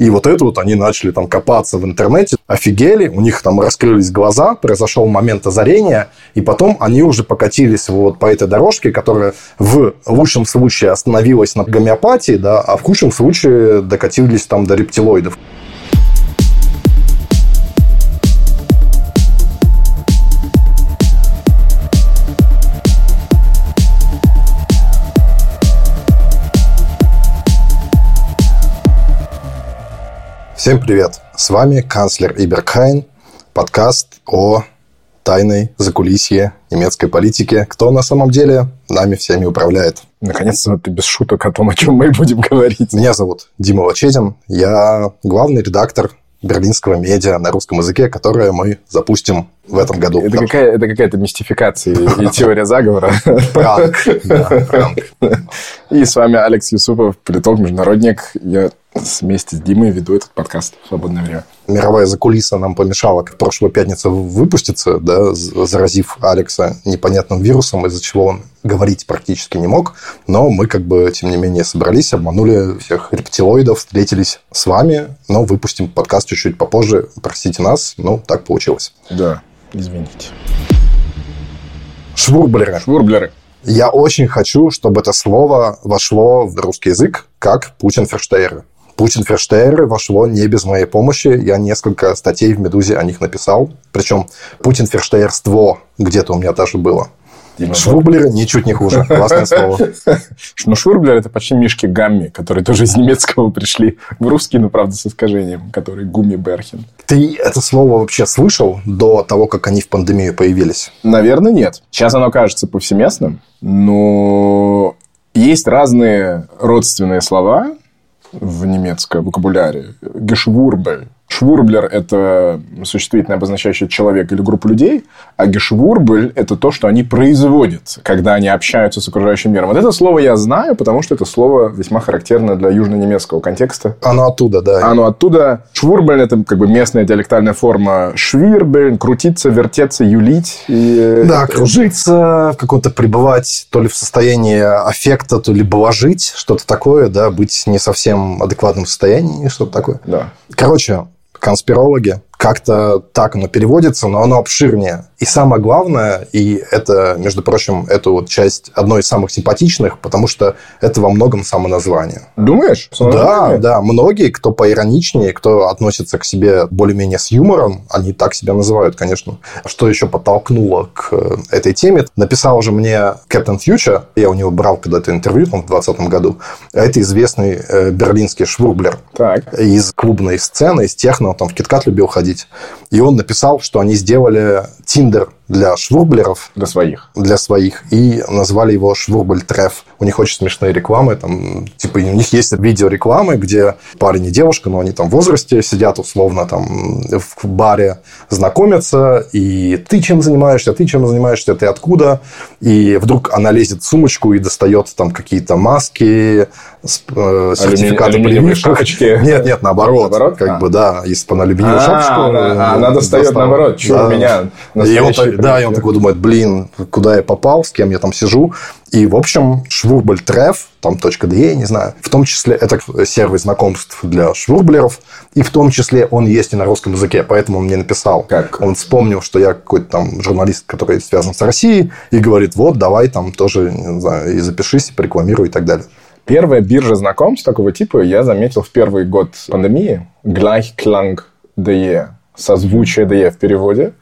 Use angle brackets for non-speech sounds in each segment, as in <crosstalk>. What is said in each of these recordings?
И вот это вот они начали там копаться в интернете, офигели, у них там раскрылись глаза, произошел момент озарения, и потом они уже покатились вот по этой дорожке, которая в лучшем случае остановилась на гомеопатии, да, а в худшем случае докатились там до рептилоидов. Всем привет! С вами канцлер Иберхайн, подкаст о тайной закулисье немецкой политики. Кто на самом деле нами всеми управляет? Наконец-то ты без шуток о том, о чем мы будем говорить. Меня зовут Дима Лачедин. Я главный редактор берлинского медиа на русском языке, которое мы запустим в этом году. Это, какая, это какая-то мистификация и <laughs> теория заговора. Пранк. пранк. И с вами Алекс Юсупов, политолог, международник. Я вместе с Димой веду этот подкаст в свободное время. Мировая закулиса нам помешала в прошлую пятницу выпуститься, да, заразив Алекса непонятным вирусом, из-за чего он говорить практически не мог. Но мы, как бы, тем не менее, собрались, обманули всех рептилоидов, встретились с вами, но выпустим подкаст чуть-чуть попозже. Простите нас, ну, так получилось. Да, извините. Швурблеры. Швурблеры. Я очень хочу, чтобы это слово вошло в русский язык как Путин-Ферштейры. Путин Ферштейры вошло не без моей помощи. Я несколько статей в «Медузе» о них написал. Причем Путин Ферштейрство где-то у меня даже было. Дима, Швурблеры ничуть не хуже. Классное слово. <laughs> Ну, швурблер – это почти мишки Гамми, которые тоже из немецкого пришли в русский, но, правда, с искажением, который Гуми Берхен. Ты это слово вообще слышал до того, как они в пандемию появились? Наверное, нет. Сейчас оно кажется повсеместным, но есть разные родственные слова, в немецком вокабуляре. Гешвурбель Швурблер – это существительное, обозначающее человек или группу людей, а гешвурбель – это то, что они производят, когда они общаются с окружающим миром. Вот это слово я знаю, потому что это слово весьма характерно для южно-немецкого контекста. Оно оттуда, да. Оно оттуда. Швурбель – это как бы местная диалектальная форма швирбель, крутиться, вертеться, юлить. И... Да, кружиться, в каком-то пребывать то ли в состоянии аффекта, то ли положить, что-то такое, да, быть не совсем адекватном состоянии, что-то такое. Да. Короче, конспирологи. Как-то так оно переводится, но оно обширнее. И самое главное, и это, между прочим, это вот часть одной из самых симпатичных, потому что это во многом самоназвание. Думаешь? Да, да. Многие, кто поироничнее, кто относится к себе более-менее с юмором, они так себя называют, конечно. Что еще подтолкнуло к этой теме? Написал уже мне Captain Future, я у него брал когда-то интервью там, в 2020 году. Это известный э, берлинский швурблер так. из клубной сцены, из техно, он там в Киткат любил ходить. И он написал, что они сделали Tinder для швурблеров. Для своих. Для своих. И назвали его Швурбль Треф. У них очень смешные рекламы. Там, типа, у них есть видеорекламы, где парень и девушка, но они там в возрасте сидят условно там в баре, знакомятся. И ты чем занимаешься, ты чем занимаешься, ты откуда. И вдруг она лезет в сумочку и достает там какие-то маски, э, сертификаты Алюмини, шапочки. <laughs> Нет, нет, наоборот. наоборот? Как а. бы, да, если бы она алюминиевую а, шапочку... А, она достает наоборот. Чего меня? И он, да, и он такой думает, блин, куда я попал, с кем я там сижу. И, в общем, Швурбль Треф, там .de, не знаю, в том числе это сервис знакомств для швурблеров, и в том числе он есть и на русском языке, поэтому он мне написал. Как? Он вспомнил, что я какой-то там журналист, который связан с Россией, и говорит, вот, давай там тоже, не знаю, и запишись, и порекламируй и так далее. Первая биржа знакомств такого типа я заметил в первый год пандемии. Gleichklang.de. Созвучие DE в переводе.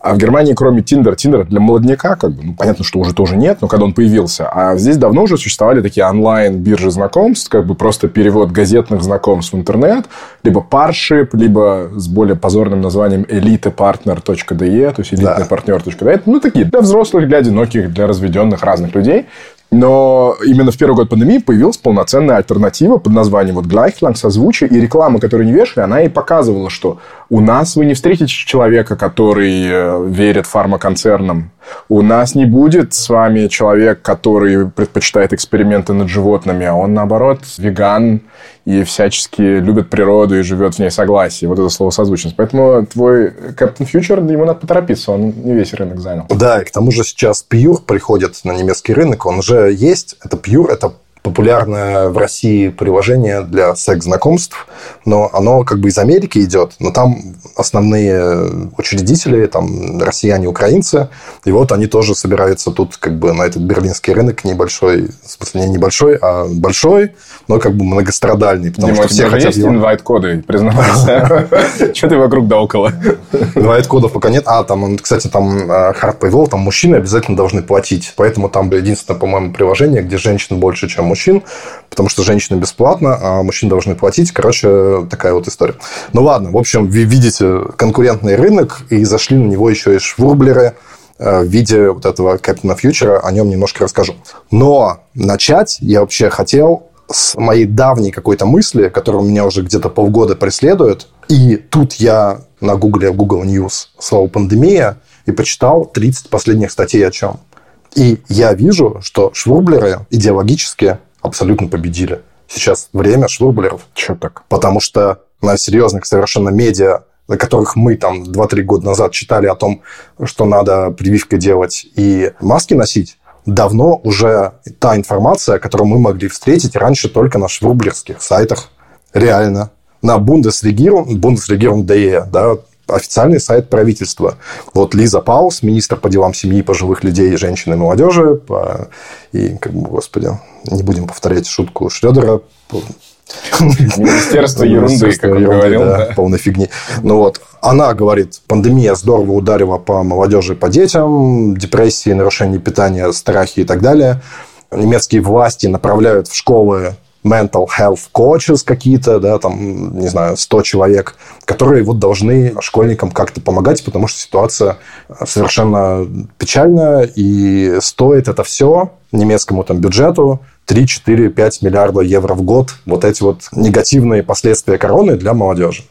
А в Германии, кроме Тиндер, Тиндер для молодняка, как бы, ну, понятно, что уже тоже нет, но когда он появился. А здесь давно уже существовали такие онлайн-биржи знакомств, как бы просто перевод газетных знакомств в интернет, либо паршип, либо с более позорным названием elitepartner.de, то есть элитныйпартнер.de. Ну, такие для взрослых, для одиноких, для разведенных разных людей. Но именно в первый год пандемии появилась полноценная альтернатива под названием вот Gleichklang, созвучие, и реклама, которую не вешали, она и показывала, что у нас вы не встретите человека, который э, верит фармаконцернам. У нас не будет с вами человек, который предпочитает эксперименты над животными, а он, наоборот, веган и всячески любит природу и живет в ней согласии. Вот это слово созвучность. Поэтому твой Captain Future, ему надо поторопиться, он не весь рынок занял. Да, и к тому же сейчас Pure приходит на немецкий рынок, он уже есть. Это Pure, это популярное в России приложение для секс-знакомств, но оно как бы из Америки идет, но там основные учредители, там россияне, украинцы, и вот они тоже собираются тут как бы на этот берлинский рынок небольшой, в смысле не небольшой, а большой, но как бы многострадальный, потому Дима, что все хотят... есть инвайт-коды, признавайся. <laughs> Что ты вокруг да около? Инвайт-кодов пока нет. А, там, кстати, там Hard Paywall, там мужчины обязательно должны платить, поэтому там единственное, по-моему, приложение, где женщин больше, чем мужчин, потому что женщины бесплатно, а мужчины должны платить. Короче, такая вот история. Ну ладно, в общем, вы видите конкурентный рынок, и зашли на него еще и швурблеры э, в виде вот этого Captain Future, о нем немножко расскажу. Но начать я вообще хотел с моей давней какой-то мысли, которая меня уже где-то полгода преследует. И тут я на Гугле, Google News слово «пандемия» и почитал 30 последних статей о чем. И я вижу, что швурблеры идеологически абсолютно победили. Сейчас время швурблеров. Че так? Потому что на серьезных совершенно медиа, на которых мы там 2-3 года назад читали о том, что надо прививки делать и маски носить, давно уже та информация, которую мы могли встретить раньше только на швурблерских сайтах. Реально. На Bundesregierung, Bundesregierung.de, да, официальный сайт правительства. Вот Лиза Паус, министр по делам семьи, пожилых людей, женщин и молодежи. По... И, как бы, господи, не будем повторять шутку Шредера. Министерство ерунды, как он говорил. Да, да. Полной фигни. Ну вот, она говорит, пандемия здорово ударила по молодежи, по детям, депрессии, нарушение питания, страхи и так далее. Немецкие власти направляют в школы mental health coaches какие-то, да, там, не знаю, 100 человек, которые вот должны школьникам как-то помогать, потому что ситуация совершенно печальная, и стоит это все немецкому там бюджету 3, 4, 5 миллиарда евро в год. Вот эти вот негативные последствия короны для молодежи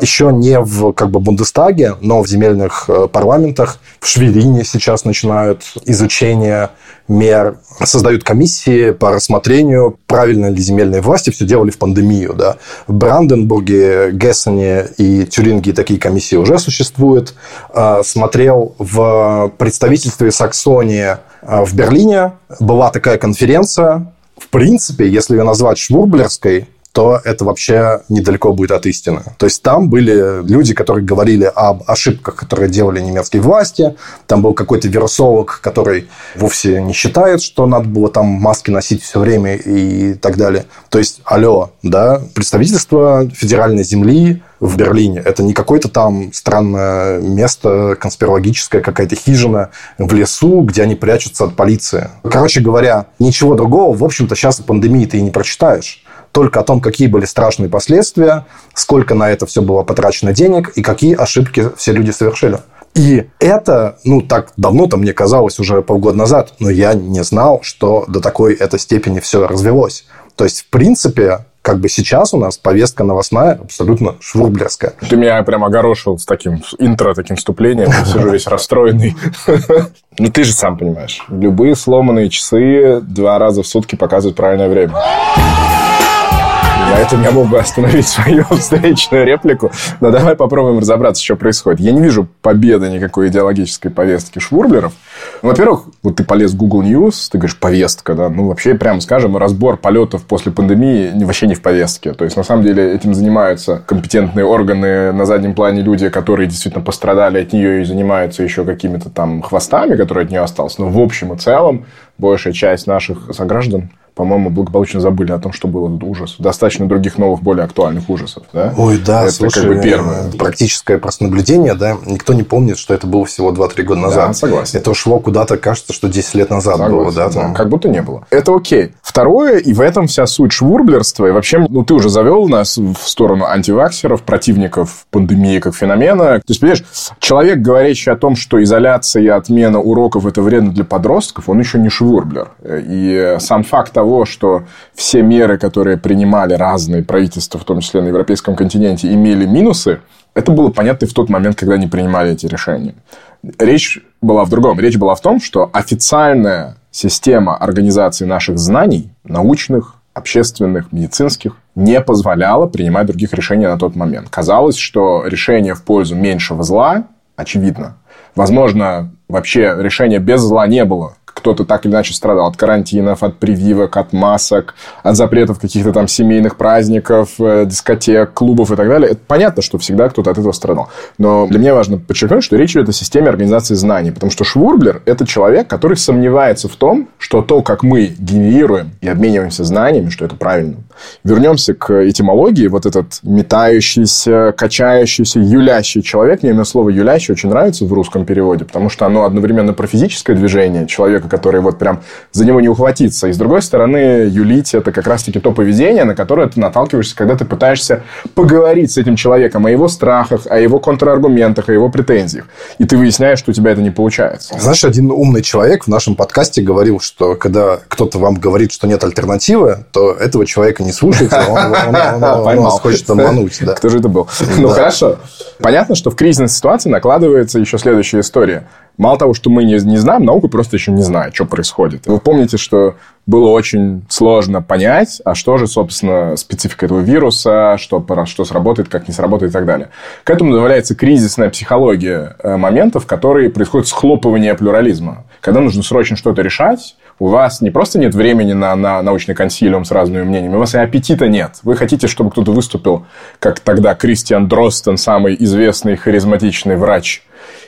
еще не в как бы Бундестаге, но в земельных э, парламентах. В Шверине сейчас начинают изучение мер, создают комиссии по рассмотрению, правильно ли земельные власти все делали в пандемию. Да. В Бранденбурге, Гессене и Тюринге такие комиссии уже существуют. Э, смотрел в представительстве Саксонии э, в Берлине. Была такая конференция. В принципе, если ее назвать швурблерской, то это вообще недалеко будет от истины. То есть там были люди, которые говорили об ошибках, которые делали немецкие власти. Там был какой-то вирусолог, который вовсе не считает, что надо было там маски носить все время и так далее. То есть, алло, да, представительство федеральной земли в Берлине. Это не какое-то там странное место, конспирологическое, какая-то хижина в лесу, где они прячутся от полиции. Короче говоря, ничего другого, в общем-то, сейчас пандемии ты и не прочитаешь только о том, какие были страшные последствия, сколько на это все было потрачено денег и какие ошибки все люди совершили. И это, ну, так давно-то мне казалось уже полгода назад, но я не знал, что до такой этой степени все развелось. То есть, в принципе, как бы сейчас у нас повестка новостная абсолютно швурблерская. Ты меня прям огорошил с таким интро, таким вступлением. Я сижу весь расстроенный. <laughs> Ну, ты же сам понимаешь. Любые сломанные часы два раза в сутки показывают правильное время. На этом я мог бы остановить свою <laughs> встречную реплику. Но давай попробуем разобраться, что происходит. Я не вижу победы никакой идеологической повестки швурблеров. Ну, во-первых, вот ты полез в Google News, ты говоришь повестка, да. Ну, вообще, прямо скажем, разбор полетов после пандемии вообще не в повестке. То есть, на самом деле, этим занимаются компетентные органы на заднем плане люди, которые действительно пострадали от нее и занимаются еще какими-то там хвостами, которые от нее остались. Но в общем и целом большая часть наших сограждан по-моему, благополучно забыли о том, что был этот ужас. Достаточно других новых, более актуальных ужасов. Да? Ой, да, это слушай, как бы первое. Практическое просто наблюдение, да, никто не помнит, что это было всего 2-3 года назад. Да, согласен. Это ушло куда-то, кажется, что 10 лет назад согласен, было, да? Там. Как будто не было. Это окей. Второе, и в этом вся суть швурблерства. И вообще, ну, ты уже завел нас в сторону антиваксеров, противников пандемии как феномена. То есть, понимаешь, человек, говорящий о том, что изоляция и отмена уроков – это вредно для подростков, он еще не швурблер. И сам факт того, что все меры, которые принимали разные правительства, в том числе на европейском континенте, имели минусы, это было понятно в тот момент, когда они принимали эти решения. Речь была в другом. Речь была в том, что официальная система организации наших знаний, научных, общественных, медицинских, не позволяла принимать других решений на тот момент. Казалось, что решение в пользу меньшего зла очевидно. Возможно, вообще решения без зла не было, кто-то так или иначе страдал от карантинов, от прививок, от масок, от запретов каких-то там семейных праздников, э, дискотек, клубов и так далее. Это понятно, что всегда кто-то от этого страдал. Но для меня важно подчеркнуть, что речь идет о системе организации знаний, потому что Швурблер – это человек, который сомневается в том, что то, как мы генерируем и обмениваемся знаниями, что это правильно. Вернемся к этимологии. Вот этот метающийся, качающийся, юлящий человек. Мне именно слово «юлящий» очень нравится в русском переводе, потому что оно одновременно про физическое движение человека, который вот прям за него не ухватиться. И с другой стороны, юлить – это как раз-таки то поведение, на которое ты наталкиваешься, когда ты пытаешься поговорить с этим человеком о его страхах, о его контраргументах, о его претензиях. И ты выясняешь, что у тебя это не получается. Знаешь, один умный человек в нашем подкасте говорил, что когда кто-то вам говорит, что нет альтернативы, то этого человека не слушайте, он, он, он, вас хочет обмануть. Кто же это был? Ну, хорошо. Понятно, что в кризисной ситуации накладывается еще следующая история. Мало того, что мы не, не знаем, наука просто еще не знает, что происходит. Вы помните, что было очень сложно понять, а что же, собственно, специфика этого вируса, что, что сработает, как не сработает и так далее. К этому добавляется кризисная психология э, моментов, в которые происходит схлопывание плюрализма. Когда нужно срочно что-то решать, у вас не просто нет времени на, на научный консилиум с разными мнениями, у вас и аппетита нет. Вы хотите, чтобы кто-то выступил, как тогда Кристиан Дростен, самый известный харизматичный врач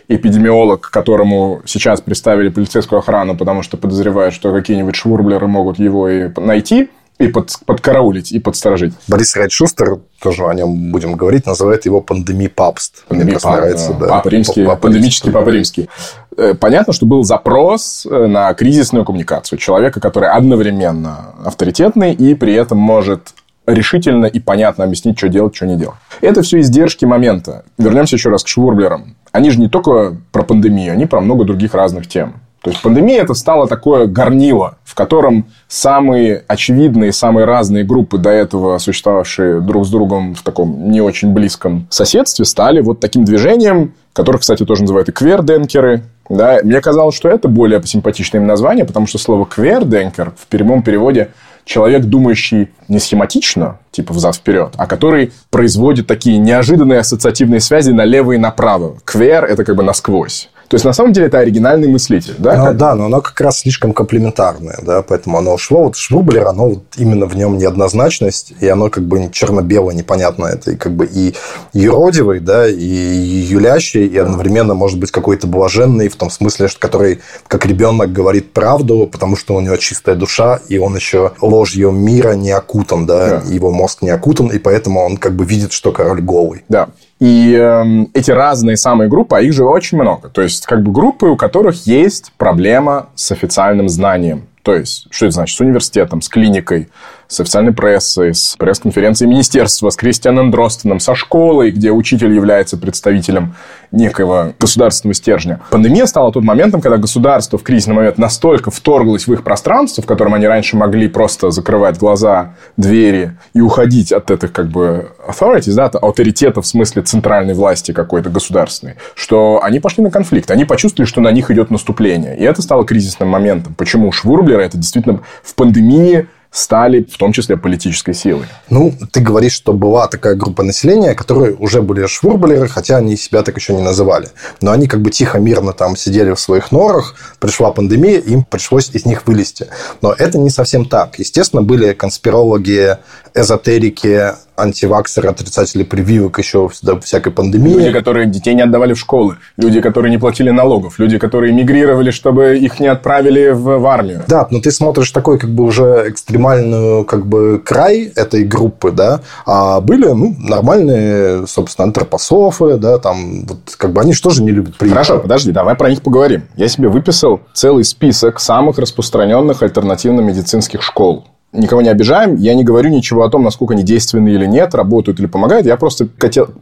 эпидемиолог, которому сейчас представили полицейскую охрану, потому что подозревают, что какие-нибудь швурблеры могут его и найти, и под, подкараулить, и подсторожить. Борис Райт Шустер, тоже о нем будем говорить, называет его пандемий папст. Пандемий Мне пап, нравится, да. Папа римский, папа пандемический папа римский. Э, понятно, что был запрос э, на кризисную коммуникацию человека, который одновременно авторитетный и при этом может решительно и понятно объяснить, что делать, что не делать. Это все издержки момента. Вернемся еще раз к швурблерам. Они же не только про пандемию, они про много других разных тем. То есть пандемия это стало такое горнило, в котором самые очевидные, самые разные группы, до этого существовавшие друг с другом в таком не очень близком соседстве, стали вот таким движением, которых, кстати, тоже называют и кверденкеры. Да? Мне казалось, что это более симпатичное им название, потому что слово кверденкер в прямом переводе человек, думающий не схематично, типа взад-вперед, а который производит такие неожиданные ассоциативные связи налево и направо. Квер – это как бы насквозь. То есть, на самом деле, это оригинальный мыслитель, да? Ну, да, но оно как раз слишком комплементарное, да, поэтому оно шло. Вот Швублер, оно вот именно в нем неоднозначность, и оно как бы черно-белое, непонятно. Это и как бы и юродивый, да, и юлящий, и одновременно может быть какой-то блаженный, в том смысле, что который как ребенок говорит правду, потому что у него чистая душа, и он еще ложью мира не окутан, да, да. его мозг не окутан, и поэтому он как бы видит, что король голый. Да. И э, эти разные самые группы, а их же очень много. То есть, как бы группы, у которых есть проблема с официальным знанием. То есть, что это значит? С университетом, с клиникой, с официальной прессой, с пресс-конференцией министерства, с Кристианом Дростеном, со школой, где учитель является представителем некого государственного стержня. Пандемия стала тот моментом, когда государство в кризисный момент настолько вторглось в их пространство, в котором они раньше могли просто закрывать глаза, двери и уходить от этих как бы authorities, да, авторитетов в смысле центральной власти какой-то государственной, что они пошли на конфликт. Они почувствовали, что на них идет наступление. И это стало кризисным моментом. Почему Швурблеры это действительно в пандемии стали в том числе политической силой. Ну, ты говоришь, что была такая группа населения, которые уже были швурблеры, хотя они себя так еще не называли. Но они как бы тихо, мирно там сидели в своих норах, пришла пандемия, им пришлось из них вылезти. Но это не совсем так. Естественно, были конспирологи, эзотерики, антиваксеры, отрицатели прививок еще до всякой пандемии. Люди, которые детей не отдавали в школы, люди, которые не платили налогов, люди, которые мигрировали, чтобы их не отправили в, в армию. Да, но ты смотришь такой как бы уже экстремальную как бы край этой группы, да, а были ну, нормальные, собственно, антропософы, да, там вот как бы они же не любят прививки. Хорошо, подожди, давай про них поговорим. Я себе выписал целый список самых распространенных альтернативно-медицинских школ никого не обижаем, я не говорю ничего о том, насколько они действенны или нет, работают или помогают. Я просто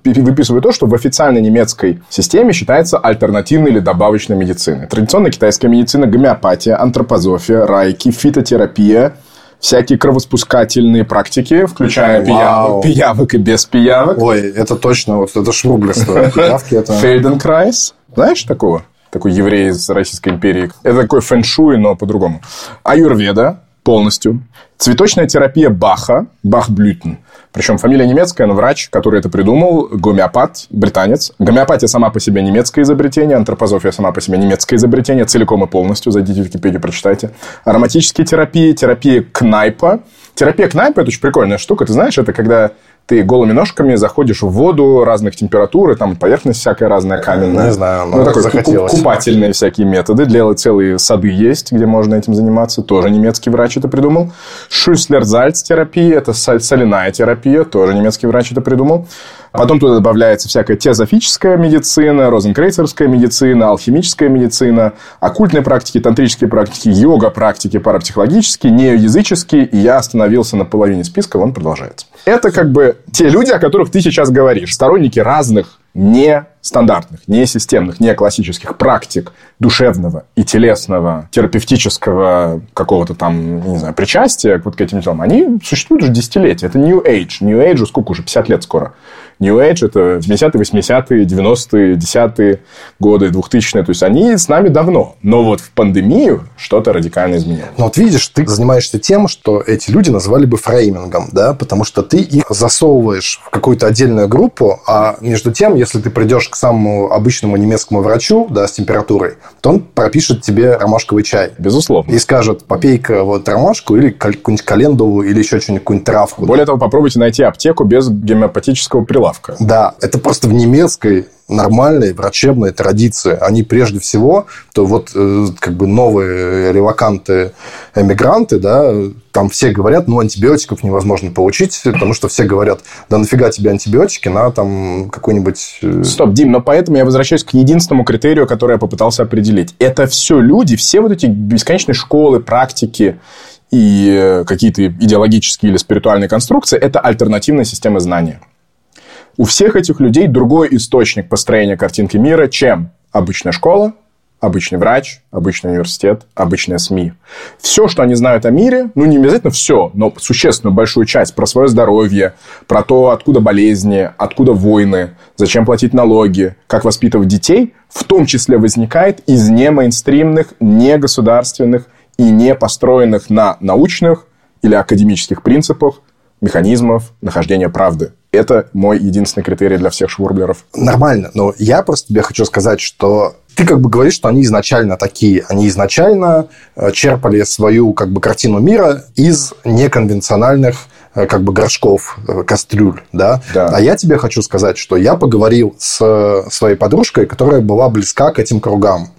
выписываю то, что в официальной немецкой системе считается альтернативной или добавочной медициной. Традиционная китайская медицина, гомеопатия, антропозофия, райки, фитотерапия, всякие кровоспускательные практики, включая пиявок, пиявок и без пиявок. Ой, это точно, вот это шрублерство. Пиявки это... <laughs> Фельденкрайс. Знаешь такого? Такой еврей из Российской империи. Это такой фэншуй, но по-другому. Аюрведа, полностью. Цветочная терапия Баха, Бахблютен. Причем фамилия немецкая, но врач, который это придумал, гомеопат, британец. Гомеопатия сама по себе немецкое изобретение, антропозофия сама по себе немецкое изобретение, целиком и полностью. Зайдите в Википедию, прочитайте. Ароматические терапии, терапия Кнайпа. Терапия Кнайпа – это очень прикольная штука. Ты знаешь, это когда ты голыми ножками заходишь в воду разных температур, и там поверхность всякая разная каменная. Не знаю, ну, такой захотелось. купательные всякие методы. Для целые сады есть, где можно этим заниматься. Тоже немецкий врач это придумал. Шюслер-Зальц терапия, это соляная терапия, тоже немецкий врач это придумал. Потом туда добавляется всякая теозофическая медицина, розенкрейцерская медицина, алхимическая медицина, оккультные практики, тантрические практики, йога-практики, парапсихологические, неоязыческие. И я остановился на половине списка, он продолжается. Это как бы те люди, о которых ты сейчас говоришь. Сторонники разных не стандартных, не системных, не классических практик душевного и телесного, терапевтического какого-то там, не знаю, причастия вот к этим делам, они существуют уже десятилетия. Это New Age. New Age сколько уже? 50 лет скоро. New Age – это 70-е, 80-е, 90-е, 10-е годы, 2000-е. То есть, они с нами давно. Но вот в пандемию что-то радикально изменилось. Ну, вот видишь, ты занимаешься тем, что эти люди назвали бы фреймингом, да, потому что ты их засовываешь в какую-то отдельную группу, а между тем, если ты придешь к самому обычному немецкому врачу, да, с температурой, то он пропишет тебе ромашковый чай. Безусловно. И скажет, попей-ка вот ромашку или какую-нибудь календулу или еще что-нибудь, какую-нибудь травку. Более того, попробуйте найти аптеку без гомеопатического прилавка. Да, это просто в немецкой нормальной врачебной традиции. Они прежде всего, то вот э, как бы новые релаканты, эмигранты, да, там все говорят, ну, антибиотиков невозможно получить, потому что все говорят, да нафига тебе антибиотики на там какой-нибудь... Э, Стоп, Дим, но поэтому я возвращаюсь к единственному критерию, который я попытался определить. Это все люди, все вот эти бесконечные школы, практики, и э, какие-то идеологические или спиритуальные конструкции – это альтернативная система знания. У всех этих людей другой источник построения картинки мира, чем обычная школа, обычный врач, обычный университет, обычные СМИ. Все, что они знают о мире, ну, не обязательно все, но существенную большую часть про свое здоровье, про то, откуда болезни, откуда войны, зачем платить налоги, как воспитывать детей, в том числе возникает из немейнстримных, негосударственных и не построенных на научных или академических принципах механизмов нахождения правды. Это мой единственный критерий для всех швурблеров. Нормально, но я просто тебе хочу сказать, что ты как бы говоришь, что они изначально такие. Они изначально э, черпали свою как бы картину мира из неконвенциональных как бы горшков, э, кастрюль, да? да. А я тебе хочу сказать, что я поговорил с э, своей подружкой, которая была близка к этим кругам.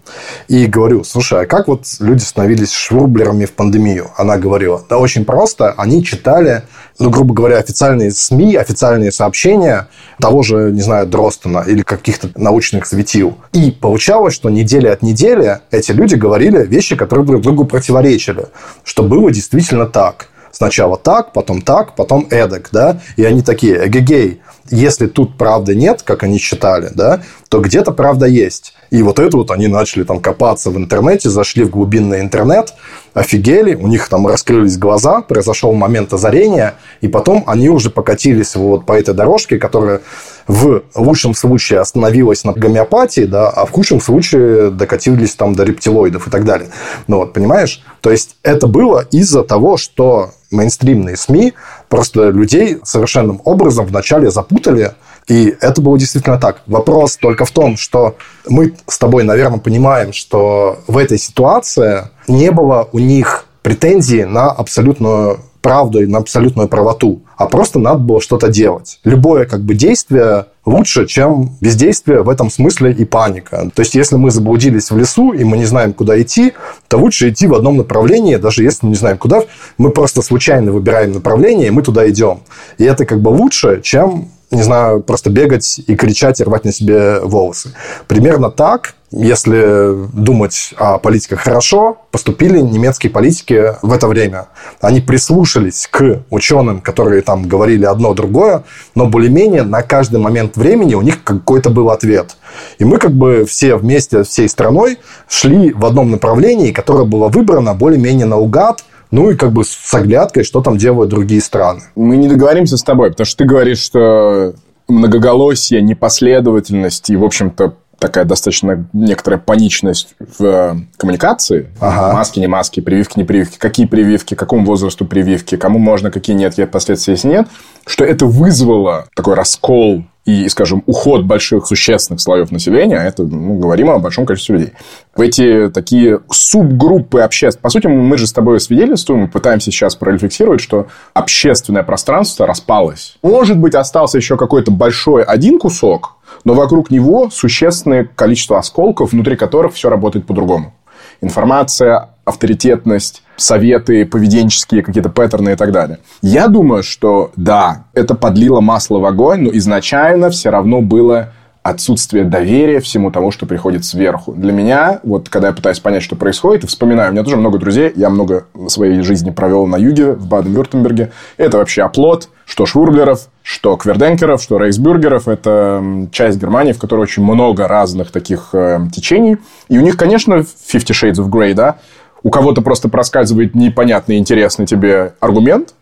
И говорю, слушай, а как вот люди становились швурблерами в пандемию? Она говорила, да очень просто, они читали, ну, грубо говоря, официальные СМИ, официальные сообщения того же, не знаю, Дростона или каких-то научных светил. И получалось, что неделя от недели эти люди говорили вещи, которые друг другу противоречили, что было действительно так. Сначала так, потом так, потом эдак, да, и они такие, эгегей, если тут правды нет, как они считали, да, то где-то правда есть. И вот это вот они начали там копаться в интернете, зашли в глубинный интернет, офигели, у них там раскрылись глаза, произошел момент озарения, и потом они уже покатились вот по этой дорожке, которая в лучшем случае остановилась на гомеопатии, да, а в худшем случае докатились там до рептилоидов и так далее. Ну вот, понимаешь? То есть, это было из-за того, что мейнстримные СМИ просто людей совершенным образом вначале запутали, и это было действительно так. Вопрос только в том, что мы с тобой, наверное, понимаем, что в этой ситуации не было у них претензий на абсолютную правду и на абсолютную правоту, а просто надо было что-то делать. Любое как бы действие лучше, чем бездействие в этом смысле и паника. То есть, если мы заблудились в лесу, и мы не знаем, куда идти, то лучше идти в одном направлении, даже если мы не знаем, куда. Мы просто случайно выбираем направление, и мы туда идем. И это как бы лучше, чем не знаю, просто бегать и кричать и рвать на себе волосы. Примерно так, если думать о политиках хорошо, поступили немецкие политики в это время. Они прислушались к ученым, которые там говорили одно другое, но более-менее на каждый момент времени у них какой-то был ответ. И мы как бы все вместе, всей страной шли в одном направлении, которое было выбрано более-менее наугад, ну и как бы с оглядкой, что там делают другие страны. Мы не договоримся с тобой, потому что ты говоришь, что многоголосие, непоследовательность и, в общем-то, такая достаточно некоторая паничность в э, коммуникации. Ага. Маски, не маски, прививки, не прививки. Какие прививки, какому возрасту прививки, кому можно, какие нет, какие последствия, если нет. Что это вызвало такой раскол и, скажем, уход больших существенных слоев населения, а это, ну, говорим о большом количестве людей. В эти такие субгруппы обществ... По сути, мы же с тобой свидетельствуем, мы пытаемся сейчас прорефлексировать, что общественное пространство распалось. Может быть, остался еще какой-то большой один кусок, но вокруг него существенное количество осколков, внутри которых все работает по-другому. Информация, авторитетность, советы поведенческие, какие-то паттерны и так далее. Я думаю, что да, это подлило масло в огонь, но изначально все равно было отсутствие доверия всему тому, что приходит сверху. Для меня, вот когда я пытаюсь понять, что происходит, и вспоминаю, у меня тоже много друзей, я много своей жизни провел на юге, в Баден-Вюртемберге. Это вообще оплот, что Швурблеров, что Кверденкеров, что Рейхсбюргеров. Это часть Германии, в которой очень много разных таких э, течений. И у них, конечно, Fifty Shades of Grey, да, у кого-то просто проскальзывает непонятный, интересный тебе аргумент,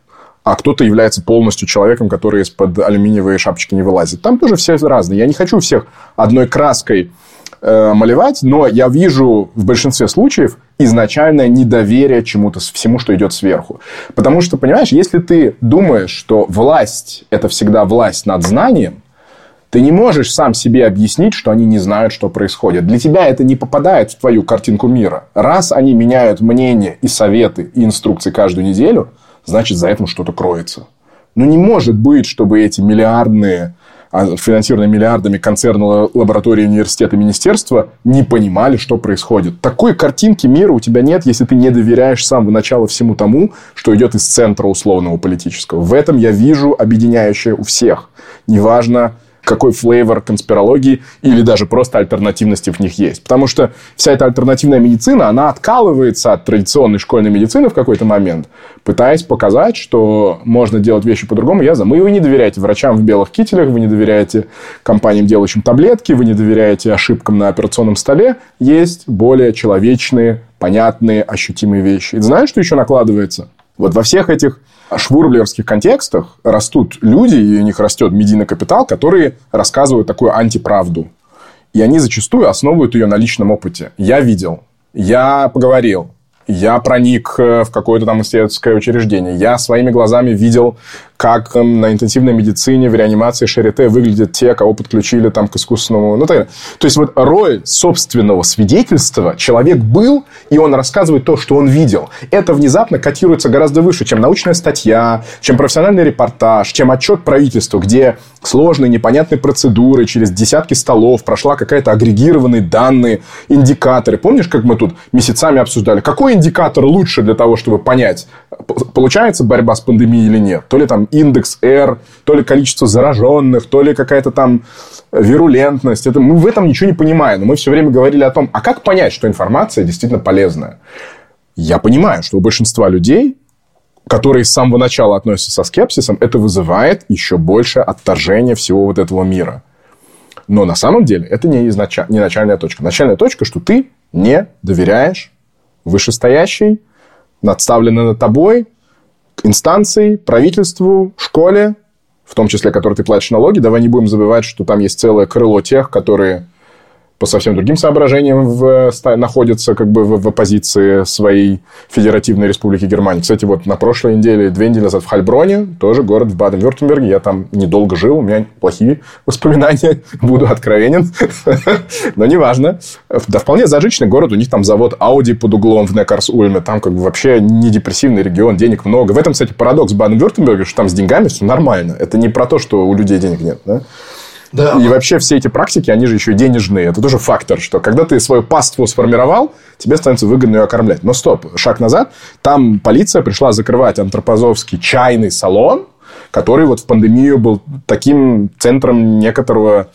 а кто-то является полностью человеком, который из-под алюминиевой шапочки не вылазит. Там тоже все разные. Я не хочу всех одной краской э, малевать, но я вижу в большинстве случаев изначальное недоверие чему-то, всему, что идет сверху. Потому что, понимаешь, если ты думаешь, что власть – это всегда власть над знанием, ты не можешь сам себе объяснить, что они не знают, что происходит. Для тебя это не попадает в твою картинку мира. Раз они меняют мнение и советы, и инструкции каждую неделю – значит, за этим что-то кроется. Но не может быть, чтобы эти миллиардные, а, финансированные миллиардами концерны, лаборатории, университеты, министерства не понимали, что происходит. Такой картинки мира у тебя нет, если ты не доверяешь с самого начала всему тому, что идет из центра условного политического. В этом я вижу объединяющее у всех. Неважно, какой флейвор конспирологии или даже просто альтернативности в них есть. Потому что вся эта альтернативная медицина, она откалывается от традиционной школьной медицины в какой-то момент, пытаясь показать, что можно делать вещи по-другому. Я за. Мы вы не доверяете врачам в белых кителях, вы не доверяете компаниям, делающим таблетки, вы не доверяете ошибкам на операционном столе. Есть более человечные, понятные, ощутимые вещи. И знаешь, что еще накладывается? Вот во всех этих швурблерских контекстах растут люди, и у них растет медийный капитал, которые рассказывают такую антиправду. И они зачастую основывают ее на личном опыте. Я видел, я поговорил, я проник э, в какое-то там исследовательское учреждение. Я своими глазами видел, как эм, на интенсивной медицине в реанимации Шарите выглядят те, кого подключили там к искусственному... Ну, так, то есть, вот роль собственного свидетельства человек был, и он рассказывает то, что он видел. Это внезапно котируется гораздо выше, чем научная статья, чем профессиональный репортаж, чем отчет правительства, где сложные, непонятные процедуры, через десятки столов прошла какая-то агрегированные данные, индикаторы. Помнишь, как мы тут месяцами обсуждали, какой индикатор лучше для того, чтобы понять, получается борьба с пандемией или нет? То ли там индекс R, то ли количество зараженных, то ли какая-то там вирулентность. Это, мы в этом ничего не понимаем. Но мы все время говорили о том, а как понять, что информация действительно полезная? Я понимаю, что у большинства людей которые с самого начала относятся со скепсисом, это вызывает еще больше отторжения всего вот этого мира. Но на самом деле это не, изнач... не начальная точка. Начальная точка, что ты не доверяешь вышестоящей, надставленной над тобой инстанции, правительству, школе, в том числе, которой ты платишь налоги. Давай не будем забывать, что там есть целое крыло тех, которые по совсем другим соображениям в, находятся как бы в, в оппозиции своей Федеративной Республики Германии. Кстати, вот на прошлой неделе, две недели назад в Хальброне, тоже город в Баден-Вюртемберге, я там недолго жил, у меня плохие <laughs> воспоминания, буду откровенен, <laughs> но неважно. Да, вполне зажиточный город, у них там завод Audi под углом в Некарс-Ульме, там как бы вообще не депрессивный регион, денег много. В этом, кстати, парадокс Баден-Вюртемберга, что там с деньгами все нормально. Это не про то, что у людей денег нет, да? Да. И вообще все эти практики, они же еще денежные. Это тоже фактор, что когда ты свою паству сформировал, тебе становится выгодно ее окормлять. Но стоп, шаг назад. Там полиция пришла закрывать антропозовский чайный салон, который вот в пандемию был таким центром некоторого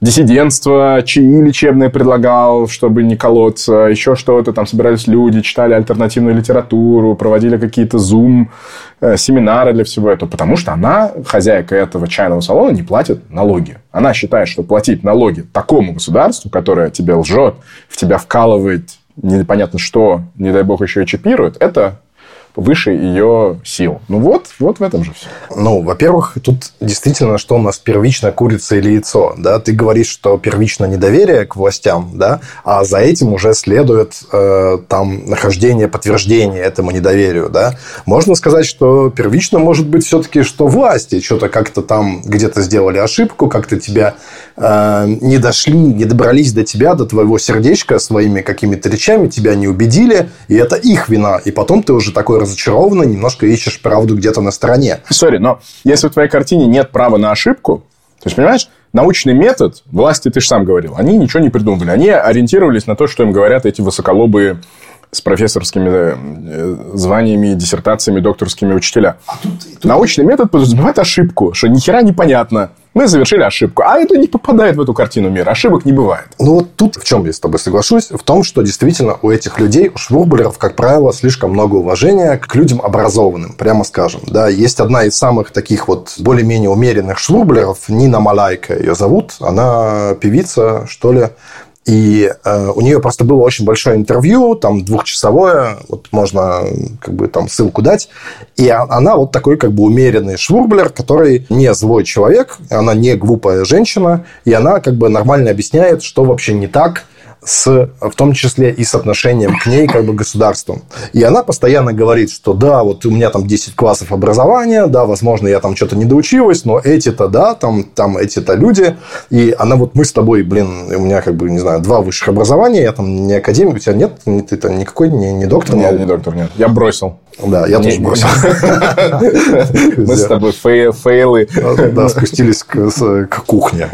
диссидентство, чаи лечебные предлагал, чтобы не колоться, еще что-то. Там собирались люди, читали альтернативную литературу, проводили какие-то зум э, семинары для всего этого, потому что она, хозяйка этого чайного салона, не платит налоги. Она считает, что платить налоги такому государству, которое тебе лжет, в тебя вкалывает непонятно что, не дай бог еще и чипирует, это выше ее сил. Ну вот, вот в этом же все. Ну, во-первых, тут действительно, что у нас первично курица или яйцо, да? Ты говоришь, что первично недоверие к властям, да, а за этим уже следует э, там нахождение подтверждения этому недоверию, да? Можно сказать, что первично может быть все-таки, что власти что-то как-то там где-то сделали ошибку, как-то тебя э, не дошли, не добрались до тебя, до твоего сердечка своими какими-то речами, тебя не убедили, и это их вина. И потом ты уже такой разочарованный, немножко ищешь правду где-то на стороне. Сори, но если в твоей картине нет права на ошибку, то есть, понимаешь, научный метод, власти, ты же сам говорил, они ничего не придумывали. Они ориентировались на то, что им говорят эти высоколобые с профессорскими э, званиями, диссертациями, докторскими учителя. А тут, тут... Научный метод подразумевает ошибку, что ни хера непонятно. Мы совершили ошибку. А это не попадает в эту картину мира. Ошибок не бывает. Ну, вот тут в чем я с тобой соглашусь? В том, что действительно у этих людей, у швурблеров, как правило, слишком много уважения к людям образованным, прямо скажем. Да, есть одна из самых таких вот более-менее умеренных швурблеров, Нина Малайка ее зовут. Она певица, что ли, и э, у нее просто было очень большое интервью, там двухчасовое, вот можно как бы там ссылку дать. И она вот такой как бы умеренный швурблер, который не злой человек, она не глупая женщина, и она как бы нормально объясняет, что вообще не так – с, в том числе и с отношением к ней как бы государством. И она постоянно говорит, что да, вот у меня там 10 классов образования, да, возможно, я там что-то не доучилась, но эти-то, да, там, там эти-то люди. И она вот мы с тобой, блин, у меня как бы, не знаю, два высших образования, я там не академик, у тебя нет, ты там никакой не, не доктор? Нет, не доктор, нет. Я бросил. Да, я тоже бросил. Мы с тобой фейлы. Да, спустились к кухне.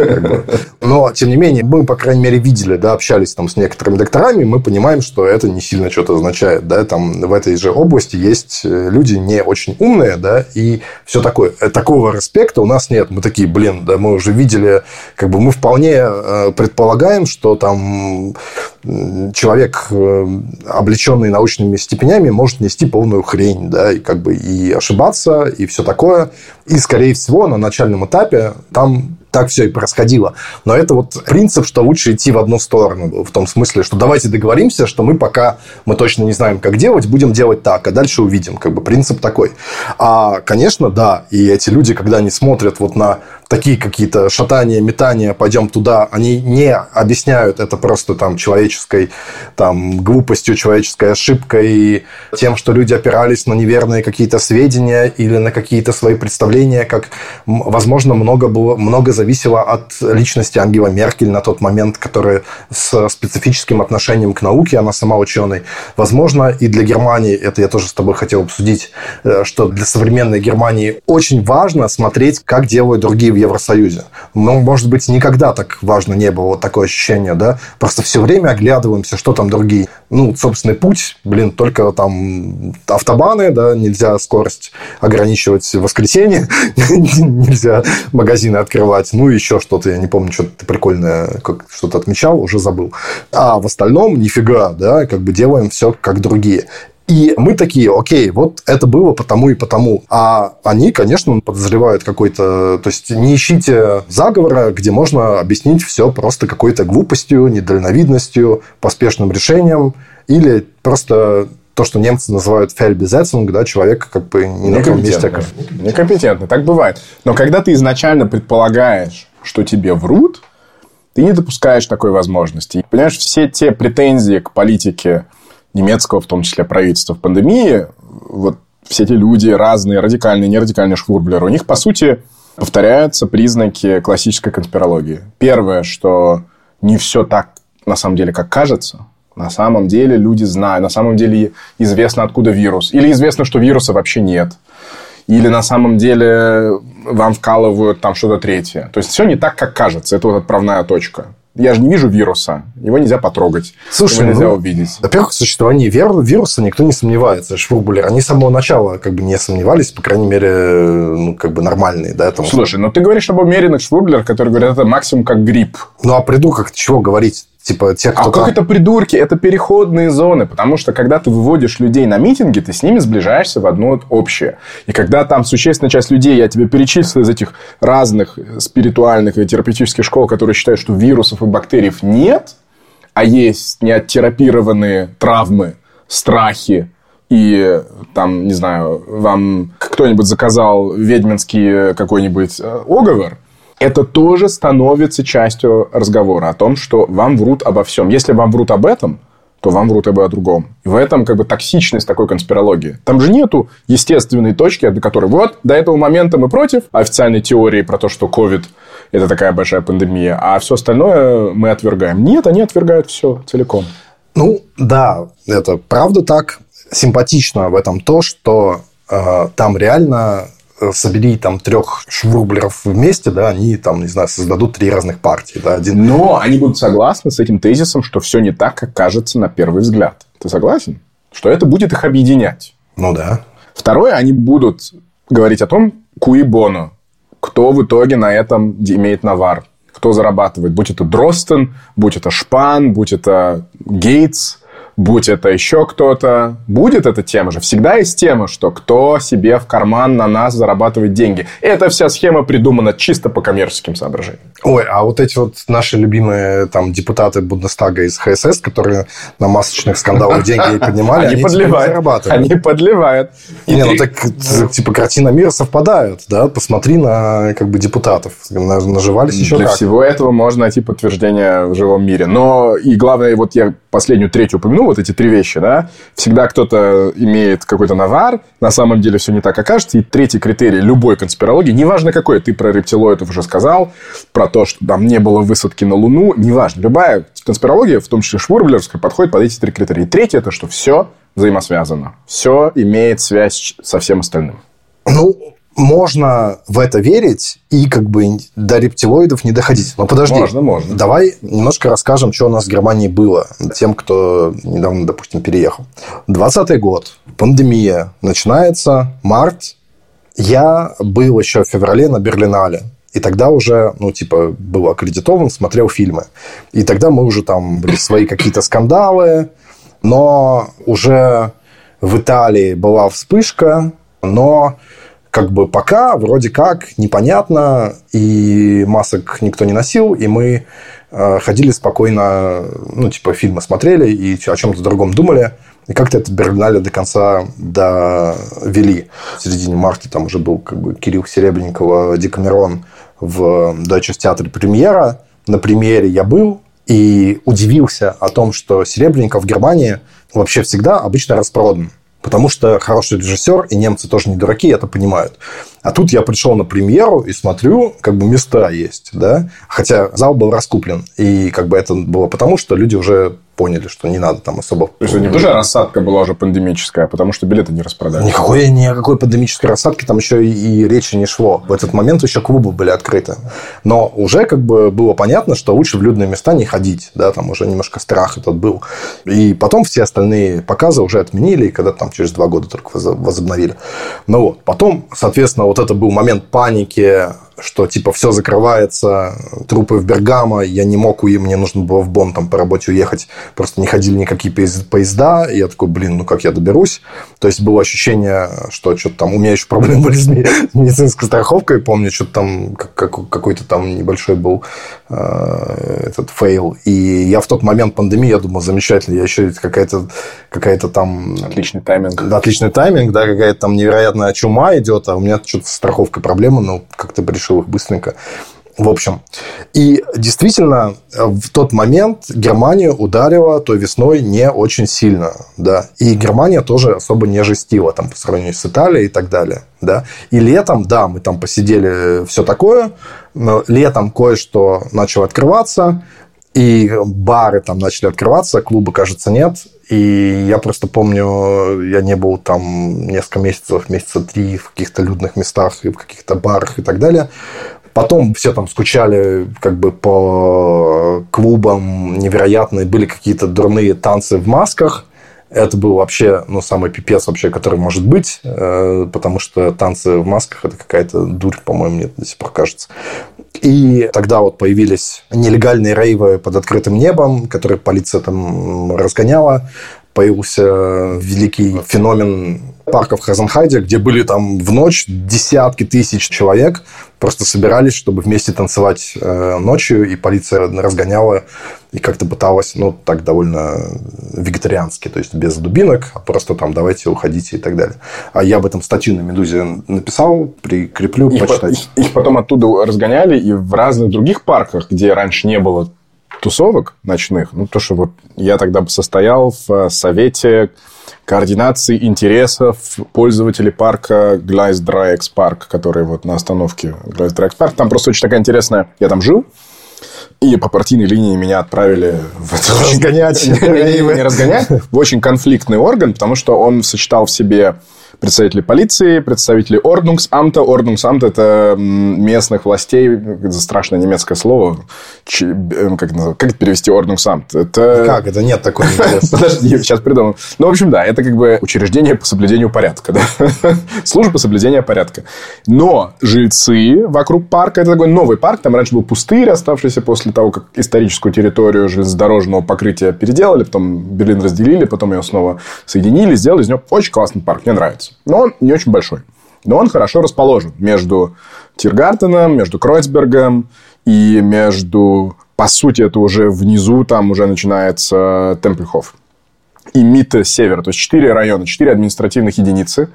Но, тем не менее, мы, по крайней мере, видели, да, общались там с некоторыми докторами, мы понимаем, что это не сильно что-то означает. Да, там в этой же области есть э, люди не очень умные, да, и все такое. Э, такого респекта у нас нет. Мы такие, блин, да, мы уже видели, как бы мы вполне э, предполагаем, что там человек, облеченный научными степенями, может нести полную хрень, да, и как бы и ошибаться, и все такое. И, скорее всего, на начальном этапе там так все и происходило. Но это вот принцип, что лучше идти в одну сторону. В том смысле, что давайте договоримся, что мы пока мы точно не знаем, как делать, будем делать так, а дальше увидим. Как бы принцип такой. А, конечно, да, и эти люди, когда они смотрят вот на такие какие-то шатания, метания, пойдем туда, они не объясняют это просто там человеческой там, глупостью, человеческой ошибкой, тем, что люди опирались на неверные какие-то сведения или на какие-то свои представления, как, возможно, много, было, много зависело от личности Ангела Меркель на тот момент, которая с специфическим отношением к науке, она сама ученый. Возможно, и для Германии, это я тоже с тобой хотел обсудить, э, что для современной Германии очень важно смотреть, как делают другие в Евросоюзе. Но, может быть, никогда так важно не было вот такое ощущение, да? Просто все время оглядываемся, что там другие. Ну, собственный путь, блин, только там автобаны, да, нельзя скорость ограничивать в воскресенье, <laughs> нельзя магазины открывать, ну, еще что-то, я не помню, что-то прикольное, как что-то отмечал, уже забыл. А в остальном нифига, да, как бы делаем все как другие. И мы такие, окей, вот это было потому и потому. А они, конечно, подозревают какой-то... То есть, не ищите заговора, где можно объяснить все просто какой-то глупостью, недальновидностью, поспешным решением или просто то, что немцы называют фельбезецинг, да, человек как бы не на том месте. Некомпетентно, так бывает. Но когда ты изначально предполагаешь, что тебе врут, ты не допускаешь такой возможности. Понимаешь, все те претензии к политике немецкого, в том числе правительства в пандемии, вот все эти люди разные, радикальные, нерадикальные швурблеры, у них, по сути, повторяются признаки классической конспирологии. Первое, что не все так, на самом деле, как кажется. На самом деле люди знают, на самом деле известно, откуда вирус. Или известно, что вируса вообще нет. Или на самом деле вам вкалывают там что-то третье. То есть все не так, как кажется. Это вот отправная точка. Я же не вижу вируса. Его нельзя потрогать. Слушай, его нельзя ну, увидеть. Во-первых, в существовании вируса никто не сомневается. Швурбулер, они с самого начала как бы не сомневались, по крайней мере, ну, как бы нормальные. Да, этому Слушай, ну ты говоришь об умеренных швурблерах, которые говорят, это максимум как грипп. Ну, а придурках чего говорить? Типа те, кто а как это придурки? Это переходные зоны. Потому что, когда ты выводишь людей на митинги, ты с ними сближаешься в одно общее. И когда там существенная часть людей, я тебе перечислил из этих разных спиритуальных и терапевтических школ, которые считают, что вирусов и бактерий нет, а есть неоттерапированные травмы, страхи, и там, не знаю, вам кто-нибудь заказал ведьминский какой-нибудь э, оговор, это тоже становится частью разговора о том, что вам врут обо всем. Если вам врут об этом, то вам врут об о другом. И в этом как бы токсичность такой конспирологии. Там же нету естественной точки, до которой вот до этого момента мы против официальной теории про то, что COVID это такая большая пандемия, а все остальное мы отвергаем. Нет, они отвергают все целиком. Ну, да, это правда так. Симпатично в этом то, что э, там реально собери там трех швурблеров вместе, да, они там, не знаю, создадут три разных партии. Да, один... Но они будут согласны с этим тезисом, что все не так, как кажется на первый взгляд. Ты согласен? Что это будет их объединять. Ну да. Второе, они будут говорить о том, куи боно, кто в итоге на этом имеет навар, кто зарабатывает. Будь это Дростен, будь это Шпан, будь это Гейтс – будь это еще кто-то, будет эта тема же. Всегда есть тема, что кто себе в карман на нас зарабатывает деньги. Эта вся схема придумана чисто по коммерческим соображениям. Ой, а вот эти вот наши любимые там депутаты Бундестага из ХСС, которые на масочных скандалах <laughs> деньги поднимали, они подливают. Они подливают. Не, ну так типа картина мира совпадает, да? Посмотри на как бы депутатов. Наживались еще Для всего этого можно найти подтверждение в живом мире. Но и главное, вот я последнюю третью упомянул, вот эти три вещи, да, всегда кто-то имеет какой-то навар, на самом деле все не так окажется. И третий критерий любой конспирологии, неважно какой, ты про рептилоидов уже сказал, про то, что там не было высадки на Луну, неважно. Любая конспирология, в том числе швурблерская, подходит под эти три критерия. И третье, это что все взаимосвязано. Все имеет связь со всем остальным. Ну, можно в это верить и как бы до рептилоидов не доходить. Но подожди. Можно, можно. Давай немножко расскажем, что у нас в Германии было тем, кто недавно, допустим, переехал. 20 год. Пандемия. Начинается март. Я был еще в феврале на Берлинале. И тогда уже, ну, типа, был аккредитован, смотрел фильмы. И тогда мы уже там были свои какие-то скандалы. Но уже в Италии была вспышка, но как бы пока вроде как непонятно, и масок никто не носил, и мы э, ходили спокойно, ну, типа, фильмы смотрели и о чем-то другом думали. И как-то это Берлинале до конца довели. В середине марта там уже был как бы Кирилл Серебренникова, Декамерон в Deutsches театре премьера. На премьере я был и удивился о том, что Серебренников в Германии вообще всегда обычно распродан. Потому что хороший режиссер, и немцы тоже не дураки, это понимают. А тут я пришел на премьеру и смотрю, как бы места есть, да. Хотя зал был раскуплен. И как бы это было потому, что люди уже поняли, что не надо там особо... То есть, это не тоже рассадка была уже пандемическая, потому что билеты не распродали? Никакой, ни о какой пандемической рассадке там еще и, и речи не шло. В этот момент еще клубы были открыты. Но уже как бы было понятно, что лучше в людные места не ходить. Да, там уже немножко страх этот был. И потом все остальные показы уже отменили, и когда там через два года только возобновили. Ну вот. Потом, соответственно, вот это был момент паники, что типа все закрывается, трупы в Бергамо, я не мог уехать, мне нужно было в Бон там по работе уехать, просто не ходили никакие поезда, и я такой, блин, ну как я доберусь? То есть было ощущение, что что-то там, у меня еще проблемы <laughs> были с медицинской страховкой, помню, что-то там какой-то там небольшой был э, этот fail, и я в тот момент пандемии, я думал, замечательно, я еще какая-то какая-то там... Отличный тайминг. Отличный тайминг, да, какая-то там невероятная чума идет, а у меня что-то с страховкой проблемы, но как-то пришел решил их быстренько. В общем, и действительно, в тот момент Германию ударила той весной не очень сильно, да, и Германия тоже особо не жестила там по сравнению с Италией и так далее, да, и летом, да, мы там посидели все такое, но летом кое-что начало открываться, и бары там начали открываться, клубы, кажется, нет. И я просто помню, я не был там несколько месяцев, месяца три в каких-то людных местах и в каких-то барах и так далее. Потом все там скучали как бы по клубам невероятные, были какие-то дурные танцы в масках. Это был вообще, ну, самый пипец вообще, который может быть, э, потому что танцы в масках – это какая-то дурь, по-моему, мне до сих пор кажется. И тогда вот появились нелегальные рейвы под открытым небом, которые полиция там разгоняла. Появился великий феномен парка в Хазенхайде, где были там в ночь десятки тысяч человек, просто собирались, чтобы вместе танцевать э, ночью, и полиция разгоняла и как-то пыталась, ну, так довольно вегетариански, то есть без дубинок, а просто там давайте уходите и так далее. А я об этом статью на «Медузе» написал, прикреплю, их почитайте. По, их, их потом оттуда разгоняли, и в разных других парках, где раньше не было тусовок ночных, ну, то, что вот я тогда состоял в совете координации интересов пользователей парка Gleisdreieck Park, который вот на остановке Gleisdreieck Park. Там просто очень такая интересная... Я там жил, и по партийной линии меня отправили в это разгонять. <laughs> Не разгонять, в очень конфликтный орган, потому что он сочетал в себе представители полиции, представители Орднунгсамта. Орднунгсамт – это местных властей, это страшное немецкое слово. Ч, эм, как, это, как это перевести Орднунгсамт? Это... Как? Это нет такой <laughs> Подожди, сейчас придумаю. Ну, в общем, да, это как бы учреждение по соблюдению порядка. Да? <laughs> Служба соблюдения порядка. Но жильцы вокруг парка – это такой новый парк. Там раньше был пустырь, оставшийся после того, как историческую территорию железнодорожного покрытия переделали, потом Берлин разделили, потом ее снова соединили, сделали из него очень классный парк. Мне нравится. Но он не очень большой. Но он хорошо расположен между Тиргартеном, между Кройцбергом и между... По сути, это уже внизу, там уже начинается Темпельхоф. И Митте Север. То есть, четыре района, четыре административных единицы.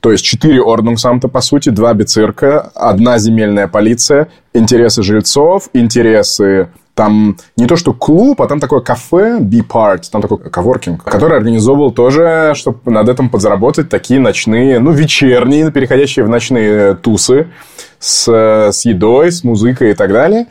То есть, четыре Орднунгсамта, по сути, два бицирка, одна земельная полиция, интересы жильцов, интересы там не то, что клуб, а там такое кафе, B-Part, там такой коворкинг, который организовывал тоже, чтобы над этим подзаработать такие ночные, ну, вечерние, переходящие в ночные тусы с, с едой, с музыкой и так далее.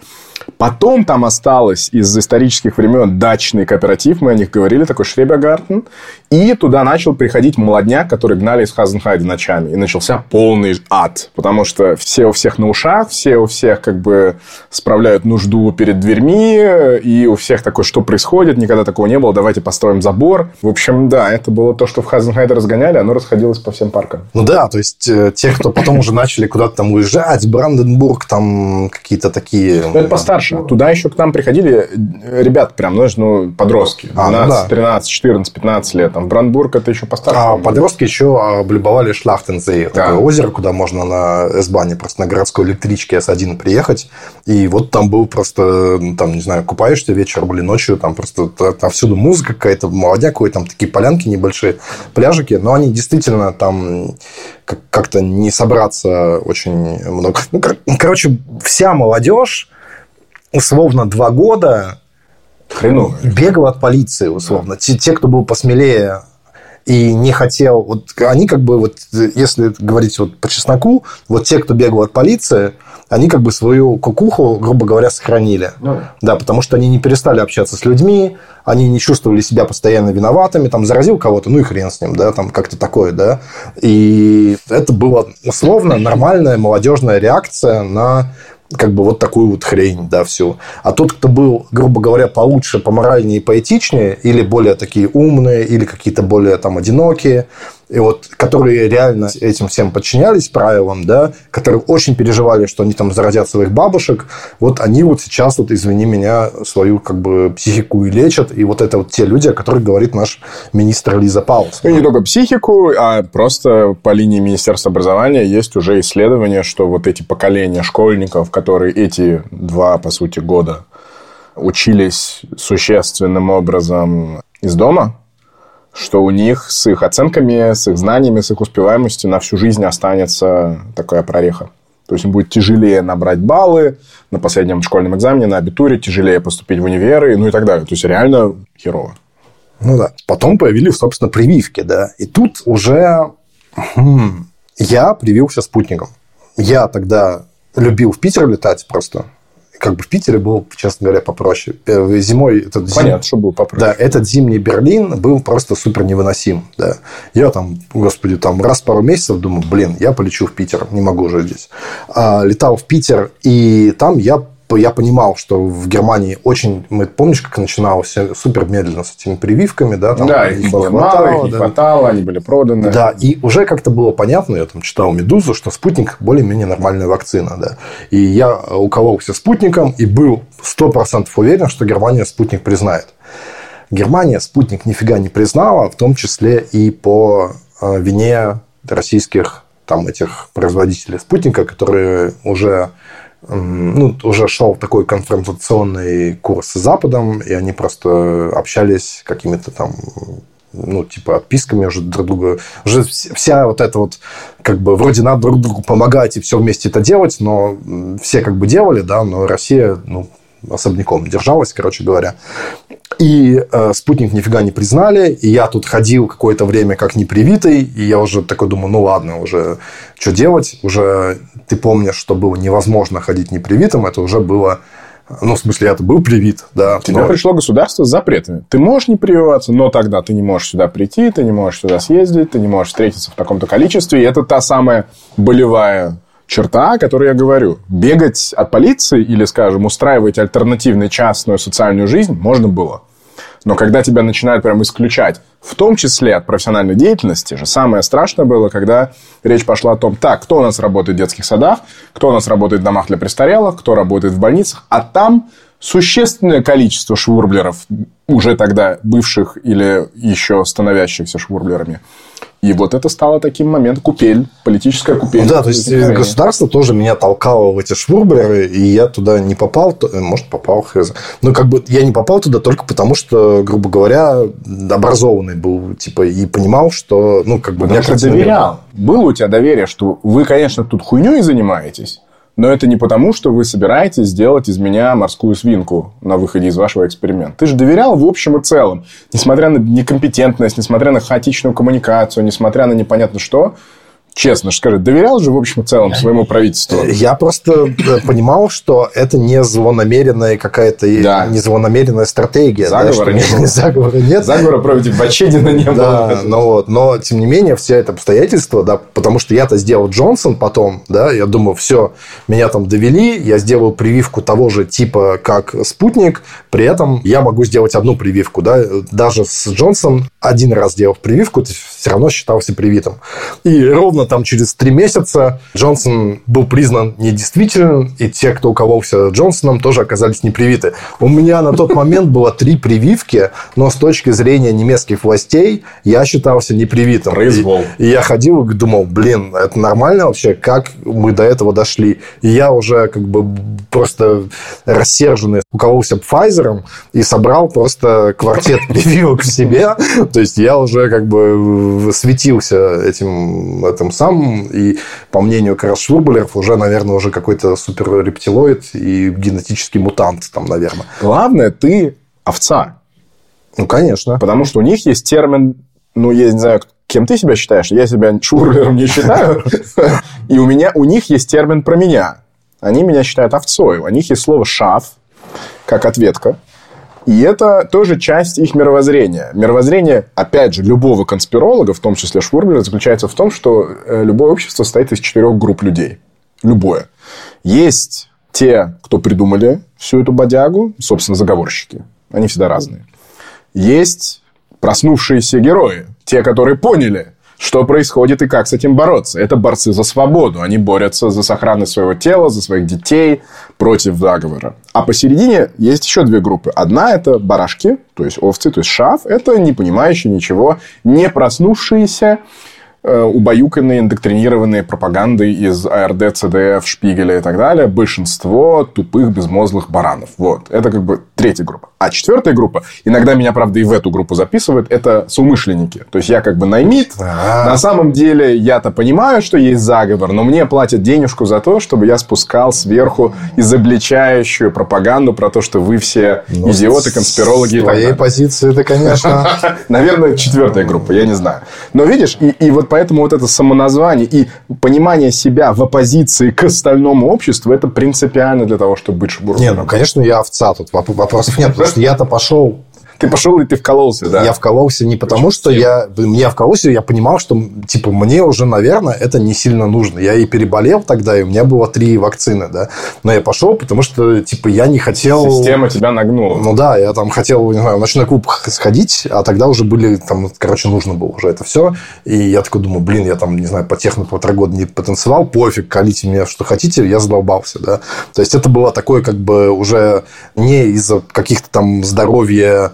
Потом там осталось из исторических времен дачный кооператив, мы о них говорили, такой Шребергартен. И туда начал приходить молодняк, который гнали из Хазенхайда ночами. И начался полный ад. Потому что все у всех на ушах, все у всех как бы справляют нужду перед дверьми. И у всех такое, что происходит, никогда такого не было, давайте построим забор. В общем, да, это было то, что в Хазенхайде разгоняли, оно расходилось по всем паркам. Ну да, то есть э, те, кто потом уже начали куда-то там уезжать, Бранденбург, там какие-то такие... Ну, это постарше. Туда еще к нам приходили ребят прям, знаешь, ну, подростки. 12, а, ну, да. 13, 14, 15 лет. Там Брандбург это еще постарше. А подростки еще облюбовали Шлахтензей. Да. Такое озеро, куда можно на S-бане просто на городской электричке S1 приехать. И вот там был просто, там, не знаю, купаешься вечером или ночью, там просто отовсюду музыка какая-то, молодняк какой там такие полянки небольшие, пляжики. Но они действительно там как-то не собраться очень много. Ну, короче, вся молодежь условно два года Хреново. бегал от полиции, условно. Да. Те, те, кто был посмелее и не хотел... Вот они как бы, вот, если говорить вот по чесноку, вот те, кто бегал от полиции, они как бы свою кукуху, грубо говоря, сохранили. Ну, да. потому что они не перестали общаться с людьми, они не чувствовали себя постоянно виноватыми, там, заразил кого-то, ну и хрен с ним, да, там, как-то такое, да. И это была условно нормальная молодежная реакция на как бы вот такую вот хрень, да, всю. А тот, кто был, грубо говоря, получше, поморальнее и поэтичнее, или более такие умные, или какие-то более там одинокие, и вот, которые реально этим всем подчинялись правилам, да, которые очень переживали, что они там заразят своих бабушек, вот они вот сейчас, вот, извини меня, свою как бы психику и лечат, и вот это вот те люди, о которых говорит наш министр Лиза Паулс. Ну, не только психику, а просто по линии Министерства образования есть уже исследование, что вот эти поколения школьников, которые эти два, по сути, года учились существенным образом из дома, что у них с их оценками, с их знаниями, с их успеваемостью на всю жизнь останется такая прореха. То есть им будет тяжелее набрать баллы на последнем школьном экзамене, на абитуре, тяжелее поступить в универы, ну и так далее. То есть реально херово. Ну да. Потом появились, собственно, прививки, да. И тут уже хм, я привился спутником. Я тогда любил в Питер летать просто как бы в Питере был, честно говоря, попроще. Зимой этот Понятно, зим... что был попроще. Да, этот зимний Берлин был просто супер невыносим. Да. Я там, господи, там раз в пару месяцев думаю, блин, я полечу в Питер, не могу уже здесь. А, летал в Питер, и там я я понимал, что в Германии очень... Мы, помнишь, как начиналось супер медленно с этими прививками, да? Там да, их было мало, их не да. хватало, они были проданы. Да, и уже как-то было понятно, я там читал «Медузу», что спутник более-менее нормальная вакцина, да. И я укололся спутником и был 100% уверен, что Германия спутник признает. Германия спутник нифига не признала, в том числе и по э, вине российских там этих производителей спутника, которые уже ну, уже шел такой конфронтационный курс с Западом, и они просто общались какими-то там ну, типа, отписками уже друг друга. Уже вся вот эта вот, как бы, вроде надо друг другу помогать и все вместе это делать, но все как бы делали, да, но Россия, ну, особняком держалась, короче говоря. И э, спутник нифига не признали, и я тут ходил какое-то время как непривитый, и я уже такой думаю, ну ладно, уже что делать, уже ты помнишь, что было невозможно ходить непривитым, это уже было ну, в смысле, я-то был привит, да. Тебе но... пришло государство с запретами. Ты можешь не прививаться, но тогда ты не можешь сюда прийти, ты не можешь сюда съездить, ты не можешь встретиться в таком-то количестве. И это та самая болевая черта, о которой я говорю. Бегать от полиции или, скажем, устраивать альтернативную частную социальную жизнь можно было. Но когда тебя начинают прям исключать, в том числе от профессиональной деятельности, же самое страшное было, когда речь пошла о том, так, кто у нас работает в детских садах, кто у нас работает в домах для престарелых, кто работает в больницах, а там существенное количество швурблеров, уже тогда бывших или еще становящихся швурблерами, и вот это стало таким моментом купель, политическая купель. Да, то есть государство тоже меня толкало в эти швурблеры, и я туда не попал, может, попал, хз. Но как бы я не попал туда только потому, что, грубо говоря, образованный был, типа, и понимал, что, ну, как бы... Потому что доверял. Было у тебя доверие, что вы, конечно, тут хуйней занимаетесь, но это не потому, что вы собираетесь сделать из меня морскую свинку на выходе из вашего эксперимента. Ты же доверял в общем и целом. Несмотря на некомпетентность, несмотря на хаотичную коммуникацию, несмотря на непонятно что, Честно скажи, доверял же в общем и целом своему правительству? Я просто э, понимал, что это не злонамеренная какая-то да. не злонамеренная стратегия. Заговора, да, не было. <laughs> Заговора нет. Заговора против Бачедина не было. Да, но, вот, но тем не менее все это обстоятельства, да, потому что я-то сделал Джонсон потом, да, я думаю, все, меня там довели, я сделал прививку того же типа, как спутник, при этом я могу сделать одну прививку, да, даже с Джонсон один раз сделав прививку, ты все равно считался привитым. И ровно ровно там через три месяца Джонсон был признан недействительным, и те, кто укололся Джонсоном, тоже оказались непривиты. У меня на тот момент было три прививки, но с точки зрения немецких властей я считался непривитым. Произвол. И, и я ходил и думал, блин, это нормально вообще? Как мы до этого дошли? И я уже как бы просто рассерженный укололся Pfizer и собрал просто квартет прививок в себе. То есть я уже как бы светился этим, этим сам, и по мнению как раз уже, наверное, уже какой-то супер рептилоид и генетический мутант там, наверное. Главное, ты овца. Ну, конечно. Потому что у них есть термин, ну, я не знаю, кем ты себя считаешь? Я себя Швурбелером не считаю. И у меня, у них есть термин про меня. Они меня считают овцой. У них есть слово «шаф», как ответка. И это тоже часть их мировоззрения. Мировоззрение, опять же, любого конспиролога, в том числе Швурбеля, заключается в том, что э, любое общество состоит из четырех групп людей. Любое. Есть те, кто придумали всю эту бодягу, собственно, заговорщики. Они всегда разные. Есть проснувшиеся герои, те, которые поняли, что происходит и как с этим бороться. Это борцы за свободу. Они борются за сохранность своего тела, за своих детей против заговора. А посередине есть еще две группы. Одна – это барашки, то есть овцы, то есть шаф. Это не понимающие ничего, не проснувшиеся, убаюканные, индоктринированные пропагандой из АРД, ЦДФ, Шпигеля и так далее, большинство тупых, безмозглых баранов. Вот. Это как бы третья группа. А четвертая группа, иногда меня, правда, и в эту группу записывают, это соумышленники. То есть, я как бы наймит. А-а-а. На самом деле, я-то понимаю, что есть заговор, но мне платят денежку за то, чтобы я спускал сверху изобличающую пропаганду про то, что вы все ну, идиоты, конспирологи. С твоей позиции это, конечно... <laughs> Наверное, четвертая группа, я не знаю. Но видишь, и, и вот поэтому вот это самоназвание и понимание себя в оппозиции к остальному обществу, это принципиально для того, чтобы быть шбуром. Не, ну, конечно, я овца, тут вопросов нет, потому что я-то пошел ты пошел и ты вкололся, да? Я вкололся не потому, что я... Мне вкололся, я понимал, что, типа, мне уже, наверное, это не сильно нужно. Я и переболел тогда, и у меня было три вакцины, да. Но я пошел, потому что, типа, я не хотел... Система тебя нагнула. Ну да, я там хотел, не знаю, в ночной клуб сходить, а тогда уже были, там, короче, нужно было уже это все. И я такой думаю, блин, я там, не знаю, по техно полтора года не потанцевал, пофиг, колите меня, что хотите, я задолбался, да. То есть, это было такое, как бы, уже не из-за каких-то там здоровья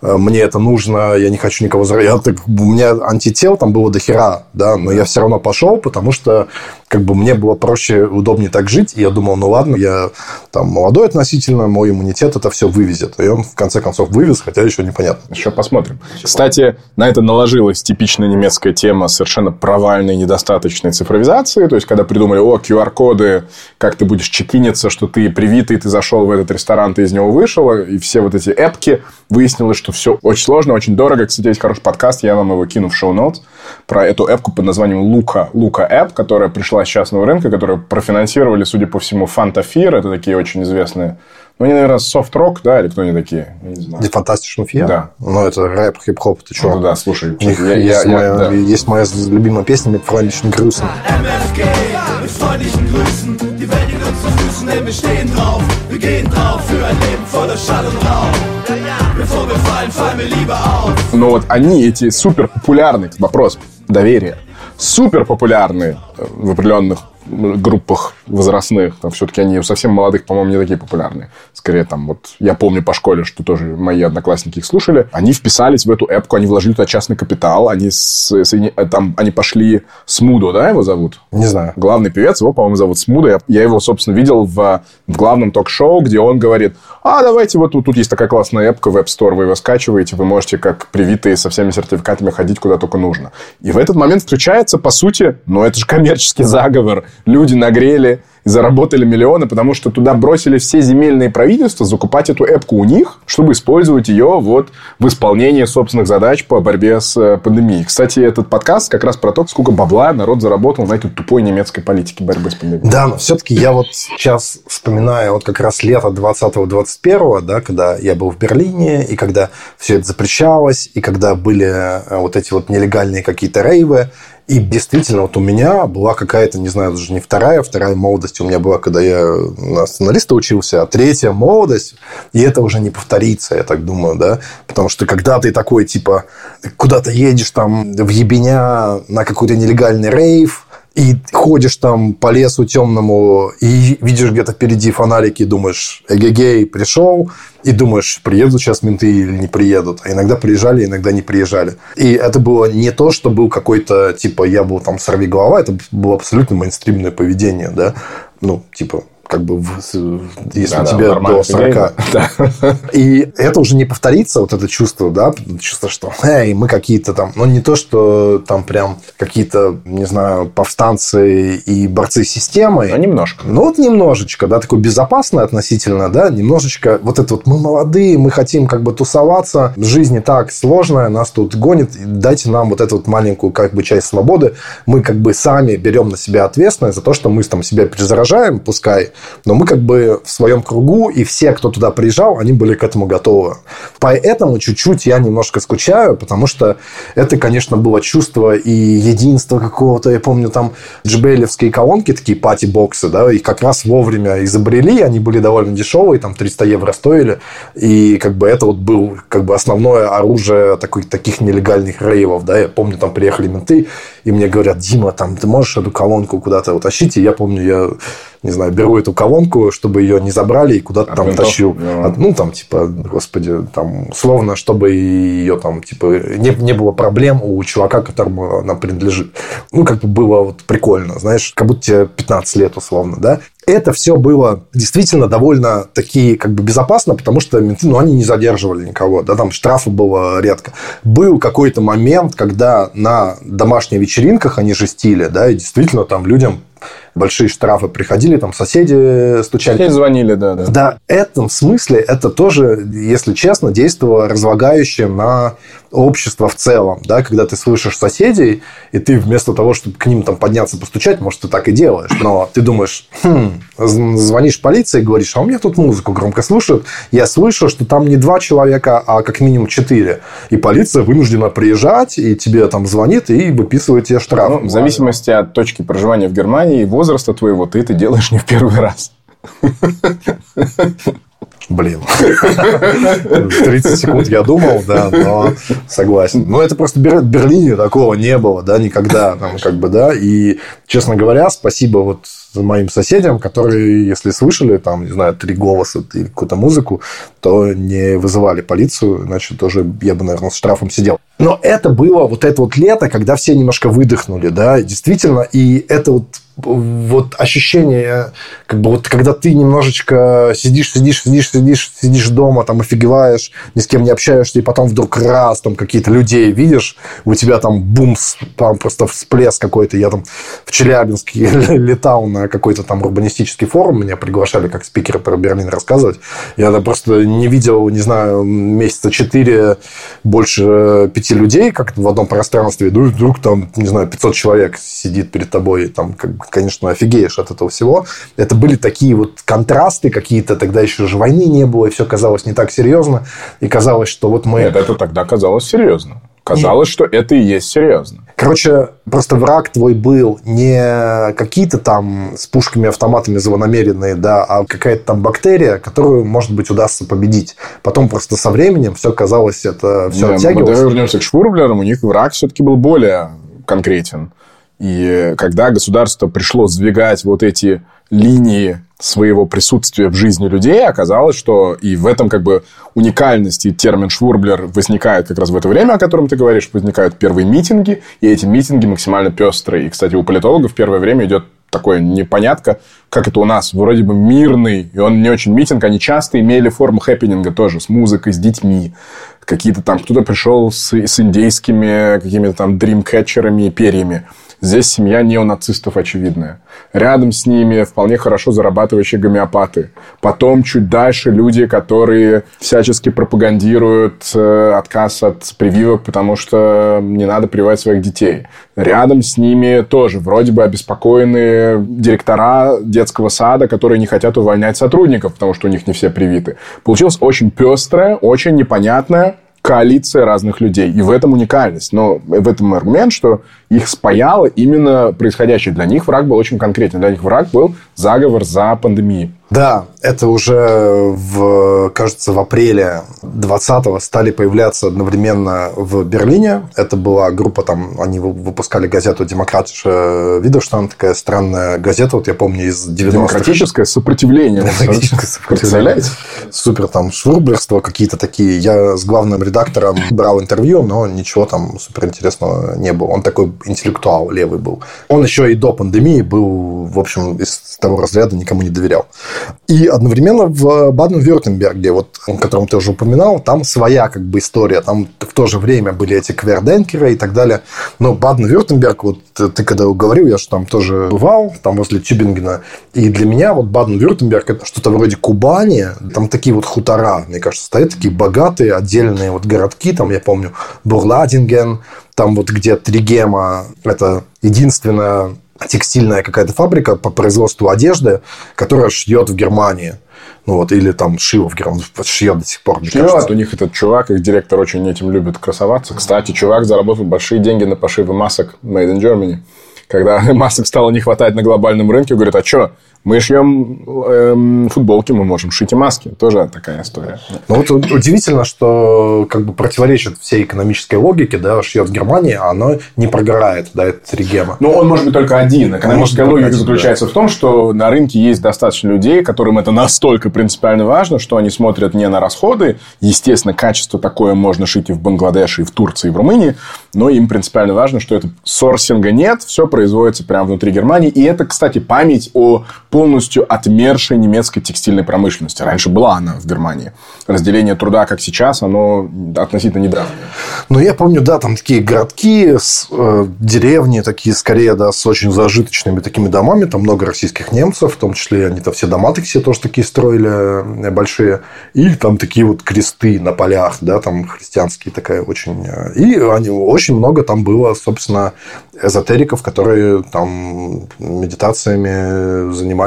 мне это нужно, я не хочу никого заразить. У меня антител там было до хера, да, но я все равно пошел, потому что как бы мне было проще, удобнее так жить, и я думал, ну ладно, я там молодой относительно, мой иммунитет это все вывезет. И он в конце концов вывез, хотя еще непонятно. Еще посмотрим. Кстати, на это наложилась типичная немецкая тема совершенно провальной, недостаточной цифровизации. То есть, когда придумали, о, QR-коды, как ты будешь чекиниться, что ты привитый, ты зашел в этот ресторан, ты из него вышел, и все вот эти эпки, выяснилось, что все очень сложно, очень дорого. Кстати, есть хороший подкаст, я вам его кину в шоу-ноут, про эту эпку под названием Лука. Лука эп, которая пришла с частного рынка, которую профинансировали, судя по всему, Фантафир. Это такие очень известные ну, они, наверное, софт-рок, да, или кто они такие? Я не знаю. Фантастичный Фия? Да. Ну, это рэп, хип-хоп, ты что? Ну, да, слушай. У них я, есть, я, моя, да. есть моя любимая песня «Mit freundlichen Grüßen». Zu Füßen, denn wir stehen drauf, wir gehen drauf für ein Leben voller Schall und Rauch. Bevor wir fallen, fallen wir lieber auf. Но вот они, эти супер популярные, вопрос, доверие, супер популярные в определенных группах возрастных. Там все-таки они совсем молодых, по-моему, не такие популярные. Скорее, там, вот я помню по школе, что тоже мои одноклассники их слушали. Они вписались в эту эпку, они вложили туда частный капитал, они, с, с, там, они пошли Смудо, да, его зовут? Не знаю. Главный певец, его, по-моему, зовут Смудо. Я, я его, собственно, видел в, в главном ток-шоу, где он говорит, а, давайте вот тут, тут есть такая классная эпка, в App Store вы его скачиваете, вы можете как привитые со всеми сертификатами ходить куда только нужно. И в этот момент включается, по сути, ну, это же коммерческий заговор. Люди нагрели заработали миллионы, потому что туда бросили все земельные правительства закупать эту эпку у них, чтобы использовать ее вот в исполнении собственных задач по борьбе с э, пандемией. Кстати, этот подкаст как раз про то, сколько бабла народ заработал на этой тупой немецкой политике борьбы с пандемией. Да, но все-таки я вот сейчас вспоминаю вот как раз лето 20-21, да, когда я был в Берлине, и когда все это запрещалось, и когда были э, вот эти вот нелегальные какие-то рейвы, и действительно, вот у меня была какая-то, не знаю, даже не вторая, вторая молодость у меня была, когда я на сценариста учился, а третья молодость, и это уже не повторится, я так думаю, да, потому что когда ты такой, типа, куда-то едешь там в ебеня на какой-то нелегальный рейв, и ходишь там по лесу темному, и видишь где-то впереди фонарики, и думаешь, эгегей, пришел, и думаешь, приедут сейчас менты или не приедут. А иногда приезжали, иногда не приезжали. И это было не то, что был какой-то, типа, я был там сорви голова, это было абсолютно мейнстримное поведение, да. Ну, типа, как бы, если да, тебе да, до 40. Да. И это уже не повторится, вот это чувство, да, чувство, что, эй, мы какие-то там, ну, не то, что там прям какие-то, не знаю, повстанцы и борцы с системой. Ну, немножко. Ну, вот немножечко, да, такой безопасный относительно, да, немножечко, вот это вот мы молодые, мы хотим как бы тусоваться, жизнь не так сложная, нас тут гонит, дайте нам вот эту вот маленькую как бы часть свободы, мы как бы сами берем на себя ответственность за то, что мы там себя перезаражаем, пускай, но мы как бы в своем кругу, и все, кто туда приезжал, они были к этому готовы. Поэтому чуть-чуть я немножко скучаю, потому что это, конечно, было чувство и единства какого-то. Я помню, там джбейлевские колонки, такие пати-боксы, да, их как раз вовремя изобрели, они были довольно дешевые, там 300 евро стоили, и как бы это вот был как бы основное оружие такой, таких нелегальных рейвов, да, я помню, там приехали менты, и мне говорят, Дима, там, ты можешь эту колонку куда-то утащить? И я помню, я не знаю, беру эту колонку, чтобы ее не забрали и куда-то а там винтов? тащил. Yeah. Ну, там, типа, господи, там, условно, чтобы ее там, типа, не, не было проблем у чувака, которому она принадлежит. Ну, как бы было вот прикольно, знаешь, как будто тебе 15 лет, условно, да это все было действительно довольно такие как бы безопасно, потому что менты, ну, они не задерживали никого, да, там штрафы было редко. Был какой-то момент, когда на домашних вечеринках они жестили, да, и действительно там людям большие штрафы приходили, там соседи стучали. Соседи звонили, да, да. Да, в этом смысле это тоже, если честно, действовало разлагающе на общество в целом, да, когда ты слышишь соседей, и ты вместо того, чтобы к ним там подняться, постучать, может, ты так и делаешь, но ты думаешь, хм, звонишь полиции говоришь, а у меня тут музыку громко слушают, я слышу, что там не два человека, а как минимум четыре, и полиция вынуждена приезжать, и тебе там звонит и выписывает тебе штраф. Ну, в зависимости от точки проживания в Германии и возраста твоего, ты это делаешь не в первый раз. Блин. 30 секунд я думал, да, но согласен. Но это просто в Берлине такого не было, да, никогда. Там, как бы, да. И, честно говоря, спасибо вот моим соседям, которые, если слышали, там, не знаю, три голоса или какую-то музыку, то не вызывали полицию, иначе тоже я бы, наверное, с штрафом сидел. Но это было вот это вот лето, когда все немножко выдохнули, да, действительно, и это вот вот ощущение, как бы вот когда ты немножечко сидишь, сидишь, сидишь, сидишь, сидишь дома, там офигеваешь, ни с кем не общаешься, и потом вдруг раз там какие-то людей видишь, у тебя там бум, там просто всплеск какой-то. Я там в Челябинске <laughs> летал на какой-то там урбанистический форум, меня приглашали как спикера про Берлин рассказывать. Я там просто не видел, не знаю, месяца четыре больше пяти людей как в одном пространстве. Вдруг, вдруг там, не знаю, 500 человек сидит перед тобой, там как конечно, офигеешь от этого всего. Это были такие вот контрасты какие-то, тогда еще же войны не было, и все казалось не так серьезно, и казалось, что вот мы... Нет, это тогда казалось серьезно. Казалось, Нет. что это и есть серьезно. Короче, просто враг твой был не какие-то там с пушками, автоматами злонамеренные, да, а какая-то там бактерия, которую, может быть, удастся победить. Потом просто со временем все казалось, это все да, оттягивалось. Давай вернемся к Швурблерам. У них враг все-таки был более конкретен. И когда государство пришло сдвигать вот эти линии своего присутствия в жизни людей, оказалось, что и в этом как бы уникальность и термин «швурблер» возникает как раз в это время, о котором ты говоришь, возникают первые митинги, и эти митинги максимально пестрые. И, кстати, у политологов в первое время идет такое непонятка, как это у нас, вроде бы мирный, и он не очень митинг, они часто имели форму хэппининга тоже, с музыкой, с детьми, какие-то там, кто-то пришел с, с индейскими какими-то там дримкетчерами и перьями. Здесь семья неонацистов очевидная. Рядом с ними вполне хорошо зарабатывающие гомеопаты. Потом чуть дальше люди, которые всячески пропагандируют э, отказ от прививок, потому что не надо прививать своих детей. Рядом с ними тоже вроде бы обеспокоенные директора детского сада, которые не хотят увольнять сотрудников, потому что у них не все привиты. Получилось очень пестрое, очень непонятное коалиция разных людей. И в этом уникальность. Но в этом аргумент, что их спаяло именно происходящее. Для них враг был очень конкретен. Для них враг был заговор за пандемией. Да, это уже, в, кажется, в апреле 20-го стали появляться одновременно в Берлине. Это была группа, там, они выпускали газету «Демократische Widerstand», такая странная газета, вот я помню, из 90-х. Демократическое сопротивление. Демократическое сопротивление. Супер там швурблерство какие-то такие. Я с главным редактором брал интервью, но ничего там суперинтересного не было. Он такой интеллектуал левый был. Он еще и до пандемии был, в общем, из того разряда никому не доверял. И одновременно в Баден-Вюртемберге, вот, о котором ты уже упоминал, там своя как бы история. Там в то же время были эти кверденкеры и так далее. Но Баден-Вюртемберг, вот ты когда говорил, я же там тоже бывал, там возле Тюбингена. И для меня вот Баден-Вюртемберг это что-то вроде Кубани. Там такие вот хутора, мне кажется, стоят такие богатые отдельные вот городки. Там, я помню, Бурладинген, там вот где Тригема, это единственная текстильная какая-то фабрика по производству одежды, которая шьет в Германии. Ну вот, или там шил в Германии, шьет до сих пор. Шьет, у них этот чувак, их директор очень этим любит красоваться. Кстати, чувак заработал большие деньги на пошивы масок Made in Germany. Когда <laughs> масок стало не хватать на глобальном рынке, говорит, а что, мы шьем эм, футболки, мы можем шить и маски. Тоже такая история. Ну, вот удивительно, что как бы противоречит всей экономической логике, да, шьет в Германии, а оно не прогорает, да, это регема. Ну, он может быть только один. Экономическая логика один, заключается да. в том, что на рынке есть достаточно людей, которым это настолько принципиально важно, что они смотрят не на расходы. Естественно, качество такое можно шить и в Бангладеше, и в Турции, и в Румынии, но им принципиально важно, что это сорсинга нет, все производится прямо внутри Германии. И это, кстати, память о полностью отмершей немецкой текстильной промышленности. Раньше была она в Германии. Разделение труда, как сейчас, оно относительно недавнее. Ну, я помню, да, там такие городки, э, деревни такие, скорее, да, с очень зажиточными такими домами. Там много российских немцев, в том числе они-то все дома такие тоже такие строили э, большие. И там такие вот кресты на полях, да, там христианские такая очень... Э, и они, очень много там было, собственно, эзотериков, которые там медитациями занимались,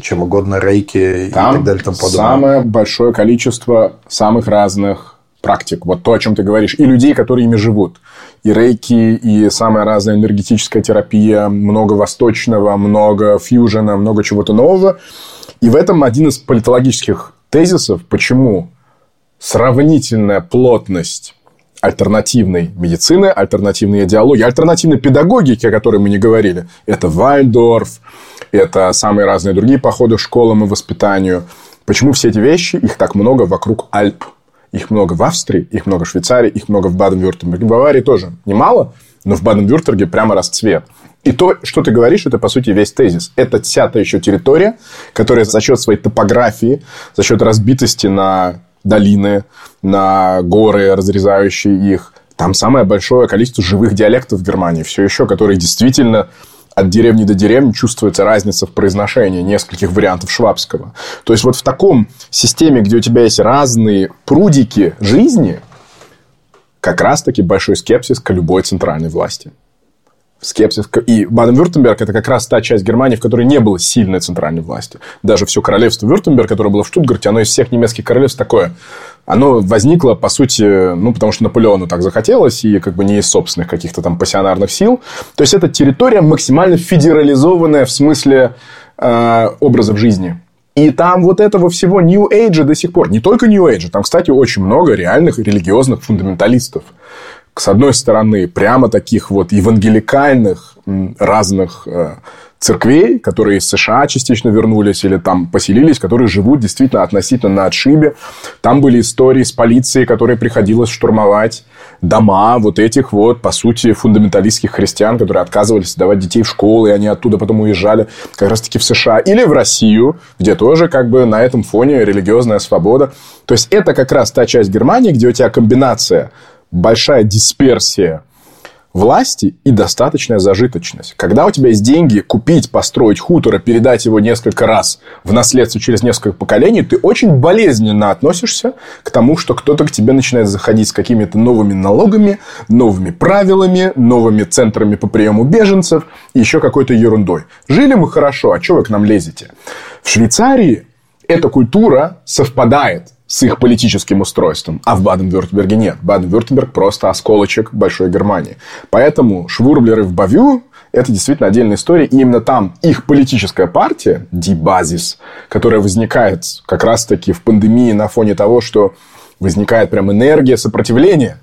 чем угодно, рейки там и так далее. Там самое большое количество самых разных практик. Вот то, о чем ты говоришь. И людей, которые ими живут. И рейки, и самая разная энергетическая терапия, много восточного, много фьюжена, много чего-то нового. И в этом один из политологических тезисов, почему сравнительная плотность альтернативной медицины, альтернативной идеологии, альтернативной педагогики, о которой мы не говорили. Это Вальдорф, это самые разные другие походы школам и воспитанию. Почему все эти вещи, их так много вокруг Альп? Их много в Австрии, их много в Швейцарии, их много в Баден-Вюртемберге. В Баварии тоже немало, но в Баден-Вюртемберге прямо расцвет. И то, что ты говоришь, это, по сути, весь тезис. Это вся та еще территория, которая за счет своей топографии, за счет разбитости на долины, на горы, разрезающие их, там самое большое количество живых диалектов в Германии. Все еще, которые действительно от деревни до деревни чувствуется разница в произношении нескольких вариантов швабского. То есть вот в таком системе, где у тебя есть разные прудики жизни, как раз-таки большой скепсис к любой центральной власти скепсис. И Баден-Вюртемберг – это как раз та часть Германии, в которой не было сильной центральной власти. Даже все королевство Вюртемберг, которое было в Штутгарте, оно из всех немецких королевств такое. Оно возникло, по сути, ну, потому что Наполеону так захотелось, и как бы не из собственных каких-то там пассионарных сил. То есть, это территория максимально федерализованная в смысле э, образов жизни. И там вот этого всего New Age до сих пор. Не только New Age, там, кстати, очень много реальных религиозных фундаменталистов с одной стороны, прямо таких вот евангеликальных разных э, церквей, которые из США частично вернулись или там поселились, которые живут действительно относительно на отшибе. Там были истории с полицией, которой приходилось штурмовать дома вот этих вот, по сути, фундаменталистских христиан, которые отказывались давать детей в школы, и они оттуда потом уезжали как раз-таки в США. Или в Россию, где тоже как бы на этом фоне религиозная свобода. То есть, это как раз та часть Германии, где у тебя комбинация большая дисперсия власти и достаточная зажиточность. Когда у тебя есть деньги купить, построить хутор и передать его несколько раз в наследство через несколько поколений, ты очень болезненно относишься к тому, что кто-то к тебе начинает заходить с какими-то новыми налогами, новыми правилами, новыми центрами по приему беженцев и еще какой-то ерундой. Жили мы хорошо, а что вы к нам лезете? В Швейцарии эта культура совпадает с их политическим устройством. А в Баден-Вюртемберге нет. Баден-Вюртемберг просто осколочек большой Германии. Поэтому швурблеры в Бавю это действительно отдельная история. И именно там их политическая партия, Дибазис, которая возникает как раз-таки в пандемии на фоне того, что возникает прям энергия сопротивления,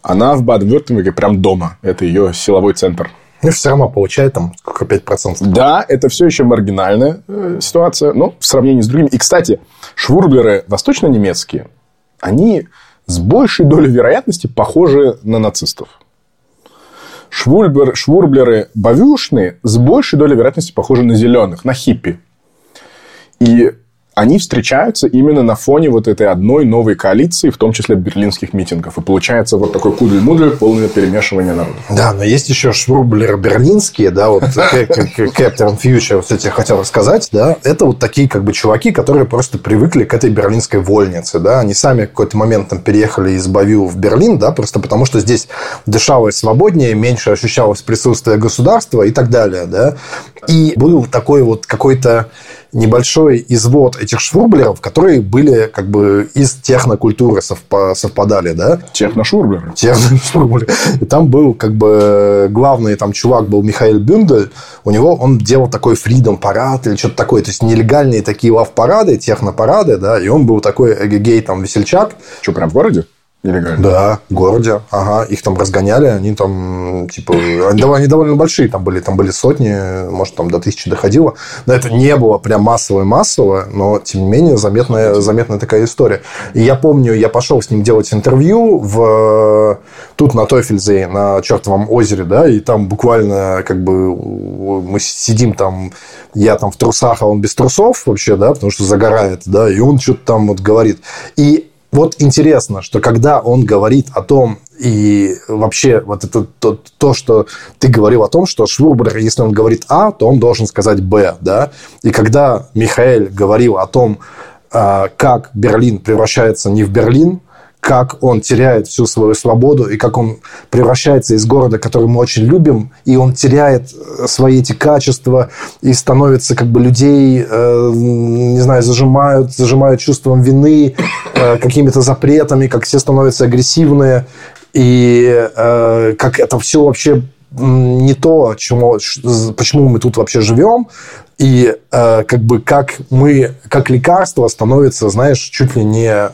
она в Баден-Вюртемберге прям дома. Это ее силовой центр. Ну, все равно получает там сколько, 5%. Да, это все еще маргинальная э, ситуация, но в сравнении с другими. И, кстати, швурблеры восточно-немецкие, они с большей долей вероятности похожи на нацистов. Швурблер, швурблеры бавюшные с большей долей вероятности похожи на зеленых, на хиппи. И они встречаются именно на фоне вот этой одной новой коалиции, в том числе берлинских митингов. И получается вот такой кудель-мудель, полное перемешивание народа. Да, но есть еще швурблеры берлинские, да, вот Captain Future, вот я хотел рассказать, да, это вот такие как бы чуваки, которые просто привыкли к этой берлинской вольнице, да, они сами в какой-то момент там переехали из Бавю в Берлин, да, просто потому что здесь дышалось свободнее, меньше ощущалось присутствие государства и так далее, да, и был такой вот какой-то небольшой извод этих швурблеров, которые были как бы из технокультуры совпадали, да? Техношвурблеры. Техношвурблеры. И там был как бы главный там чувак был Михаил Бюндель, у него он делал такой freedom парад или что-то такое, то есть нелегальные такие лав-парады, технопарады, да, и он был такой эгегей там весельчак. Что, прям в городе? Нелегально? Да, в городе. Ага. Их там разгоняли. Они там, типа, они, довольно большие там были. Там были сотни, может, там до тысячи доходило. Но это не было прям массовое-массовое, но, тем не менее, заметная, заметная такая история. И я помню, я пошел с ним делать интервью в тут на Тофельзе, на чертовом озере, да, и там буквально как бы мы сидим там, я там в трусах, а он без трусов вообще, да, потому что загорает, да, и он что-то там вот говорит. И вот интересно, что когда он говорит о том, и вообще вот это то, то, что ты говорил о том, что Швурбер, если он говорит А, то он должен сказать Б, да? И когда Михаил говорил о том, а, как Берлин превращается не в Берлин, как он теряет всю свою свободу и как он превращается из города, который мы очень любим, и он теряет э, свои эти качества и становится как бы людей, э, не знаю, зажимают, зажимают чувством вины, э, какими-то запретами, как все становятся агрессивные, и э, как это все вообще не то, чему, почему мы тут вообще живем, и э, как бы как мы, как лекарство становится, знаешь, чуть ли не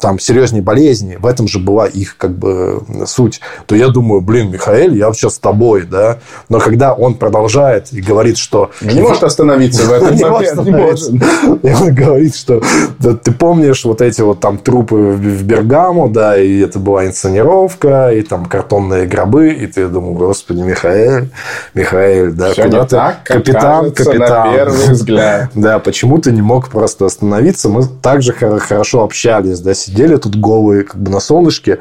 там серьезнее болезни, в этом же была их как бы суть, то я думаю, блин, Михаил, я вообще с тобой, да. Но когда он продолжает и говорит, что... Не может остановиться в этом. <laughs> Не может. И он говорит, что ты помнишь вот эти вот там трупы в Бергамо, да, и это была инсценировка, и там картонные гробы, и ты думал, господи, Михаил, Михаил, да, куда ты? Капитан, капитан. На первый взгляд. <laughs> Да, почему ты не мог просто остановиться? Мы также хорошо общались, да, сидели тут голые как бы на солнышке,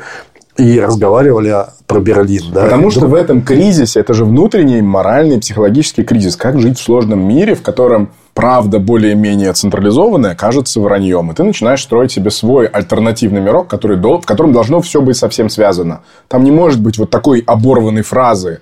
и разговаривали про Берлин. Да? Потому что в этом кризисе, это же внутренний моральный, психологический кризис. Как жить в сложном мире, в котором правда более-менее централизованная кажется враньем. И ты начинаешь строить себе свой альтернативный мирок, который, в котором должно все быть совсем связано. Там не может быть вот такой оборванной фразы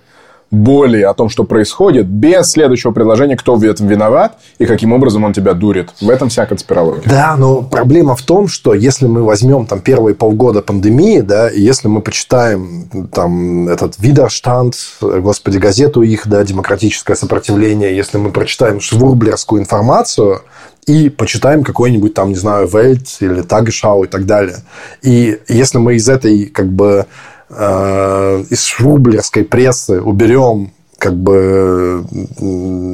боли о том, что происходит, без следующего предложения, кто в этом виноват и каким образом он тебя дурит. В этом вся конспирология. Да, но проблема в том, что если мы возьмем там первые полгода пандемии, да, и если мы почитаем там этот Видерштанд, господи, газету их, да, демократическое сопротивление, если мы прочитаем швурблерскую информацию, и почитаем какой-нибудь там, не знаю, Вельт или Тагшау и так далее. И если мы из этой как бы Э, из швублерской прессы уберем как бы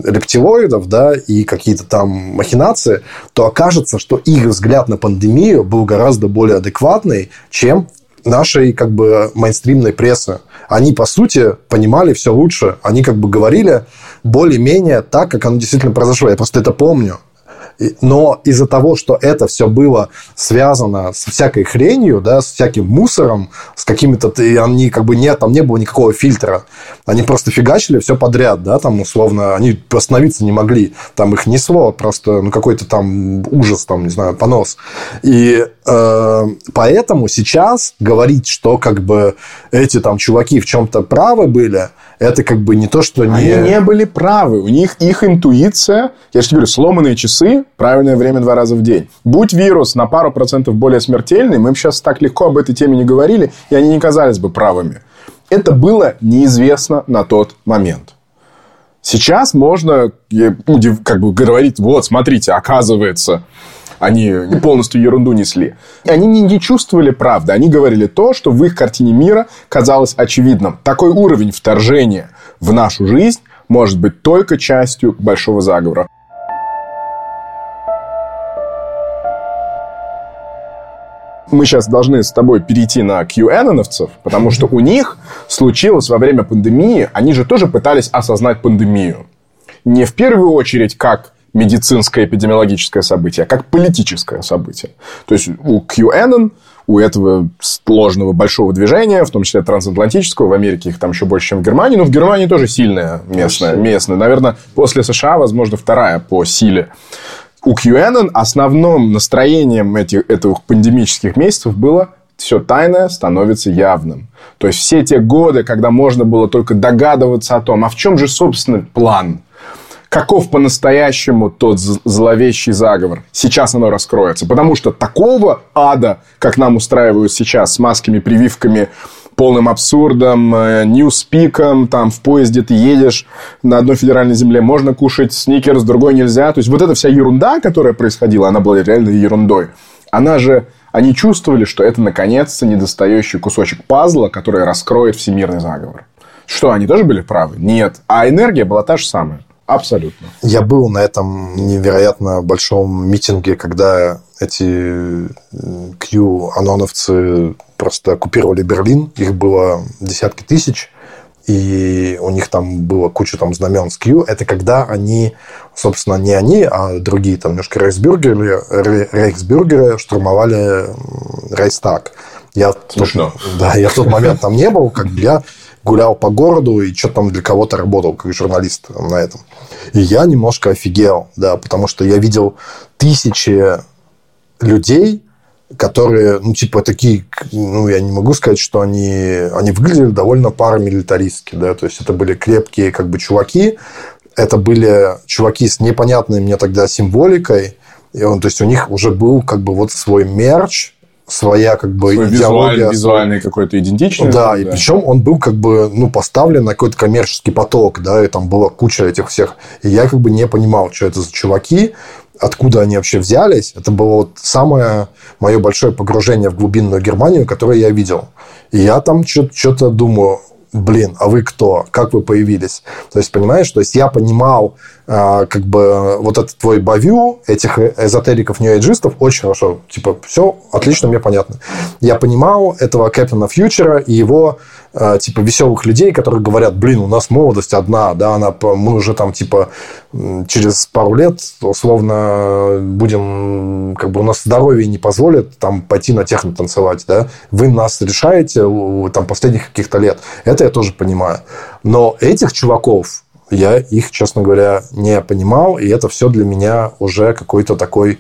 рептилоидов, да, и какие-то там махинации, то окажется, что их взгляд на пандемию был гораздо более адекватный, чем нашей как бы мейнстримной прессы. Они, по сути, понимали все лучше. Они как бы говорили более-менее так, как оно действительно произошло. Я просто это помню. Но из-за того, что это все было связано с всякой хренью, да, с всяким мусором, с какими-то... Они как бы нет, там не было никакого фильтра. Они просто фигачили все подряд, да, там условно, они остановиться не могли. Там их несло просто, ну, какой-то там ужас, там, не знаю, понос. И э, поэтому сейчас говорить, что как бы эти там чуваки в чем-то правы были, это как бы не то, что не... Они не были правы. У них их интуиция, я же говорю, сломанные часы, правильное время два раза в день. Будь вирус на пару процентов более смертельный, мы бы сейчас так легко об этой теме не говорили, и они не казались бы правыми. Это было неизвестно на тот момент. Сейчас можно как бы говорить, вот, смотрите, оказывается, они полностью ерунду несли. Они не, не чувствовали правды. Они говорили то, что в их картине мира казалось очевидным. Такой уровень вторжения в нашу жизнь может быть только частью большого заговора. мы сейчас должны с тобой перейти на QAnoновцев, потому что у них случилось во время пандемии, они же тоже пытались осознать пандемию. Не в первую очередь как медицинское эпидемиологическое событие, а как политическое событие. То есть у QAnon, у этого сложного большого движения, в том числе трансатлантического, в Америке их там еще больше, чем в Германии, но в Германии тоже сильная местная, местная. Наверное, после США, возможно, вторая по силе. У QAnon основным настроением этих, этих пандемических месяцев было все тайное становится явным. То есть все те годы, когда можно было только догадываться о том, а в чем же, собственно, план – каков по-настоящему тот зловещий заговор. Сейчас оно раскроется. Потому что такого ада, как нам устраивают сейчас с масками, прививками, полным абсурдом, э, ньюспиком, там в поезде ты едешь на одной федеральной земле, можно кушать сникерс, другой нельзя. То есть, вот эта вся ерунда, которая происходила, она была реально ерундой. Она же они чувствовали, что это, наконец-то, недостающий кусочек пазла, который раскроет всемирный заговор. Что, они тоже были правы? Нет. А энергия была та же самая. Абсолютно. Я был на этом невероятно большом митинге, когда эти Q-аноновцы просто оккупировали Берлин. Их было десятки тысяч. И у них там было куча там знамен с Q. Это когда они, собственно, не они, а другие там немножко рейхсбюргеры, рейхсбюргеры штурмовали Рейстаг. Я, Смешно. Да, я в тот момент там не был, как бы я гулял по городу и что-то там для кого-то работал, как журналист на этом. И я немножко офигел, да, потому что я видел тысячи людей, которые, ну, типа, такие, ну, я не могу сказать, что они, они выглядели довольно парамилитаристски, да, то есть это были крепкие, как бы, чуваки, это были чуваки с непонятной мне тогда символикой, и он, то есть у них уже был, как бы, вот свой мерч, своя как бы Свой идеология. Визуаль, визуальный какой-то идентичный. Да, да, и причем он был как бы ну, поставлен на какой-то коммерческий поток, да, и там была куча этих всех. И я как бы не понимал, что это за чуваки. откуда они вообще взялись, это было вот самое мое большое погружение в глубинную Германию, которое я видел. И я там что-то думаю, блин, а вы кто? Как вы появились? То есть, понимаешь, то есть я понимал, а, как бы вот этот твой бавю, этих эзотериков нью очень хорошо. Типа, все отлично, мне понятно. Я понимал этого Кэптона Фьючера и его типа веселых людей, которые говорят, блин, у нас молодость одна, да, она, мы уже там типа через пару лет условно будем, как бы у нас здоровье не позволит там пойти на техно танцевать, да, вы нас решаете там последних каких-то лет, это я тоже понимаю, но этих чуваков я их, честно говоря, не понимал, и это все для меня уже какой-то такой,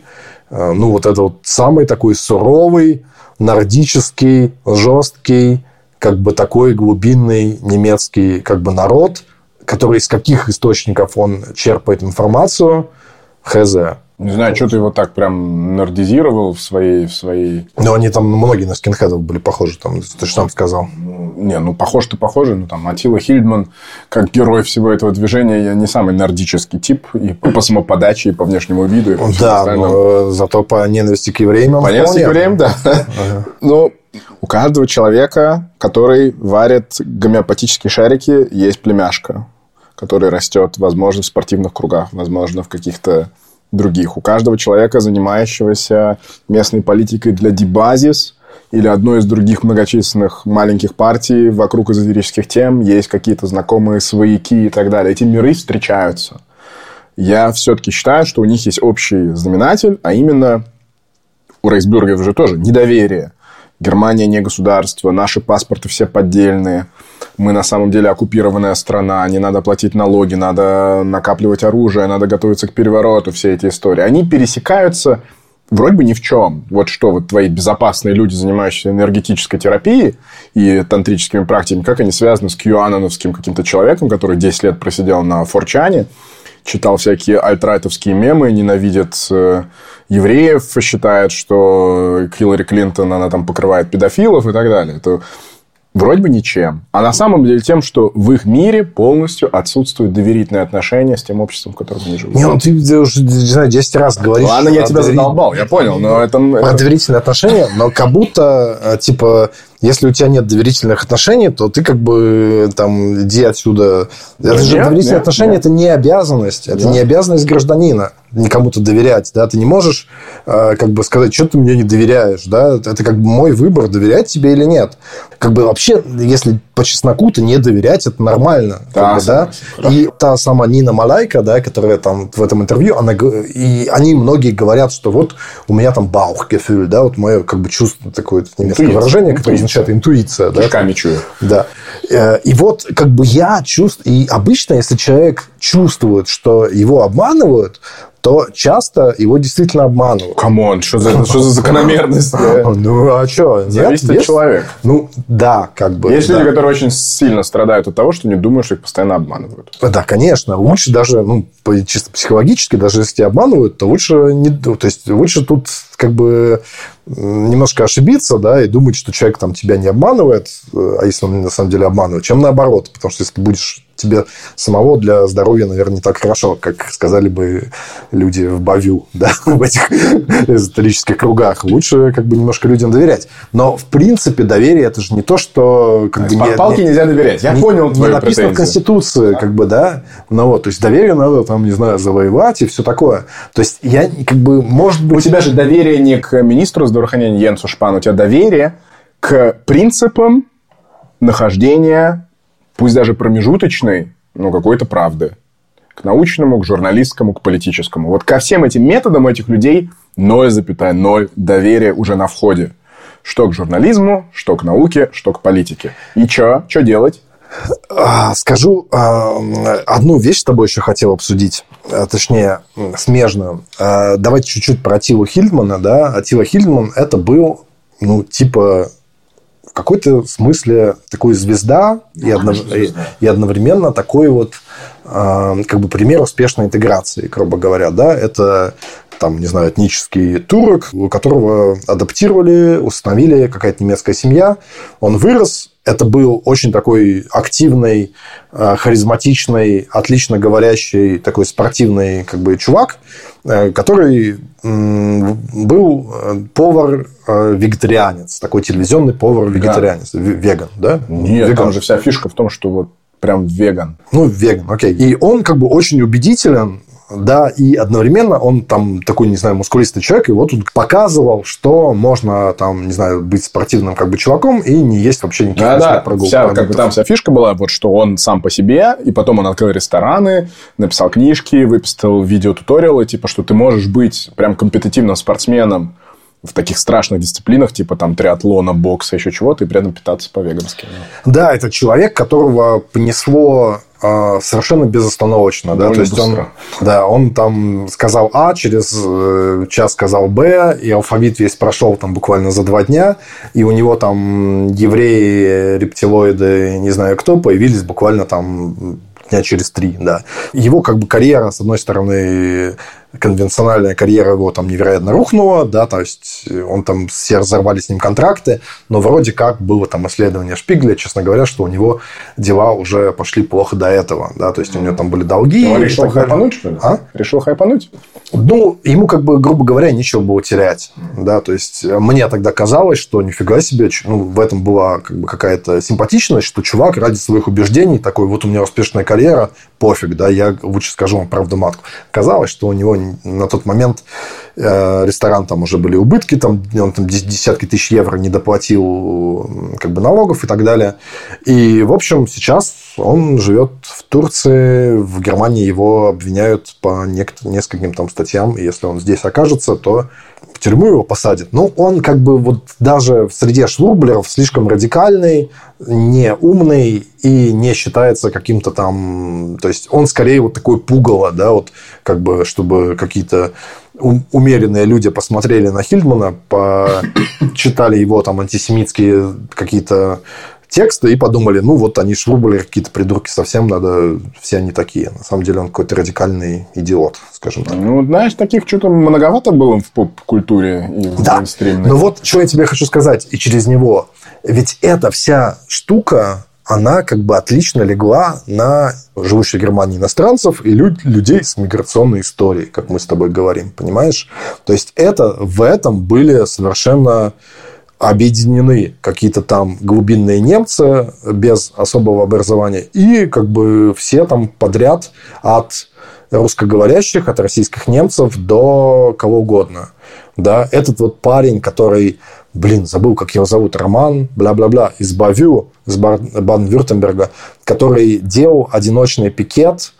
э, ну вот это вот самый такой суровый, нордический, жесткий, как бы такой глубинный немецкий как бы народ, который из каких источников он черпает информацию, хз. Не знаю, что ты его так прям нордизировал в своей... В своей... Ну, они там, многие на скинхедов были похожи, там, ты же сам сказал. Не, ну, похож ты похожи, ну, там, Атила Хильдман, как герой всего этого движения, я не самый нордический тип, и по самоподаче, и по внешнему виду, и по Да, но зато по ненависти к евреям... По ненависти к евреям, да. Ну, у каждого человека, который варит гомеопатические шарики, есть племяшка, который растет, возможно, в спортивных кругах, возможно, в каких-то других. У каждого человека, занимающегося местной политикой для дебазис или одной из других многочисленных маленьких партий вокруг эзотерических тем, есть какие-то знакомые свояки и так далее. Эти миры встречаются. Я все-таки считаю, что у них есть общий знаменатель, а именно у Рейсбюргов же тоже недоверие Германия не государство, наши паспорты все поддельные, мы на самом деле оккупированная страна, не надо платить налоги, надо накапливать оружие, надо готовиться к перевороту, все эти истории. Они пересекаются вроде бы ни в чем. Вот что вот твои безопасные люди, занимающиеся энергетической терапией и тантрическими практиками, как они связаны с Кьюаноновским каким-то человеком, который 10 лет просидел на Форчане, читал всякие альтрайтовские мемы, ненавидит э, евреев, считает, что Хиллари Клинтон, она там покрывает педофилов и так далее. Это вроде бы ничем. А на самом деле тем, что в их мире полностью отсутствует доверительное отношение с тем обществом, в котором они живут. Не, ну ты, уже, не знаю, 10 раз говоришь. Ладно, я тебя доверить... задолбал, я понял, но это... Про доверительные отношения, но как будто, э, типа, если у тебя нет доверительных отношений, то ты как бы там иди отсюда. Это нет, же доверительные нет, отношения, нет. это не обязанность, это нет. не обязанность гражданина никому-то доверять, да, ты не можешь э, как бы сказать, что ты мне не доверяешь, да, это как бы мой выбор, доверять тебе или нет. Как бы вообще, если по чесноку-то не доверять, это нормально, да, бы, да? И та сама Нина Малайка, да, которая там в этом интервью, она, и они многие говорят, что вот у меня там Bauchgefühl, да, вот мое как бы чувство, такое немецкое интуиция. выражение, которое означает интуиция, да. Кишками чую. Да. Э, и вот как бы я чувствую, и обычно, если человек чувствует, что его обманывают, то часто его действительно обманывают. Come on, что за, что за <laughs> закономерность? Ну, а что? Зависит от человека. Ну, да, как бы. Есть люди, которые очень сильно страдают от того, что не думают, что их постоянно обманывают. Да, конечно. Лучше даже, ну, чисто психологически, даже если тебя обманывают, то лучше не... То есть, лучше тут как бы немножко ошибиться, да, и думать, что человек там тебя не обманывает, э, а если он на самом деле обманывает, чем наоборот. Потому что если ты будешь тебе самого для здоровья, наверное, не так хорошо, как сказали бы люди в Бавю, <laughs> да, в этих эзотерических кругах. Лучше как бы немножко людям доверять. Но, в принципе, доверие – это же не то, что... Как бы, не, палки не, нельзя доверять. Я не, понял твою Не написано претензию. в Конституции, как бы, да. Ну, вот, то есть, доверие надо, там, не знаю, завоевать и все такое. То есть, я как бы, может быть... У тебя же доверие не к министру здравоохранения Йенсу Шпану, у тебя доверие к принципам нахождения пусть даже промежуточной, но какой-то правды. К научному, к журналистскому, к политическому. Вот ко всем этим методам этих людей 0,0 доверия уже на входе. Что к журнализму, что к науке, что к политике. И что? Что делать? А, скажу а, одну вещь с тобой еще хотел обсудить, а, точнее, смежную. Давайте чуть-чуть про Атилу Хильдмана. Да? Атила Хильдман – это был, ну, типа, в какой-то смысле такой звезда, ну, и, однов... звезда. и одновременно такой вот как бы пример успешной интеграции, грубо говоря, да, это там, не знаю, этнический турок, у которого адаптировали, установили какая-то немецкая семья. Он вырос, это был очень такой активный, э, харизматичный, отлично говорящий, такой спортивный как бы чувак, э, который был э, повар-вегетарианец, такой телевизионный повар-вегетарианец, веган, да? Нет, веган. там же вся фишка в том, что вот прям веган. Ну, веган, окей. И он как бы очень убедителен да, и одновременно он там такой, не знаю, мускулистый человек, и вот он показывал, что можно там, не знаю, быть спортивным как бы чуваком и не есть вообще никаких да, да. прогулок. Вся, как бы там вся фишка была, вот что он сам по себе, и потом он открыл рестораны, написал книжки, выписал видеотуториалы, типа, что ты можешь быть прям компетитивным спортсменом, в таких страшных дисциплинах, типа там триатлона, бокса, еще чего-то, и при этом питаться по-вегански. Да, это человек, которого понесло совершенно безостановочно, да, то есть он, да, он там сказал А, через э, час сказал Б, и алфавит весь прошел там буквально за два дня, и у него там евреи, рептилоиды, не знаю кто, появились буквально там дня через три, да. Его как бы карьера, с одной стороны, конвенциональная карьера его там невероятно рухнула, да, то есть он там все разорвали с ним контракты, но вроде как было там исследование Шпигля, честно говоря, что у него дела уже пошли плохо до этого, да, то есть у него там были долги. Он решил хайпануть, что ли? А? Решил хайпануть? Ну, ему как бы, грубо говоря, нечего было терять, да, то есть мне тогда казалось, что нифига себе, ну, в этом была как бы какая-то симпатичность, что чувак ради своих убеждений такой, вот у меня успешная карьера, пофиг, да, я лучше скажу вам правду матку. Казалось, что у него на тот момент э, ресторан там уже были убытки, там, он там десятки тысяч евро не доплатил как бы налогов и так далее. И, в общем, сейчас он живет в Турции, в Германии его обвиняют по нескольким там статьям, и если он здесь окажется, то в тюрьму его посадят. Ну, он как бы вот даже в среде швурблеров слишком радикальный, не умный и не считается каким-то там... То есть, он скорее вот такой пугало, да, вот как бы, чтобы какие-то умеренные люди посмотрели на Хильдмана, почитали его там антисемитские какие-то тексты и подумали, ну вот они шрубали какие-то придурки, совсем надо, все они такие. На самом деле он какой-то радикальный идиот, скажем так. Ну, знаешь, таких что-то многовато было в поп-культуре и в да. Ну вот, что я тебе хочу сказать, и через него. Ведь эта вся штука, она как бы отлично легла на живущих в Германии иностранцев и люд, людей с миграционной историей, как мы с тобой говорим, понимаешь? То есть это в этом были совершенно объединены какие-то там глубинные немцы без особого образования и как бы все там подряд от русскоговорящих, от российских немцев до кого угодно. Да, этот вот парень, который, блин, забыл, как его зовут, Роман, бла-бла-бла, из Бавю, из Баден-Вюртемберга, который делал одиночный пикет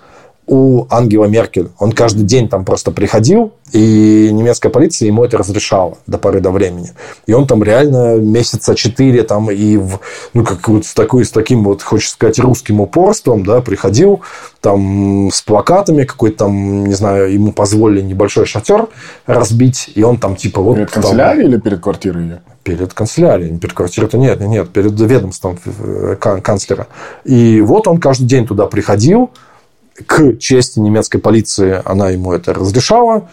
у Ангела Меркель. Он каждый день там просто приходил, и немецкая полиция ему это разрешала до поры до времени. И он там реально месяца четыре там и в, ну, как вот с, такой, с таким вот, хочется сказать, русским упорством, да, приходил там с плакатами какой-то там, не знаю, ему позволили небольшой шатер разбить, и он там типа вот... Перед канцелярией там, или перед квартирой ее? Перед канцелярией. Перед квартирой-то нет, нет, нет, перед ведомством э, канцлера. И вот он каждый день туда приходил, к чести немецкой полиции она ему это разрешала.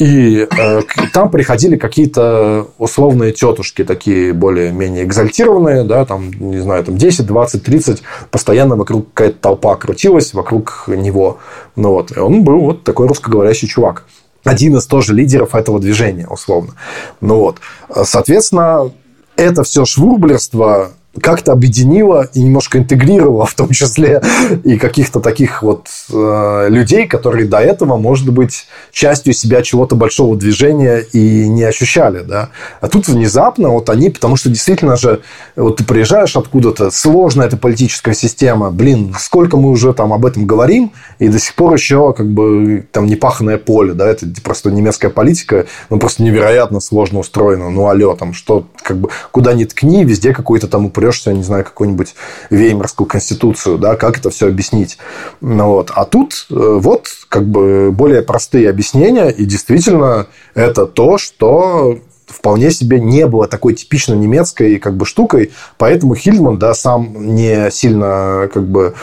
И э, там приходили какие-то условные тетушки, такие более-менее экзальтированные, да, там, не знаю, там 10, 20, 30, постоянно вокруг какая-то толпа крутилась вокруг него. Ну, вот. И он был вот такой русскоговорящий чувак. Один из тоже лидеров этого движения, условно. Ну, вот. Соответственно, это все швурблерство как-то объединила и немножко интегрировала, в том числе и каких-то таких вот э, людей, которые до этого, может быть, частью себя чего-то большого движения и не ощущали, да. А тут внезапно вот они, потому что действительно же, вот ты приезжаешь откуда-то, сложная эта политическая система, блин, сколько мы уже там об этом говорим, и до сих пор еще как бы там непаханное поле, да, это просто немецкая политика, ну, просто невероятно сложно устроена, ну, алло, там, что, как бы, куда ни ткни, везде какой-то там упрешься, не знаю, какую-нибудь Веймарскую конституцию, да, как это все объяснить. Ну, вот. А тут э, вот как бы более простые объяснения, и действительно это то, что вполне себе не было такой типично немецкой как бы штукой, поэтому Хильдман, да, сам не сильно как бы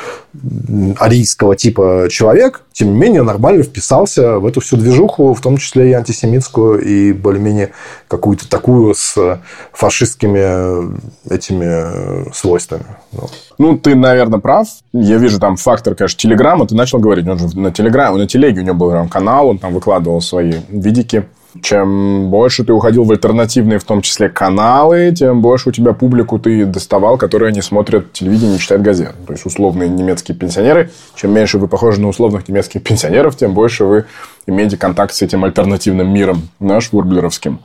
арийского типа человек, тем не менее, нормально вписался в эту всю движуху, в том числе и антисемитскую, и более-менее какую-то такую с фашистскими этими свойствами. Ну. ты, наверное, прав. Я вижу там фактор, конечно, Телеграма. Ты начал говорить, он же на Телеграме, на Телеге у него был канал, он там выкладывал свои видики. Чем больше ты уходил в альтернативные, в том числе, каналы, тем больше у тебя публику ты доставал, которые не смотрят телевидение, не читают газет. То есть, условные немецкие пенсионеры. Чем меньше вы похожи на условных немецких пенсионеров, тем больше вы имеете контакт с этим альтернативным миром, наш, вурблеровским.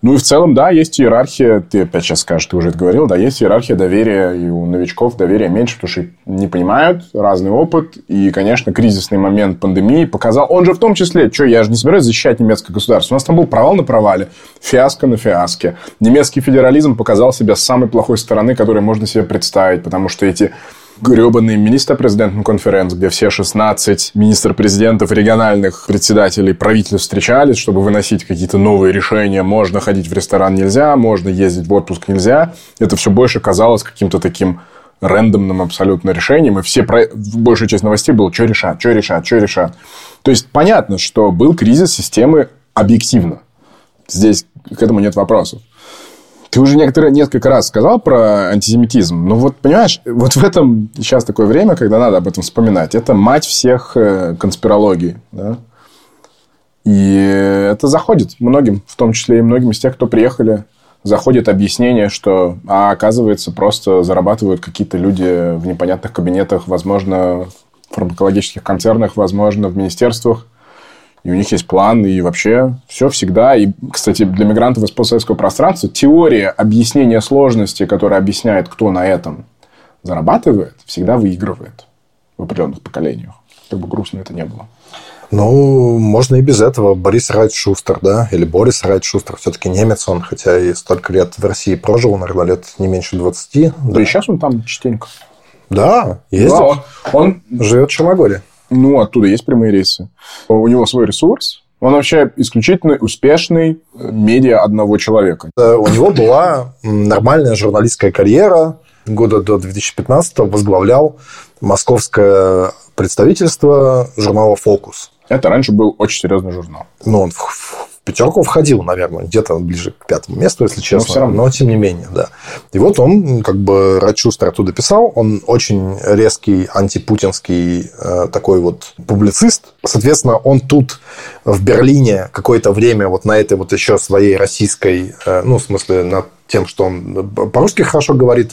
Ну и в целом, да, есть иерархия, ты опять сейчас скажешь, ты уже это говорил, да, есть иерархия доверия, и у новичков доверия меньше, потому что не понимают, разный опыт, и, конечно, кризисный момент пандемии показал, он же в том числе, что я же не собираюсь защищать немецкое государство, у нас там был провал на провале, фиаско на фиаске, немецкий федерализм показал себя с самой плохой стороны, которую можно себе представить, потому что эти гребаный министр-президентом конференц, где все 16 министр-президентов региональных председателей правительств встречались, чтобы выносить какие-то новые решения. Можно ходить в ресторан нельзя, можно ездить в отпуск нельзя. Это все больше казалось каким-то таким рандомным абсолютно решением, и все, большая часть новостей было, что решат, что решат, что решат. То есть, понятно, что был кризис системы объективно. Здесь к этому нет вопросов. Ты уже некоторые, несколько раз сказал про антисемитизм. Но вот, понимаешь, вот в этом сейчас такое время, когда надо об этом вспоминать. Это мать всех э, конспирологий. Да? И это заходит многим, в том числе и многим из тех, кто приехали, заходит объяснение, что, а оказывается, просто зарабатывают какие-то люди в непонятных кабинетах, возможно, в фармакологических концернах, возможно, в министерствах – и у них есть план, и вообще все всегда. И, кстати, для мигрантов из постсоветского пространства теория объяснения сложности, которая объясняет, кто на этом зарабатывает, всегда выигрывает в определенных поколениях. Как бы грустно это не было. Ну, можно и без этого. Борис Райт Шустер, да, или Борис Райт Шустер, все-таки немец он, хотя и столько лет в России прожил, наверное, лет не меньше 20. Да, да и сейчас он там частенько. Да, ездит. Да, он, он живет в Черногории. Ну, оттуда есть прямые рейсы. У него свой ресурс. Он вообще исключительно успешный медиа одного человека. У него была нормальная журналистская карьера. Года до 2015 возглавлял московское представительство журнала «Фокус». Это раньше был очень серьезный журнал. Ну, он пятерку входил, наверное, где-то ближе к пятому месту, если честно. Но, все равно. но тем не менее, да. И вот он, как бы, Радшустер оттуда писал, он очень резкий антипутинский э, такой вот публицист. Соответственно, он тут в Берлине какое-то время вот на этой вот еще своей российской, э, ну, в смысле, над тем, что он по-русски хорошо говорит,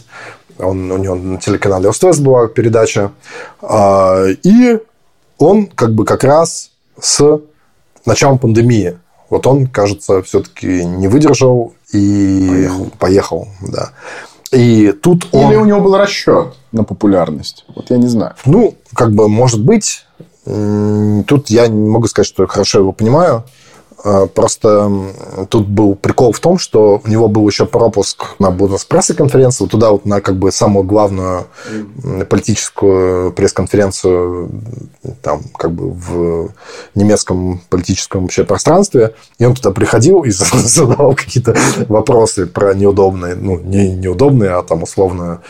он, у него на телеканале ОСТС была передача, э, и он как бы как раз с началом пандемии вот он, кажется, все-таки не выдержал и поехал. поехал да. И тут он... Или у него был расчет на популярность. Вот я не знаю. Ну, как бы, может быть. Тут я не могу сказать, что хорошо его понимаю. А, просто тут был прикол в том, что у него был еще пропуск на пресс-конференцию, туда вот на как бы самую главную политическую пресс-конференцию там как бы в немецком политическом вообще пространстве. И он туда приходил и <laughs> задавал какие-то вопросы про неудобные, ну, не неудобные, а там условно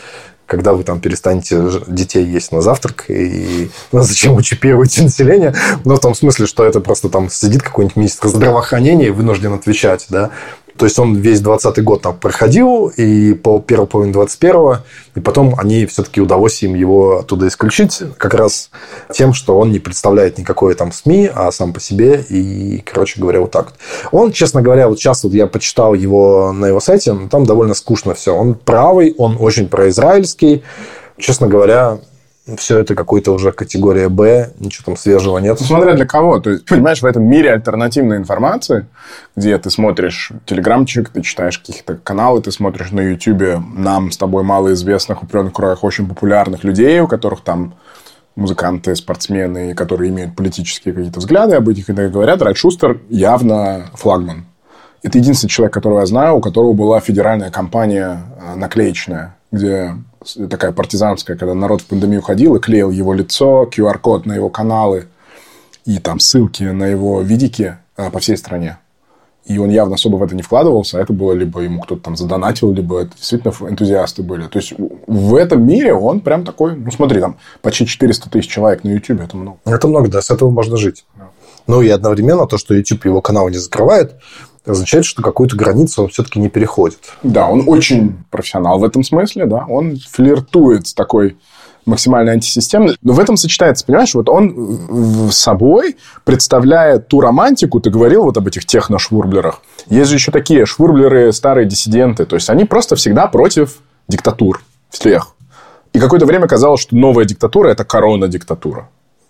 когда вы там перестанете детей есть на завтрак, и <laughs> ну, зачем вы чипируете население? Ну, в том смысле, что это просто там сидит какой-нибудь министр здравоохранения и вынужден отвечать, да, то есть он весь 20 год там проходил, и по первой половине 21 и потом они все-таки удалось им его оттуда исключить, как раз тем, что он не представляет никакой там СМИ, а сам по себе, и, короче говоря, вот так. Он, честно говоря, вот сейчас вот я почитал его на его сайте, там довольно скучно все. Он правый, он очень произраильский. Честно говоря, все это какой-то уже категория Б, ничего там свежего нет. Ну, смотря для кого. То есть, понимаешь, в этом мире альтернативной информации, где ты смотришь телеграмчик, ты читаешь какие-то каналы, ты смотришь на Ютубе нам с тобой малоизвестных, в определенных кругах очень популярных людей, у которых там музыканты, спортсмены, которые имеют политические какие-то взгляды об этих, и говорят, Райт Шустер явно флагман. Это единственный человек, которого я знаю, у которого была федеральная кампания э, наклеечная, где такая партизанская, когда народ в пандемию ходил и клеил его лицо, QR-код на его каналы и там ссылки на его видики а, по всей стране. и он явно особо в это не вкладывался, а это было либо ему кто-то там задонатил, либо это действительно энтузиасты были. То есть в этом мире он прям такой, ну смотри, там почти 400 тысяч человек на YouTube, это много. Это много, да, с этого можно жить. Да. Ну и одновременно то, что YouTube его канал не закрывает, означает, что какую-то границу он все-таки не переходит. Да, он очень профессионал в этом смысле, да. Он флиртует с такой максимально антисистемный. Но в этом сочетается, понимаешь, вот он с собой представляет ту романтику, ты говорил вот об этих техно-швурблерах. Есть же еще такие швурблеры, старые диссиденты. То есть, они просто всегда против диктатур всех. И какое-то время казалось, что новая диктатура – это корона-диктатура.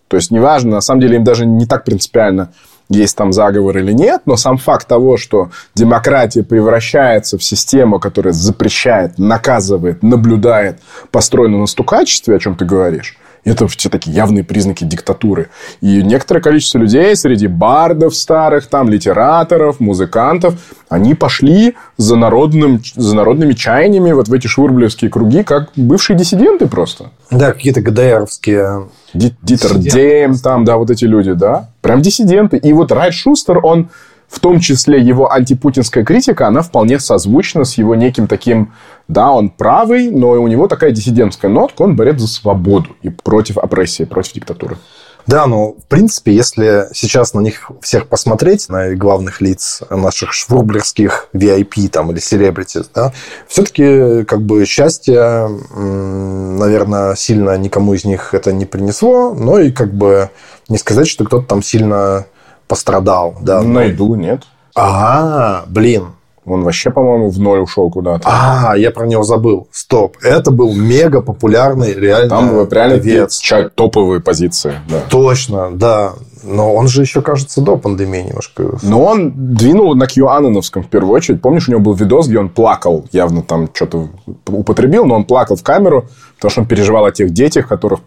То есть, неважно, на самом деле им даже не так принципиально – есть там заговор или нет, но сам факт того, что демократия превращается в систему, которая запрещает, наказывает, наблюдает, построена на стукачестве, о чем ты говоришь, это все такие явные признаки диктатуры. И некоторое количество людей среди бардов старых, там, литераторов, музыкантов, они пошли за, народным, за народными чаяниями вот в эти швурблевские круги, как бывшие диссиденты просто. Да, какие-то ГДРовские... Дитер Дейм, там, да, вот эти люди, да. Прям диссиденты. И вот Райт Шустер, он в том числе его антипутинская критика, она вполне созвучна с его неким таким, да, он правый, но у него такая диссидентская нотка, он борец за свободу и против опрессии, против диктатуры. Да, но в принципе, если сейчас на них всех посмотреть, на главных лиц наших швурблерских VIP там, или селебрити, да, все-таки как бы счастье, наверное, сильно никому из них это не принесло, но и как бы не сказать, что кто-то там сильно пострадал. Да, Найду, но... нет. А, блин. Он вообще, по-моему, в ноль ушел куда-то. А, я про него забыл. Стоп. Это был мега популярный, реально. Там вот реально певец. топовые позиции. Да. Точно, да. Но он же еще, кажется, до пандемии немножко. Но он двинул на Кьюаноновском в первую очередь. Помнишь, у него был видос, где он плакал, явно там что-то употребил, но он плакал в камеру, потому что он переживал о тех детях, которых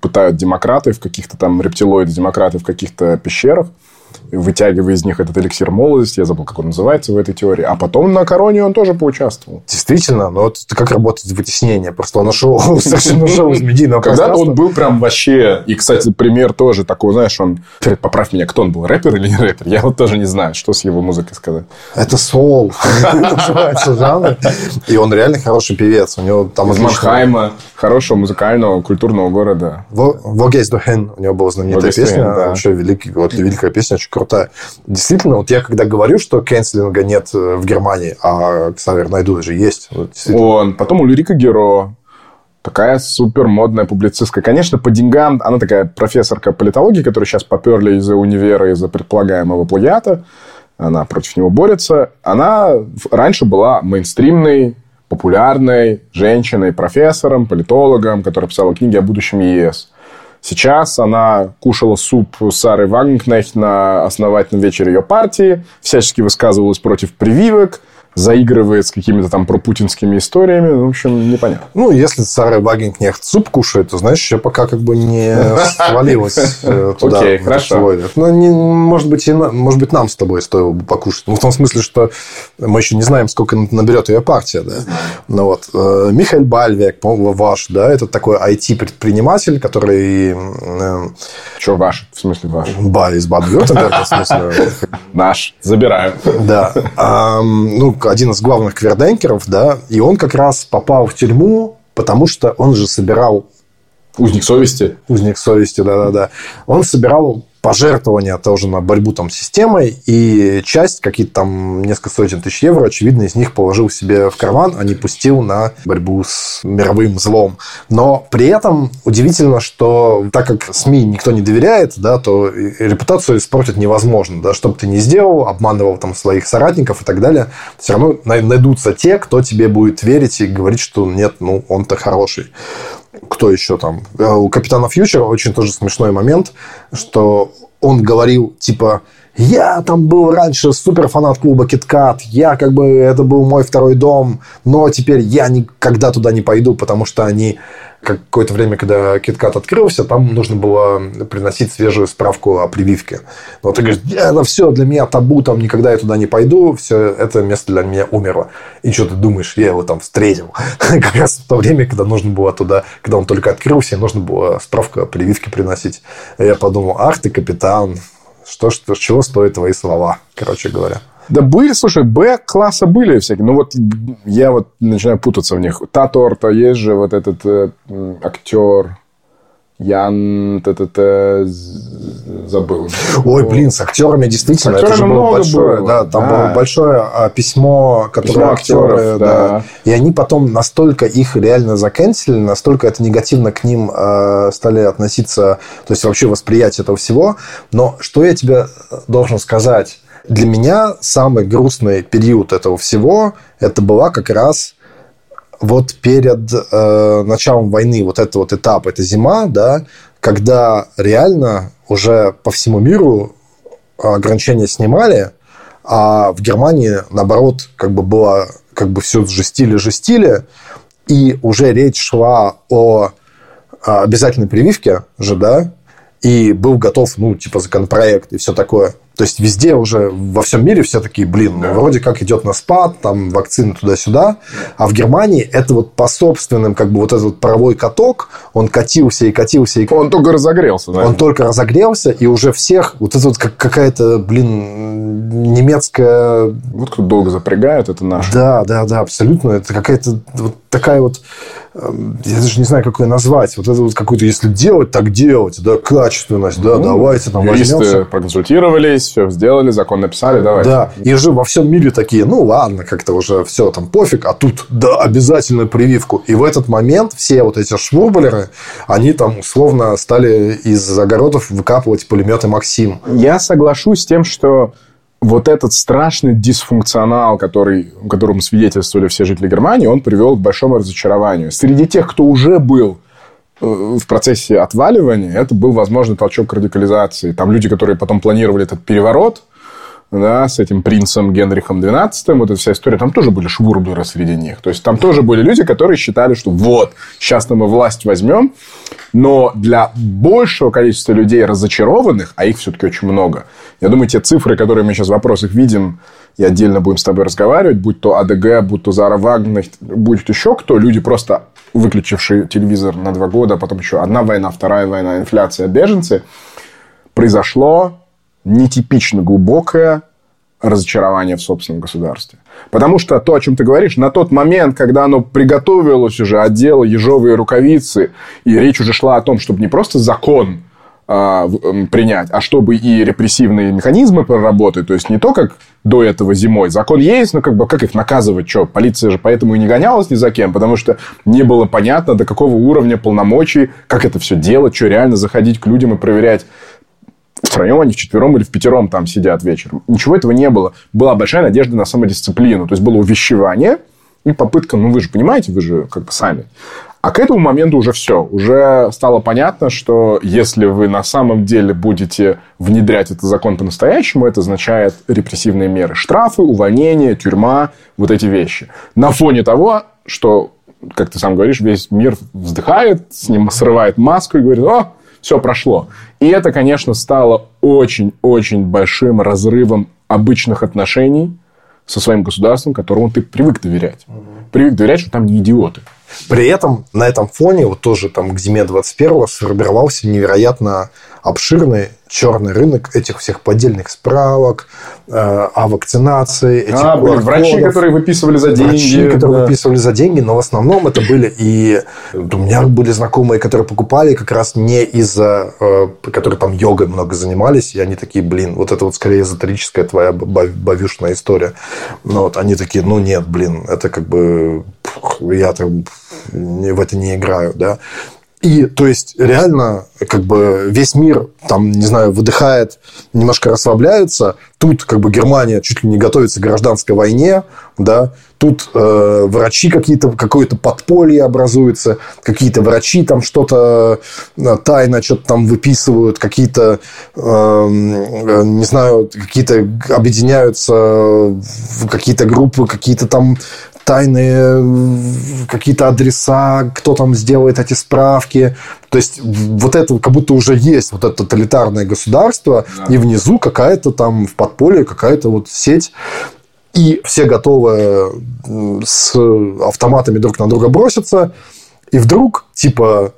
пытают демократы в каких-то там рептилоиды-демократы в каких-то пещерах вытягивая из них этот эликсир молодости, я забыл, как он называется в этой теории, а потом на короне он тоже поучаствовал. Действительно, но вот как работает вытеснение? Просто он ушел <laughs> совершенно ушел из медийного Когда он был прям вообще... И, кстати, пример тоже такой, знаешь, он... Поправь меня, кто он был, рэпер или не рэпер? Я вот тоже не знаю, что с его музыкой сказать. Это соул, <laughs> называется жанр. И он реально хороший певец. У него там... Из Манхайма, хорошего музыкального, культурного города. Вогейс Дохен, у него была знаменитая песня. Вообще великая песня, очень крутая. Действительно, вот я когда говорю, что кэнселинга нет э, в Германии, а Ксавер Найду же есть. Он. Потом Ульрика Геро. Такая супер модная публицистка. Конечно, по деньгам она такая профессорка политологии, которая сейчас поперли из-за универа, из-за предполагаемого плагиата. Она против него борется. Она раньше была мейнстримной, популярной женщиной, профессором, политологом, которая писала книги о будущем ЕС. Сейчас она кушала суп Сары Вагнкнехт на основательном вечере ее партии, всячески высказывалась против прививок, заигрывает с какими-то там пропутинскими историями. В общем, непонятно. Ну, если Сара Вагенкнехт суп кушает, то, знаешь, еще пока как бы не свалилась э, <laughs> туда. Окей, хорошо. Ну, может, быть, может быть, нам с тобой стоило бы покушать. Ну, в том смысле, что мы еще не знаем, сколько наберет ее партия. Да? Ну, вот. Э, Михаил Бальвек, по-моему, ваш, да, это такой IT-предприниматель, который... Э, Что ваш? В смысле ваш? Ба, из Бадвюртемберга, в смысле. <laughs> Наш. Забираю. Да. Ну, один из главных кверденкеров, да, и он как раз попал в тюрьму, потому что он же собирал... Узник совести. Узник совести, да-да-да. Он собирал пожертвования тоже на борьбу там с системой, и часть, какие-то там несколько сотен тысяч евро, очевидно, из них положил себе в карман, а не пустил на борьбу с мировым злом. Но при этом удивительно, что так как СМИ никто не доверяет, да, то репутацию испортить невозможно. Да, что бы ты ни сделал, обманывал там своих соратников и так далее, все равно найдутся те, кто тебе будет верить и говорить, что нет, ну, он-то хороший кто еще там? Э, у Капитана Фьючера очень тоже смешной момент, что он говорил, типа, я там был раньше супер фанат клуба Киткат, я как бы, это был мой второй дом, но теперь я никогда туда не пойду, потому что они какое-то время, когда KitKat открылся, там нужно было приносить свежую справку о прививке. Но ты говоришь, это все для меня табу, там никогда я туда не пойду, все это место для меня умерло. И что ты думаешь, я его там встретил. <laughs> Как раз в то время, когда нужно было туда, когда он только открылся, нужно было справку о прививке приносить. И я подумал, ах ты, капитан, что, что, чего стоят твои слова, короче говоря. Да были, слушай, Б-класса были всякие. Ну, вот я вот начинаю путаться в них. Таторта есть же вот этот э, актер Ян, т -т -т, забыл. Ой, блин, с актерами действительно. С актерами это же было большое, было. да, там Да. было большое а, письмо, которое Письмо актеры, актеров, да. да. И они потом настолько их реально заканчивали, настолько это негативно к ним э, стали относиться, то есть вообще восприятие этого всего. Но что я тебе должен сказать? Для меня самый грустный период этого всего это была как раз вот перед э, началом войны, вот этот вот этап, это зима, да, когда реально уже по всему миру ограничения снимали, а в Германии, наоборот, как бы было, как бы все жестили-жестили, и уже речь шла о а, обязательной прививке же, да, и был готов, ну, типа, законопроект и все такое. То есть везде уже во всем мире все такие, блин, ну, вроде как идет на спад, там вакцины туда-сюда. А в Германии это вот по собственным, как бы вот этот вот паровой каток, он катился и катился и Он только разогрелся, да? он только разогрелся, и уже всех, вот это вот как какая-то, блин, немецкая... Вот кто долго запрягает, это наш. Да, да, да, абсолютно. Это какая-то вот такая вот... эм, Я даже не знаю, как ее назвать. Вот это вот какую-то, если делать, так делать, да, качественность, да, давайте там Юристы возьмемся. проконсультировались, все сделали, закон написали, давай. Да, и уже во всем мире такие, ну ладно, как-то уже все там пофиг, а тут да, обязательную прививку. И в этот момент все вот эти швурбалеры, они там условно стали из огородов выкапывать пулеметы Максим. Я соглашусь с тем, что вот этот страшный дисфункционал, который, которому свидетельствовали все жители Германии, он привел к большому разочарованию. Среди тех, кто уже был э, в процессе отваливания, это был возможный толчок к радикализации. Там люди, которые потом планировали этот переворот, да, с этим принцем Генрихом XII, вот эта вся история, там тоже были швурблеры среди них. То есть, там тоже были люди, которые считали, что вот, сейчас-то мы власть возьмем, но для большего количества людей разочарованных, а их все-таки очень много, я думаю, те цифры, которые мы сейчас в вопросах видим, и отдельно будем с тобой разговаривать, будь то АДГ, будь то Зара Вагнер, будь то еще кто, люди просто выключившие телевизор на два года, а потом еще одна война, вторая война, инфляция, беженцы, произошло нетипично глубокое разочарование в собственном государстве. Потому что то, о чем ты говоришь, на тот момент, когда оно приготовилось уже, одело ежовые рукавицы, и речь уже шла о том, чтобы не просто закон а, принять, а чтобы и репрессивные механизмы проработать. То есть, не то, как до этого зимой. Закон есть, но как бы как их наказывать? Что, полиция же поэтому и не гонялась ни за кем, потому что не было понятно, до какого уровня полномочий, как это все делать, что реально заходить к людям и проверять, втроем они вчетвером или в пятером там сидят вечером. Ничего этого не было. Была большая надежда на самодисциплину. То есть, было увещевание и попытка, ну, вы же понимаете, вы же как бы сами. А к этому моменту уже все. Уже стало понятно, что если вы на самом деле будете внедрять этот закон по-настоящему, это означает репрессивные меры. Штрафы, увольнение, тюрьма, вот эти вещи. На фоне того, что, как ты сам говоришь, весь мир вздыхает, с ним срывает маску и говорит, о, все прошло. И это, конечно, стало очень-очень большим разрывом обычных отношений со своим государством, которому ты привык доверять. Привык доверять, что там не идиоты. При этом на этом фоне, вот тоже там к зиме 21-го сформировался невероятно обширный черный рынок этих всех поддельных справок э, о вакцинации, этих А, были врачи, которые выписывали за деньги. Врачи, которые да. выписывали за деньги, но в основном это были и у меня были знакомые, которые покупали как раз не из-за, э, которые там йогой много занимались, и они такие, блин, вот это вот скорее эзотерическая твоя бав- бавюшная история. Но вот они такие, ну нет, блин, это как бы я там в это не играю, да. И, то есть, реально, как бы весь мир, там, не знаю, выдыхает, немножко расслабляется. Тут, как бы, Германия чуть ли не готовится к гражданской войне, да. Тут э, врачи какие-то, какое-то подполье образуется, какие-то врачи там что-то э, тайно что-то там выписывают, какие-то, э, э, не знаю, какие-то объединяются в какие-то группы, какие-то там тайные какие-то адреса, кто там сделает эти справки. То есть, вот это как будто уже есть вот это тоталитарное государство, и внизу какая-то там в подполье какая-то вот сеть. И все готовы с автоматами друг на друга броситься. И вдруг, типа,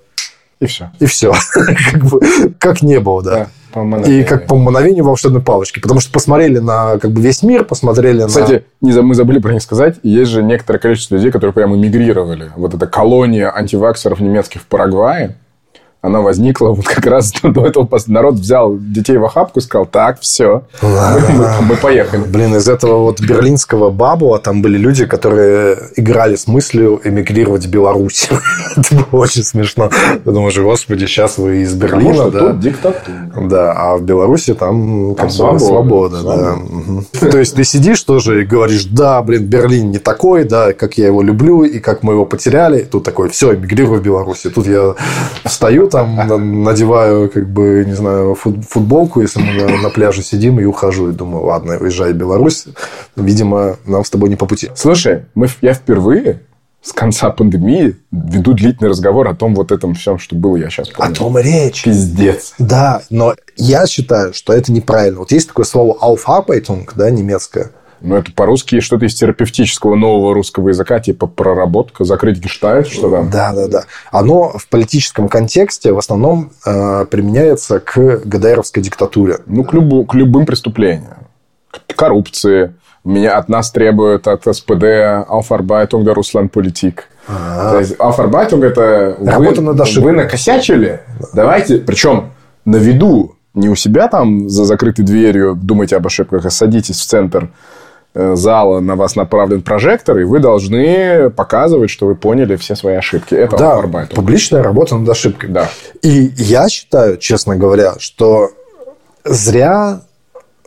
И все. и все. <laughs> Как бы, как не было, да. по И как по мановению волшебной палочки. Потому что посмотрели на как бы весь мир, посмотрели на... Кстати, не за- мы забыли про них сказать. Есть же некоторое количество людей, которые прямо эмигрировали. Вот эта колония антиваксеров немецких в Парагвае, она возникла вот как раз <laughs> до этого. Народ взял детей в охапку и сказал, так, все, мы, мы поехали. Блин, из этого вот берлинского бабула там были люди, которые играли с мыслью эмигрировать в Беларусь. <laughs> Это было очень смешно. Ты думаешь, господи, сейчас вы из Берлина, да? тут диктатура. Да, а в Беларуси там, свобода. свобода. да. То есть ты сидишь тоже и говоришь, да, блин, Берлин не такой, да, как я его люблю и как мы его потеряли. Тут такой, все, эмигрирую в Беларусь. Тут я встаю там, <laughs> на- надеваю, как бы, не знаю, фут- футболку, если мы на, на пляже сидим, и ухожу. И думаю, ладно, уезжай в Беларусь. Видимо, нам с тобой не по пути. Слушай, мы, я впервые с конца пандемии веду длительный разговор о том вот этом всем, что было, я сейчас О помню. том и речь. Пиздец. Да, но я считаю, что это неправильно. Вот есть такое слово «Aufarbeitung», да, немецкое. Ну, это по-русски что-то из терапевтического нового русского языка, типа проработка, закрыть гештальт, что там. Да, да, да. Оно в политическом контексте в основном э, применяется к ГДРовской диктатуре. Ну, к, любу- к любым преступлениям. К коррупции. Меня от нас требуют от СПД Aufarbeitung der Russlandpolitik. То есть Aufarbeitung это вы, Работа над ошибкой. вы накосячили. Давайте, причем на виду, не у себя там за закрытой дверью думайте об ошибках, а садитесь в центр зала, на вас направлен прожектор, и вы должны показывать, что вы поняли все свои ошибки. Это Да, Aufarbeitung. публичная работа над ошибкой. Да. И я считаю, честно говоря, что зря,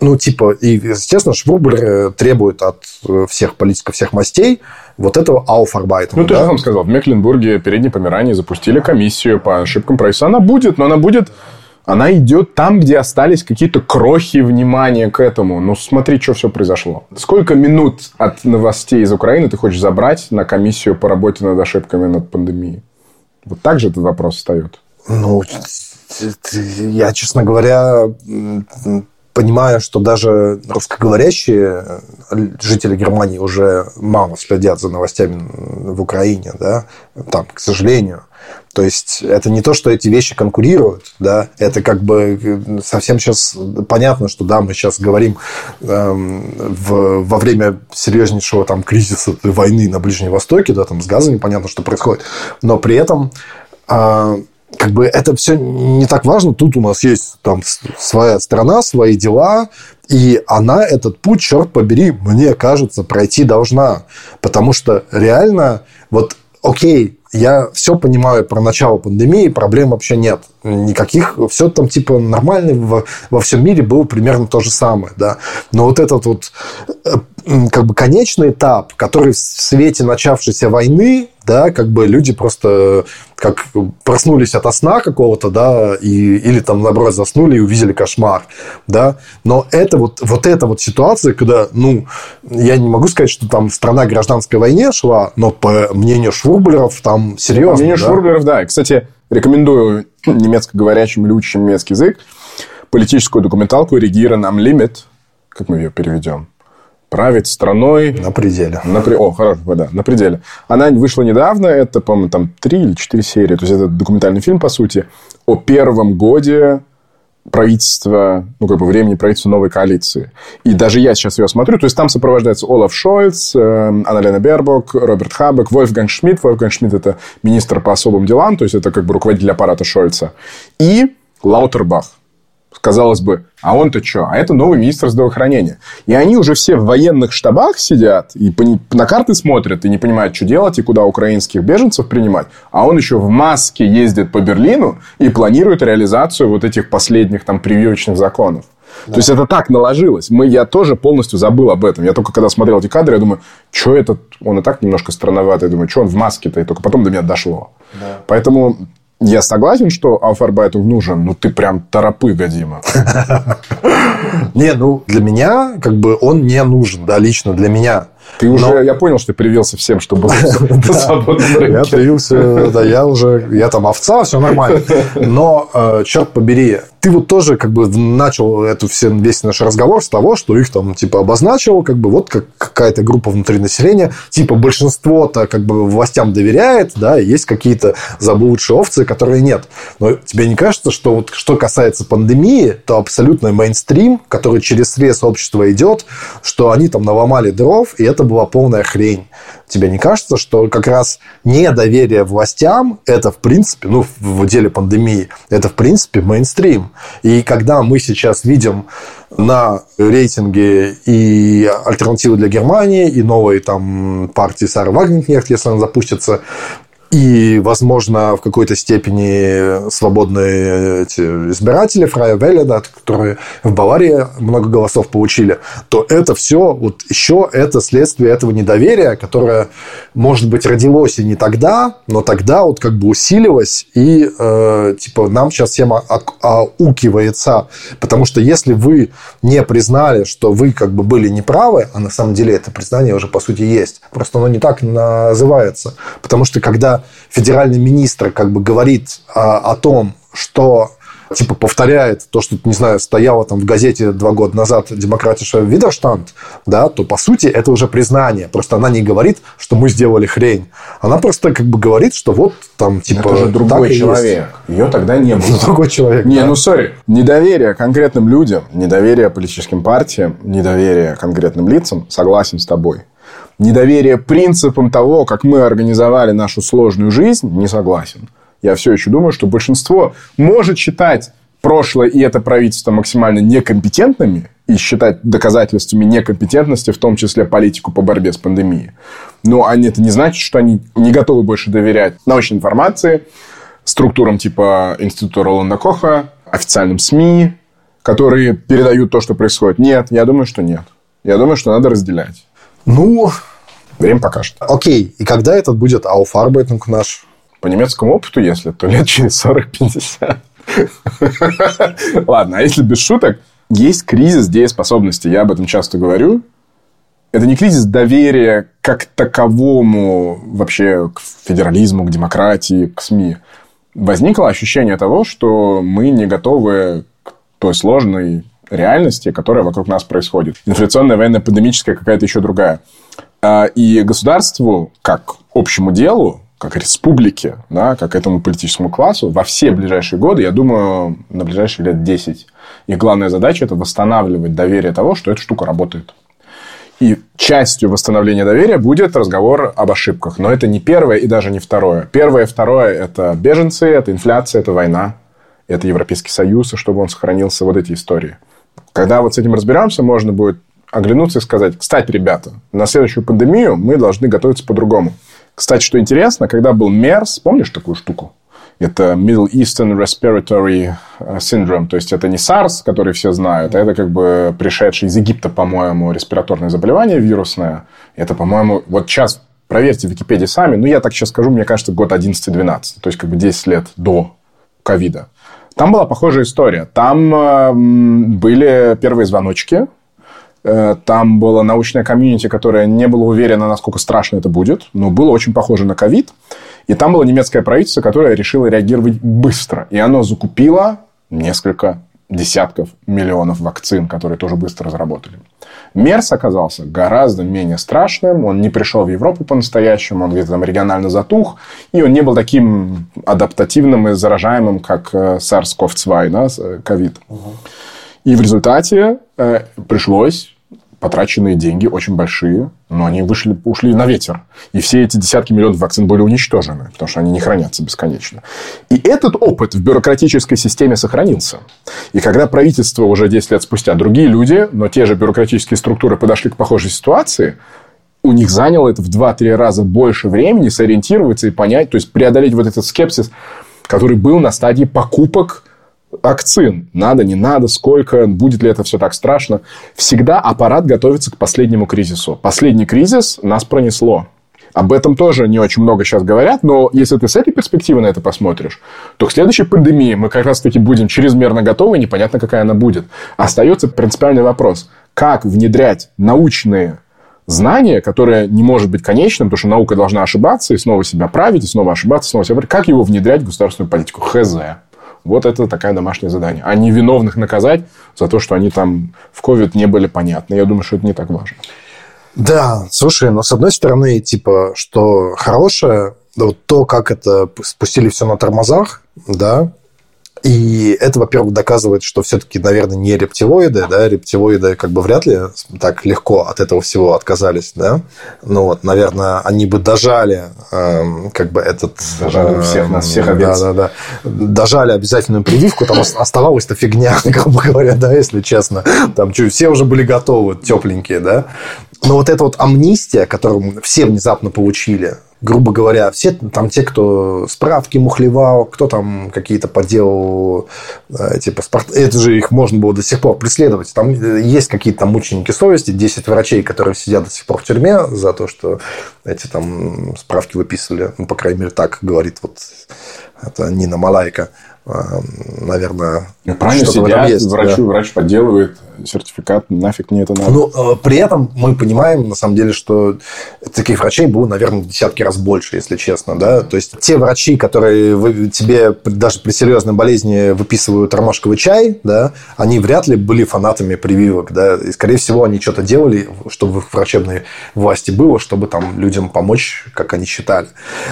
ну, типа, и, естественно, Швурбер э, требует от э, всех политиков, всех мастей вот этого Aufarbeitung. Ну, ты да? же сам сказал, в Мекленбурге передней Померании запустили комиссию по ошибкам правительства. Она будет, но она будет... Она идет там, где остались какие-то крохи внимания к этому. Ну, смотри, что все произошло. Сколько минут от новостей из Украины ты хочешь забрать на комиссию по работе над ошибками над пандемией? Вот так же этот вопрос встает. Ну, я, честно говоря, понимаю, что даже русскоговорящие э, жители Германии уже мало следят за новостями в Украине, да, там, к сожалению. То есть это не то, что эти вещи конкурируют, да, это как бы э, совсем сейчас понятно, что да, мы сейчас говорим эм, в, во время серьезнейшего там кризиса войны на Ближнем Востоке, да, там с газом непонятно, что происходит, но при этом а, как бы это все не так важно. Тут у нас есть там своя страна, свои дела, и она этот путь, черт побери, мне кажется, пройти должна. Потому что реально, вот, окей, я все понимаю про начало пандемии, проблем вообще нет. Никаких, все там типа нормально во, во всем мире было примерно то же самое, да. Но вот этот вот э, как бы конечный этап, который в свете начавшейся войны, да, как бы люди просто как проснулись от сна какого-то, да, и, или там, наоборот, заснули и увидели кошмар, да, но это вот, вот эта вот ситуация, когда, ну, я не могу сказать, что там страна гражданской войне шла, но по мнению Швурблеров там серьезно, По мнению да? Швурблеров, да. И, кстати, рекомендую <clears throat> немецко-говорящим учащим немецкий язык политическую документалку «Регирен Limit». Как мы ее переведем? Править страной на пределе. На, при- О, хорошо, да, на пределе. Она вышла недавно, это, по-моему, там три или четыре серии. То есть, это документальный фильм, по сути, о первом годе правительства, ну, как бы времени правительства новой коалиции. И даже я сейчас ее смотрю, то есть, там сопровождается Олаф Шольц, э, Анналена Бербок, Роберт Хабек, Вольфганг Шмидт. Вольфганг Шмидт – это министр по особым делам, то есть, это как бы руководитель аппарата Шольца. И Лаутербах. Казалось бы, а он-то что? А это новый министр здравоохранения. И они уже все в военных штабах сидят и на карты смотрят и не понимают, что делать и куда украинских беженцев принимать. А он еще в маске ездит по Берлину и планирует реализацию вот этих последних там прививочных законов. То есть это так наложилось. Мы, я тоже полностью забыл об этом. Я только когда смотрел эти кадры, я думаю, что этот, он и так немножко странноватый. Я думаю, что он в маске-то? И только потом до меня дошло. Поэтому я согласен, что Ауфарбайтинг нужен, но ты прям торопыга, Дима. <laughs> Не, ну, для меня, как бы, он не нужен, да, лично для меня. Ты уже, я понял, что ты привился всем, что было <laughs> на свободном рынке. Я привился, да, я уже, я там овца, все нормально. Но, э, черт побери, ты вот тоже как бы начал эту все, весь наш разговор с того, что их там типа обозначил, как бы вот как какая-то группа внутри населения, типа большинство-то как бы властям доверяет, да, есть какие-то заблудшие овцы, которые нет. Но тебе не кажется, что вот что касается пандемии, то абсолютно мейнстрим, который через срез общества идет, что они там наломали дров, и это была полная хрень. Тебе не кажется, что как раз недоверие властям, это в принципе, ну, в деле пандемии, это в принципе мейнстрим. И когда мы сейчас видим на рейтинге и альтернативы для Германии, и новой там партии Сары Вагнеркнехт, если она запустится, и, возможно, в какой-то степени свободные эти избиратели, Фрая Велля, да, которые в Баварии много голосов получили, то это все, вот еще это следствие этого недоверия, которое, может быть, родилось и не тогда, но тогда вот как бы усилилось, и э, типа нам сейчас всем аукивается. Потому что если вы не признали, что вы как бы были неправы, а на самом деле это признание уже по сути есть, просто оно не так называется. Потому что когда федеральный министр как бы говорит о, о том, что типа повторяет то, что, не знаю, стояло там в газете два года назад демократиша Видерштанд, да, то по сути это уже признание. Просто она не говорит, что мы сделали хрень. Она просто как бы говорит, что вот там типа... Это же другой человек. Есть. Ее тогда не было. <laughs> Другой человек. Не, да. ну сори. Недоверие конкретным людям, недоверие политическим партиям, недоверие конкретным лицам, согласен с тобой недоверие принципам того, как мы организовали нашу сложную жизнь, не согласен. Я все еще думаю, что большинство может считать прошлое и это правительство максимально некомпетентными и считать доказательствами некомпетентности, в том числе политику по борьбе с пандемией. Но они, это не значит, что они не готовы больше доверять научной информации, структурам типа Института Роланда Коха, официальным СМИ, которые передают то, что происходит. Нет, я думаю, что нет. Я думаю, что надо разделять. Ну, время покажет. Окей, и когда этот будет ауфарбайтинг наш? По немецкому опыту, если, то лет через 40-50. Ладно, а если без шуток, есть кризис дееспособности. Я об этом часто говорю. Это не кризис доверия как таковому вообще к федерализму, к демократии, к СМИ. Возникло ощущение того, что мы не готовы к той сложной реальности, которая вокруг нас происходит. Инфляционная, военная, пандемическая, какая-то еще другая. А, и государству, как общему делу, как республике, да, как этому политическому классу, во все ближайшие годы, я думаю, на ближайшие лет 10, их главная задача – это восстанавливать доверие того, что эта штука работает. И частью восстановления доверия будет разговор об ошибках. Но это не первое и даже не второе. Первое и второе – это беженцы, это инфляция, это война, это Европейский Союз, и чтобы он сохранился, вот эти истории. Когда вот с этим разберемся, можно будет оглянуться и сказать, кстати, ребята, на следующую пандемию мы должны готовиться по-другому. Кстати, что интересно, когда был MERS, помнишь такую штуку? Это Middle Eastern Respiratory э, Syndrome. То есть, это не SARS, который все знают, а это как бы пришедший из Египта, по-моему, респираторное заболевание вирусное. Это, по-моему, вот сейчас проверьте в Википедии сами. Ну, я так сейчас скажу, мне кажется, год 11-12. То есть, как бы 10 лет до ковида. Там была похожая история. Там э, были первые звоночки. Э, там была научная комьюнити, которая не была уверена, насколько страшно это будет, но было очень похоже на ковид. И там было немецкое правительство, которое решило реагировать быстро. И оно закупило несколько десятков миллионов вакцин, которые тоже быстро разработали. Мерс оказался гораздо менее страшным. Он не пришел в Европу по-настоящему, он где-то там регионально затух. И он не был таким адаптативным и заражаемым, как э, SARS-CoV-2, да, COVID. Угу. И в результате э, пришлось потраченные деньги очень большие, но они вышли, ушли на ветер. И все эти десятки миллионов вакцин были уничтожены, потому что они не хранятся бесконечно. И этот опыт в бюрократической системе сохранился. И когда правительство уже 10 лет спустя, другие люди, но те же бюрократические структуры подошли к похожей ситуации, у них заняло это в 2-3 раза больше времени сориентироваться и понять, то есть преодолеть вот этот скепсис, который был на стадии покупок акцин. Надо, не надо, сколько, будет ли это все так страшно. Всегда аппарат готовится к последнему кризису. Последний кризис нас пронесло. Об этом тоже не очень много сейчас говорят, но если ты с этой перспективы на это посмотришь, то к следующей пандемии мы как раз-таки будем чрезмерно готовы, непонятно, какая она будет. Остается принципиальный вопрос. Как внедрять научные знание, которое не может быть конечным, потому что наука должна ошибаться и снова себя править, и снова ошибаться, и снова себя править. Как его внедрять в государственную политику? Хз. Вот это такая домашнее задание. А не виновных наказать за то, что они там в ковид не были понятны. Я думаю, что это не так важно. Да, слушай, но с одной стороны, типа, что хорошее, вот то, как это спустили все на тормозах, да, и это, во-первых, доказывает, что все-таки, наверное, не рептилоиды, да, рептилоиды как бы вряд ли так легко от этого всего отказались, да. Ну вот, наверное, они бы дожали э, как бы этот... Дожали э, всех, нас всех овец. Да, да, да. Дожали обязательную прививку, там оставалась-то фигня, <laughs> грубо говоря, да, если честно. Там что, все уже были готовы, тепленькие, да. Но вот эта вот амнистия, которую все внезапно получили, грубо говоря, все там те, кто справки мухлевал, кто там какие-то поделал, э, типа, спорт... это же их можно было до сих пор преследовать. Там э, есть какие-то там мученики совести, 10 врачей, которые сидят до сих пор в тюрьме за то, что эти там справки выписывали, ну, по крайней мере, так говорит вот это Нина Малайка. Э, наверное, ну, правильно сидят, есть, врачу, да. врач подделывает сертификат, нафиг мне это надо. Ну, э, при этом мы понимаем, на самом деле, что таких врачей было, наверное, в десятки раз больше, если честно, да, то есть те врачи, которые тебе даже при серьезной болезни выписывают ромашковый чай, да, они вряд ли были фанатами прививок, да, и, скорее всего, они что-то делали, чтобы в врачебной власти было, чтобы там людям помочь, как они считали,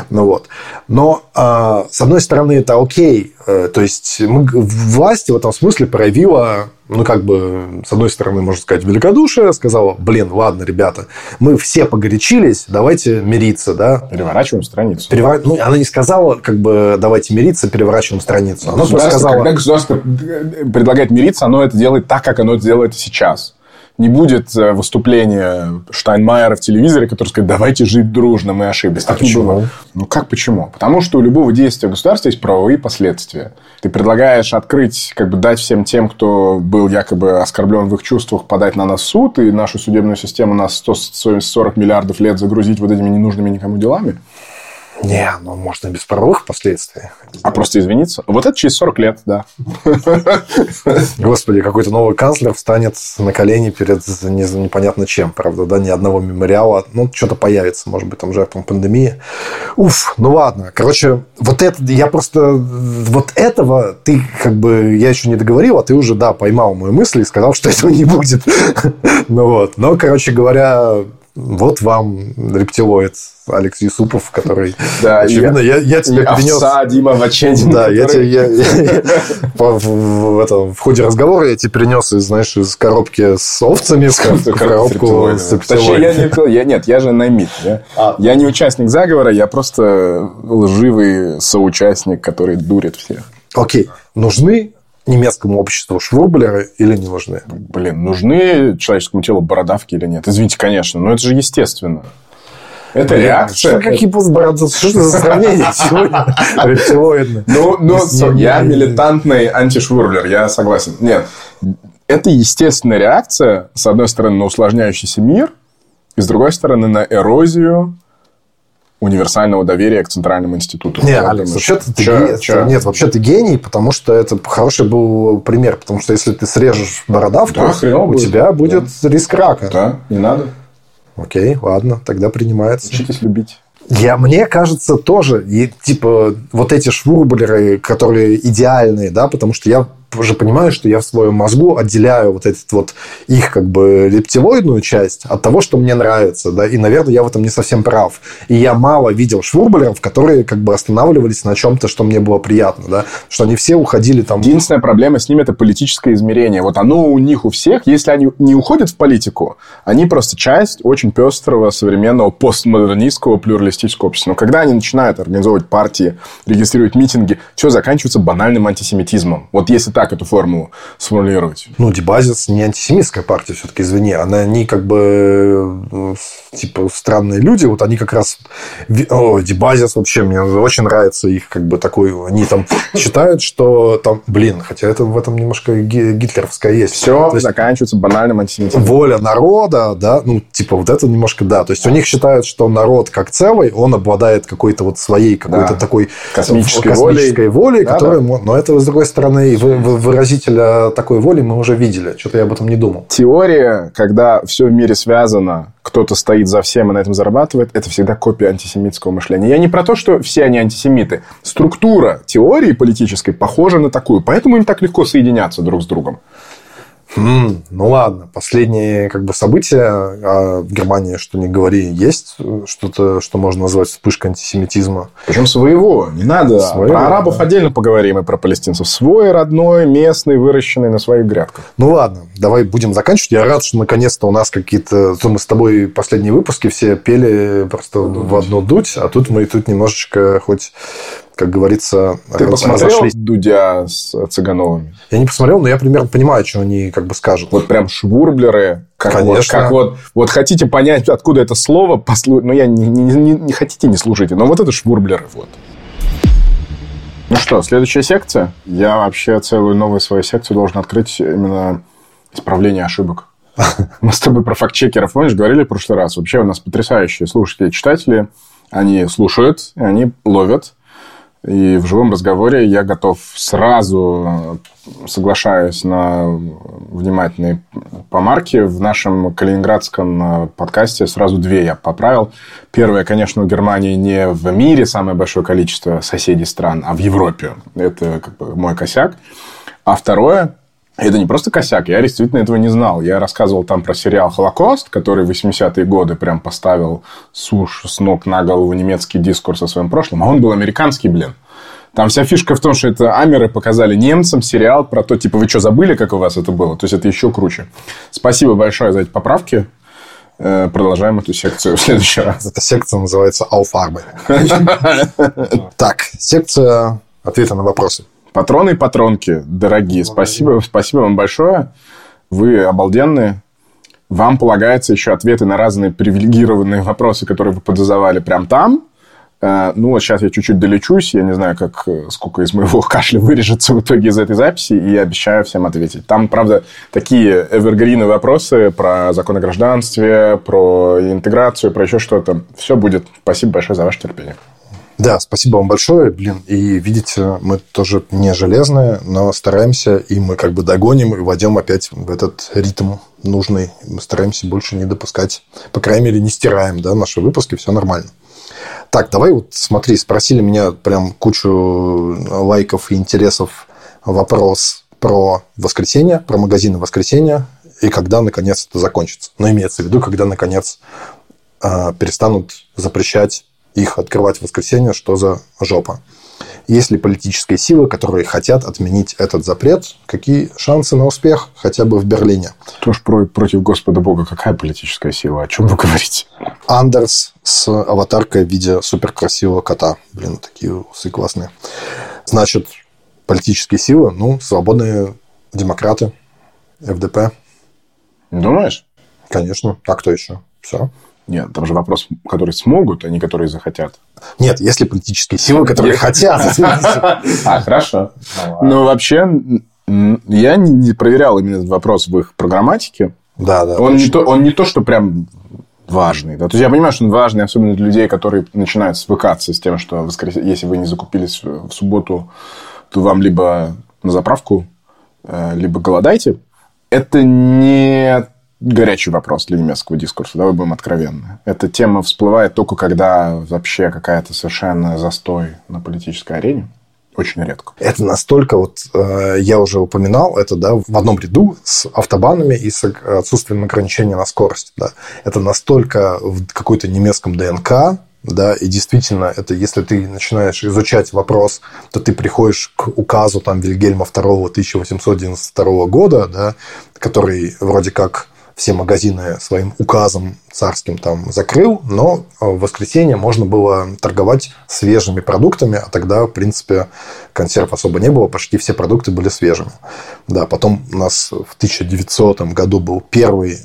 ну вот. Но, а, с одной стороны, это окей, Э, то есть мы, власть в этом смысле проявила, ну, как бы, с одной стороны, можно сказать, великодушие, сказала, блин, ладно, ребята, мы все погорячились, давайте мириться, да. Переворачиваем страницу. Перевор... Ну, она не сказала, как бы, давайте мириться, переворачиваем страницу. Она просто сказала... Когда государство предлагает мириться, оно это делает так, как оно это делает сейчас не будет э, выступления Штайнмайера в телевизоре, который скажет, давайте жить дружно, мы ошиблись. А так почему? Ну, как почему? Потому что у любого действия государства есть правовые последствия. Ты предлагаешь открыть, как бы дать всем тем, кто был якобы оскорблен в их чувствах, подать на нас суд, и нашу судебную систему на 140 миллиардов лет загрузить вот этими ненужными никому делами. Не, ну можно без правовых последствий. А просто извиниться? Вот это через 40 лет, да. Господи, какой-то новый канцлер встанет на колени перед непонятно чем, правда, да, ни одного мемориала. Ну, что-то появится, может быть, там жертвам пандемии. Уф, ну ладно. Короче, вот это, я просто, вот этого ты как бы, я еще не договорил, а ты уже, да, поймал мои мысли и сказал, что этого не будет. <laughs> Ну вот. Но, короче говоря, вот вам рептилоид Алекс Юсупов, который, <laughs> да, очевидно, я, я, я тебе перенес... Овса Дима Ваченин. Да, который... я тебе я, я, <laughs> в, в, это, в ходе разговора я тебе перенес, знаешь, из коробки с овцами в, <laughs> коробку с рептилоидом. Я не, я, нет, я же наймит. Я, а. я не участник заговора, я просто лживый соучастник, который дурит всех. Окей. Нужны немецкому обществу швурблеры или не нужны? Блин, нужны человеческому телу бородавки или нет? Извините, конечно, но это же естественно. Это реакция. Что какие постбородавки? Что это за сравнение сегодня? Рептилоидно. Ну, ну я милитантный антишвурблер, я согласен. Нет, это естественная реакция, с одной стороны, на усложняющийся мир, и с другой стороны, на эрозию универсального доверия к Центральному институту. Не, Алекс, вообще ты чё, чё? Нет, вообще ты гений, потому что это хороший был пример. Потому что если ты срежешь бородавку, да, у будет. тебя будет да. риск рака. Да, не надо. Окей, ладно, тогда принимается. Учитесь любить. Я, мне кажется, тоже, и, типа, вот эти швурблеры, которые идеальные, да, потому что я уже понимаю, что я в своем мозгу отделяю вот этот вот их как бы рептилоидную часть от того, что мне нравится, да, и, наверное, я в этом не совсем прав. И я мало видел швурблеров, которые как бы останавливались на чем-то, что мне было приятно, да, что они все уходили там... Единственная проблема с ними – это политическое измерение. Вот оно у них у всех, если они не уходят в политику, они просто часть очень пестрого современного постмодернистского плюралистического общества. Но когда они начинают организовывать партии, регистрировать митинги, все заканчивается банальным антисемитизмом. Вот если так эту формулу сформулировать? Ну, Дебазис не антисемитская партия, все-таки, извини. Она, они как бы э, типа странные люди. Вот они как раз... О, Дебазис вообще, мне очень нравится их как бы такой... Они там считают, что там... Блин, хотя это в этом немножко гитлеровское есть. Все есть, заканчивается банальным антисемитизмом. Воля народа, да, ну, типа вот это немножко да. То есть, у них считают, что народ как целый, он обладает какой-то вот своей какой-то да. такой космической, космической волей, волей да, которая... Да. Но это, с другой стороны, вы выразителя такой воли мы уже видели. Что-то я об этом не думал. Теория, когда все в мире связано, кто-то стоит за всем и на этом зарабатывает, это всегда копия антисемитского мышления. Я не про то, что все они антисемиты. Структура теории политической похожа на такую. Поэтому им так легко соединяться друг с другом. М, ну ладно, последние как бы события а в Германии, что не говори, есть что-то, что можно назвать вспышкой антисемитизма. Причем своего, не надо. Своего, про арабов да. отдельно поговорим и про палестинцев. Свой, родной, местный, выращенный на своих грядках. Ну ладно, давай будем заканчивать. Я рад, что наконец-то у нас какие-то... то Мы с тобой последние выпуски все пели просто в одну дуть, а тут мы тут немножечко хоть как говорится, Ты посмотрел разошлись. Дудя с Цыгановыми? Я не посмотрел, но я примерно понимаю, что они как бы скажут. Вот прям швурблеры. Как Конечно. Вот, как вот, вот хотите понять, откуда это слово, послу... ну, я не, не, не, не хотите, не слушайте, но вот это швурблеры. Вот. Ну что, следующая секция. Я вообще целую новую свою секцию должен открыть именно исправление ошибок. <laughs> Мы с тобой про фактчекеров, помнишь, говорили в прошлый раз. Вообще у нас потрясающие слушатели, читатели. Они слушают, и они ловят. И в живом разговоре я готов сразу, соглашаясь на внимательные помарки, в нашем калининградском э, подкасте сразу две я поправил. Первое, конечно, у Германии не в мире самое большое количество соседей стран, а в Европе. Это как бы мой косяк. А второе, это не просто косяк, я действительно этого не знал. Я рассказывал там про сериал «Холокост», который в 80-е годы прям поставил суш с ног на голову немецкий дискурс о своем прошлом, а он был американский, блин. Там вся фишка в том, что это амеры показали немцам сериал про то, типа, вы что, забыли, как у вас это было? То есть, это еще круче. Спасибо большое за эти поправки. Э, Продолжаем эту секцию в следующий раз. Эта секция называется «Ауфарбы». <laughs> Так, секция ответа на вопросы. Патроны и патронки, дорогие, спасибо, спасибо вам большое. Вы обалденные. Вам полагается еще ответы на разные привилегированные вопросы, которые вы подозавали прям там. Э, Ну, вот сейчас я чуть-чуть долечусь. Я не знаю, как, э, сколько из моего <laughs> кашля вырежется в итоге из этой записи. И обещаю всем ответить. Там, правда, такие эвергрины вопросы про закон о гражданстве, про интеграцию, про еще что-то. Все будет. Спасибо большое за ваше терпение. Да, спасибо вам большое, блин. И видите, мы тоже не железные, но стараемся, и мы как бы догоним и войдем опять в этот ритм нужный. Мы стараемся больше не допускать, по крайней мере, не стираем, да, наши выпуски, все нормально. Так, давай вот смотри, спросили меня прям кучу лайков и интересов вопрос про воскресенье, про магазины воскресенья и когда наконец это закончится. Но имеется в виду, когда наконец э, перестанут запрещать их открывать в воскресенье, что за жопа. Есть ли политические силы, которые хотят отменить этот запрет? Какие шансы на успех хотя бы в Берлине? Тоже про- против Господа Бога. Какая политическая сила? О чем вы говорите? Андерс с аватаркой в виде суперкрасивого кота. Блин, такие усы классные. Значит, политические силы, ну, свободные демократы, ФДП, Думаешь? конечно. А кто еще? Все. Нет, там же вопрос, которые смогут, а не которые захотят. Нет, есть ли политические силы, которые Есть. <laughs> хотят? <laughs> А, хорошо. Ну, вообще, я не- не проверял именно этот вопрос в их программатике. Да, да. Он не то, он не то, что прям важный. Да? То есть я понимаю, что он важный, особенно для людей, которые начинают свыкаться с тем, что воскрес... если вы не закупились в субботу, то вам либо на заправку, э, либо голодайте. Это не горячий вопрос для немецкого дискурса, давай будем откровенны. Эта тема всплывает только когда вообще какая-то совершенно застой на политической арене. Очень редко. Это настолько, вот э, я уже упоминал это, да, в одном ряду с автобанами и с отсутствием ограничения на скорость, да. Это настолько в какой-то немецком ДНК, да, и действительно, это если ты начинаешь изучать вопрос, то ты приходишь к указу там Вильгельма II 1892 года, да, который вроде как все магазины своим указом царским там закрыл, но в воскресенье можно было торговать свежими продуктами, а тогда, в принципе, консерв особо не было, почти все продукты были свежими. Да, потом у нас в 1900 году был первый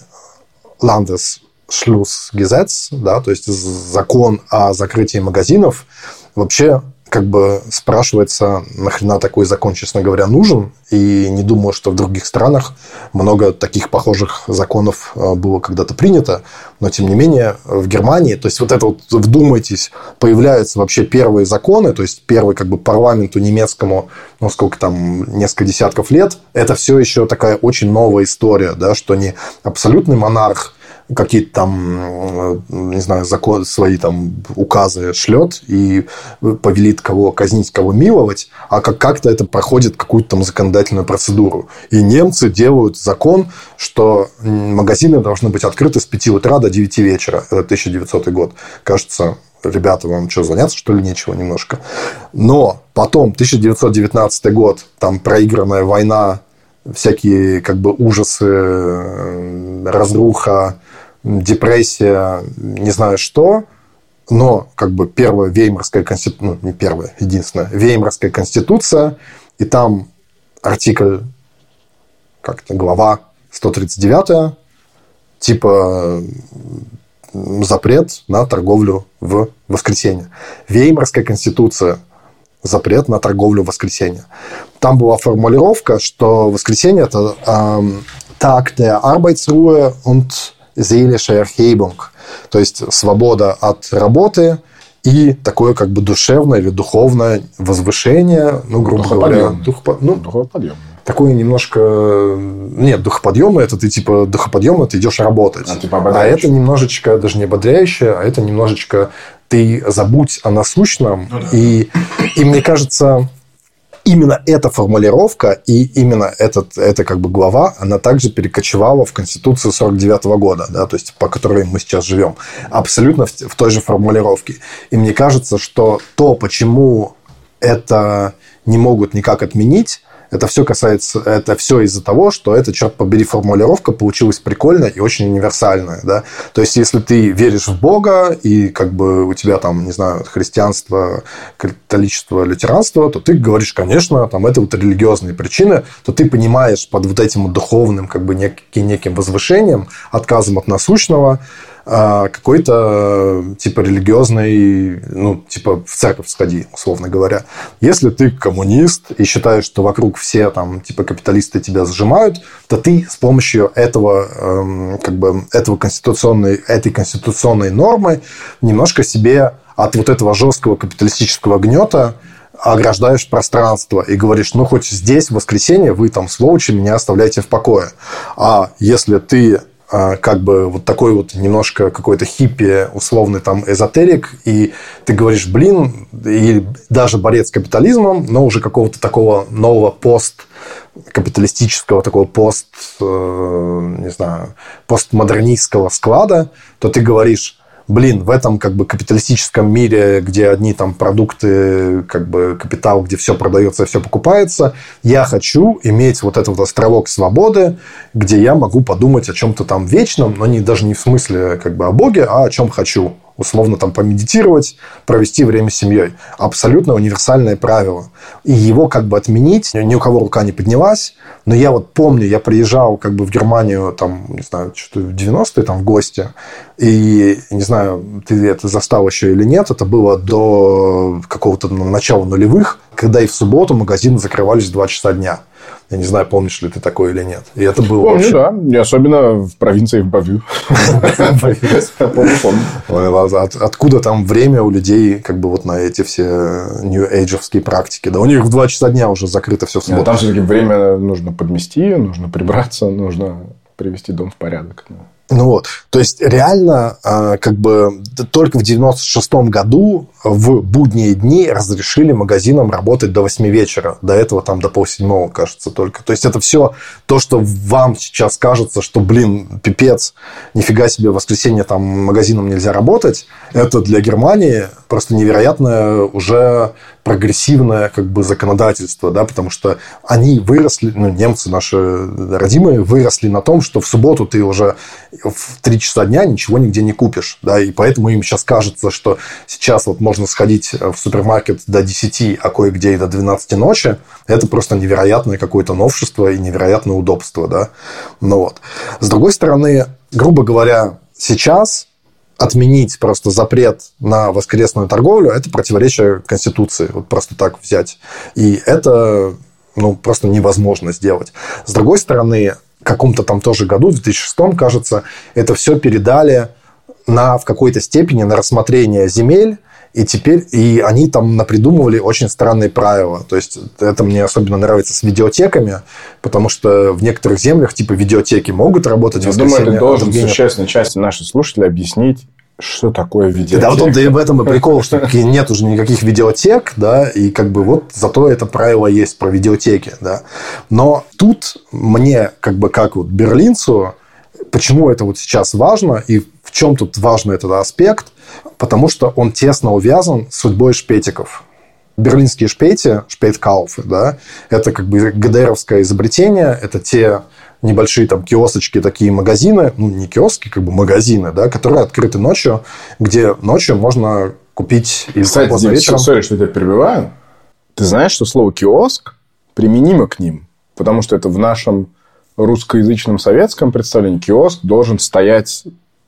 Landesschlussgesetz, да, то есть закон о закрытии магазинов. Вообще как бы спрашивается, нахрена такой закон, честно говоря, нужен. И не думаю, что в других странах много таких похожих законов э, было когда-то принято. Но, тем не менее, в Германии, то есть вот это вот, вдумайтесь, появляются вообще первые законы, то есть первый как бы парламенту немецкому, ну, сколько там, несколько десятков лет, это все еще такая очень новая история, да, что не абсолютный монарх, какие-то там, не знаю, закон, свои там указы шлет и повелит кого казнить, кого миловать, а как- как-то это проходит какую-то там законодательную процедуру. И немцы делают закон, что магазины должны быть открыты с 5 утра до 9 вечера. Это 1900 год. Кажется, ребята, вам что, заняться, что ли, нечего немножко? Но потом, 1919 год, там проигранная война, всякие как бы ужасы, разруха, депрессия, не знаю что, но как бы первая Веймарская конституция, ну, не первая, единственная, Веймарская конституция, и там артикль, как-то глава 139, типа запрет на торговлю в воскресенье. Веймарская конституция запрет на торговлю в воскресенье. Там была формулировка, что воскресенье это ähm, Tag der Arbeitsruhe und seelische Erhebung, то есть свобода от работы и такое как бы душевное или духовное возвышение, ну, грубо говоря, духоподъемное. ну, Духоподъемное. такое немножко... Нет, духоподъемное, это ты типа духоподъемно, ты идешь работать. А, типа а это немножечко, даже не ободряющее, а это немножечко ты забудь о насущном. и, и мне кажется, именно эта формулировка и именно этот, эта как бы глава, она также перекочевала в Конституцию 49 года, да, то есть по которой мы сейчас живем. Абсолютно в, в той же формулировке. И мне кажется, что то, почему это не могут никак отменить, это все касается, это все из-за того, что это, черт побери, формулировка получилась прикольная и очень универсальная, да. То есть, если ты веришь в Бога и как бы у тебя там, не знаю, христианство, католичество, лютеранство, то ты говоришь, конечно, там это вот религиозные причины, то ты понимаешь под вот этим духовным как бы неким, неким возвышением, отказом от насущного, а, какой-то типа религиозный, ну, типа в церковь сходи, условно говоря. Если ты коммунист и считаешь, что вокруг все там типа капиталисты тебя зажимают, то ты с помощью этого эм, как бы этого конституционной, этой конституционной нормы немножко себе от вот этого жесткого капиталистического гнета ограждаешь пространство и говоришь, ну, хоть здесь, в воскресенье, вы там, сволочи, меня оставляйте в покое. А если ты как бы вот такой вот немножко какой-то хиппи, условный там эзотерик, и ты говоришь, блин, и даже борец с капитализмом, но уже какого-то такого нового пост капиталистического такого пост, э, не знаю, постмодернистского склада, то ты говоришь, блин, в этом как бы капиталистическом мире, где одни там продукты, как бы капитал, где все продается, все покупается, я хочу иметь вот этот вот островок свободы, где я могу подумать о чем-то там вечном, но не даже не в смысле как бы о Боге, а о чем хочу условно там помедитировать, провести время с семьей. Абсолютно универсальное правило. И его как бы отменить, ни у кого рука не поднялась. Но я вот помню, я приезжал как бы в Германию, там, не знаю, что-то в 90-е там в гости. И, не знаю, ты это застал еще или нет, это было до какого-то начала нулевых, когда и в субботу магазины закрывались в 2 часа дня. Я не знаю, помнишь ли ты такое или нет. И это было Помню, вообще- да. И особенно в провинции в Бавю. <laughs> Откуда там время у людей как бы вот на эти все new эйджевские практики? Да у них в 2 часа дня уже закрыто все в субботу. Там все-таки время нужно подмести, нужно прибраться, нужно привести дом в порядок. Ну вот, то есть реально а, как бы только в 96 году в будние дни разрешили магазинам работать до 8 вечера. До этого там до полседьмого, кажется, только. То есть это все то, что вам сейчас кажется, что, блин, пипец, нифига себе, в воскресенье там магазинам нельзя работать. Это для Германии просто невероятное уже прогрессивное как бы законодательство, да, потому что они выросли, ну, немцы наши родимые, выросли на том, что в субботу ты уже в 3 часа дня ничего нигде не купишь, да, и поэтому им сейчас кажется, что сейчас вот можно сходить в супермаркет до 10, а кое-где и до 12 ночи, это просто невероятное какое-то новшество и невероятное удобство, да, ну вот. С другой стороны, грубо говоря, сейчас отменить просто запрет на воскресную торговлю, это противоречие Конституции. Вот просто так взять. И это ну, просто невозможно сделать. С другой стороны, в каком-то там тоже году, в 2006, кажется, это все передали на, в какой-то степени на рассмотрение земель и теперь и они там напридумывали очень странные правила. То есть это мне особенно нравится с видеотеками, потому что в некоторых землях типа видеотеки могут работать. Я думаю, ты должен а существенной части наших слушателей объяснить, что такое видеотека? Да, вот он, да и в этом и прикол, что нет уже никаких видеотек, да, и как бы вот зато это правило есть про видеотеки, да. Но тут мне, как бы как вот берлинцу, почему это вот сейчас важно и в чем тут важный этот аспект – потому что он тесно увязан с судьбой шпетиков. Берлинские шпети, шпейткауфы, да, это как бы ГДРовское изобретение, это те небольшие там киосочки, такие магазины, ну, не киоски, как бы магазины, да, которые открыты ночью, где ночью можно купить... И Кстати, Дим, вечером... сори, что я тебя перебиваю. Ты знаешь, что слово «киоск» применимо к ним? Потому что это в нашем русскоязычном советском представлении киоск должен стоять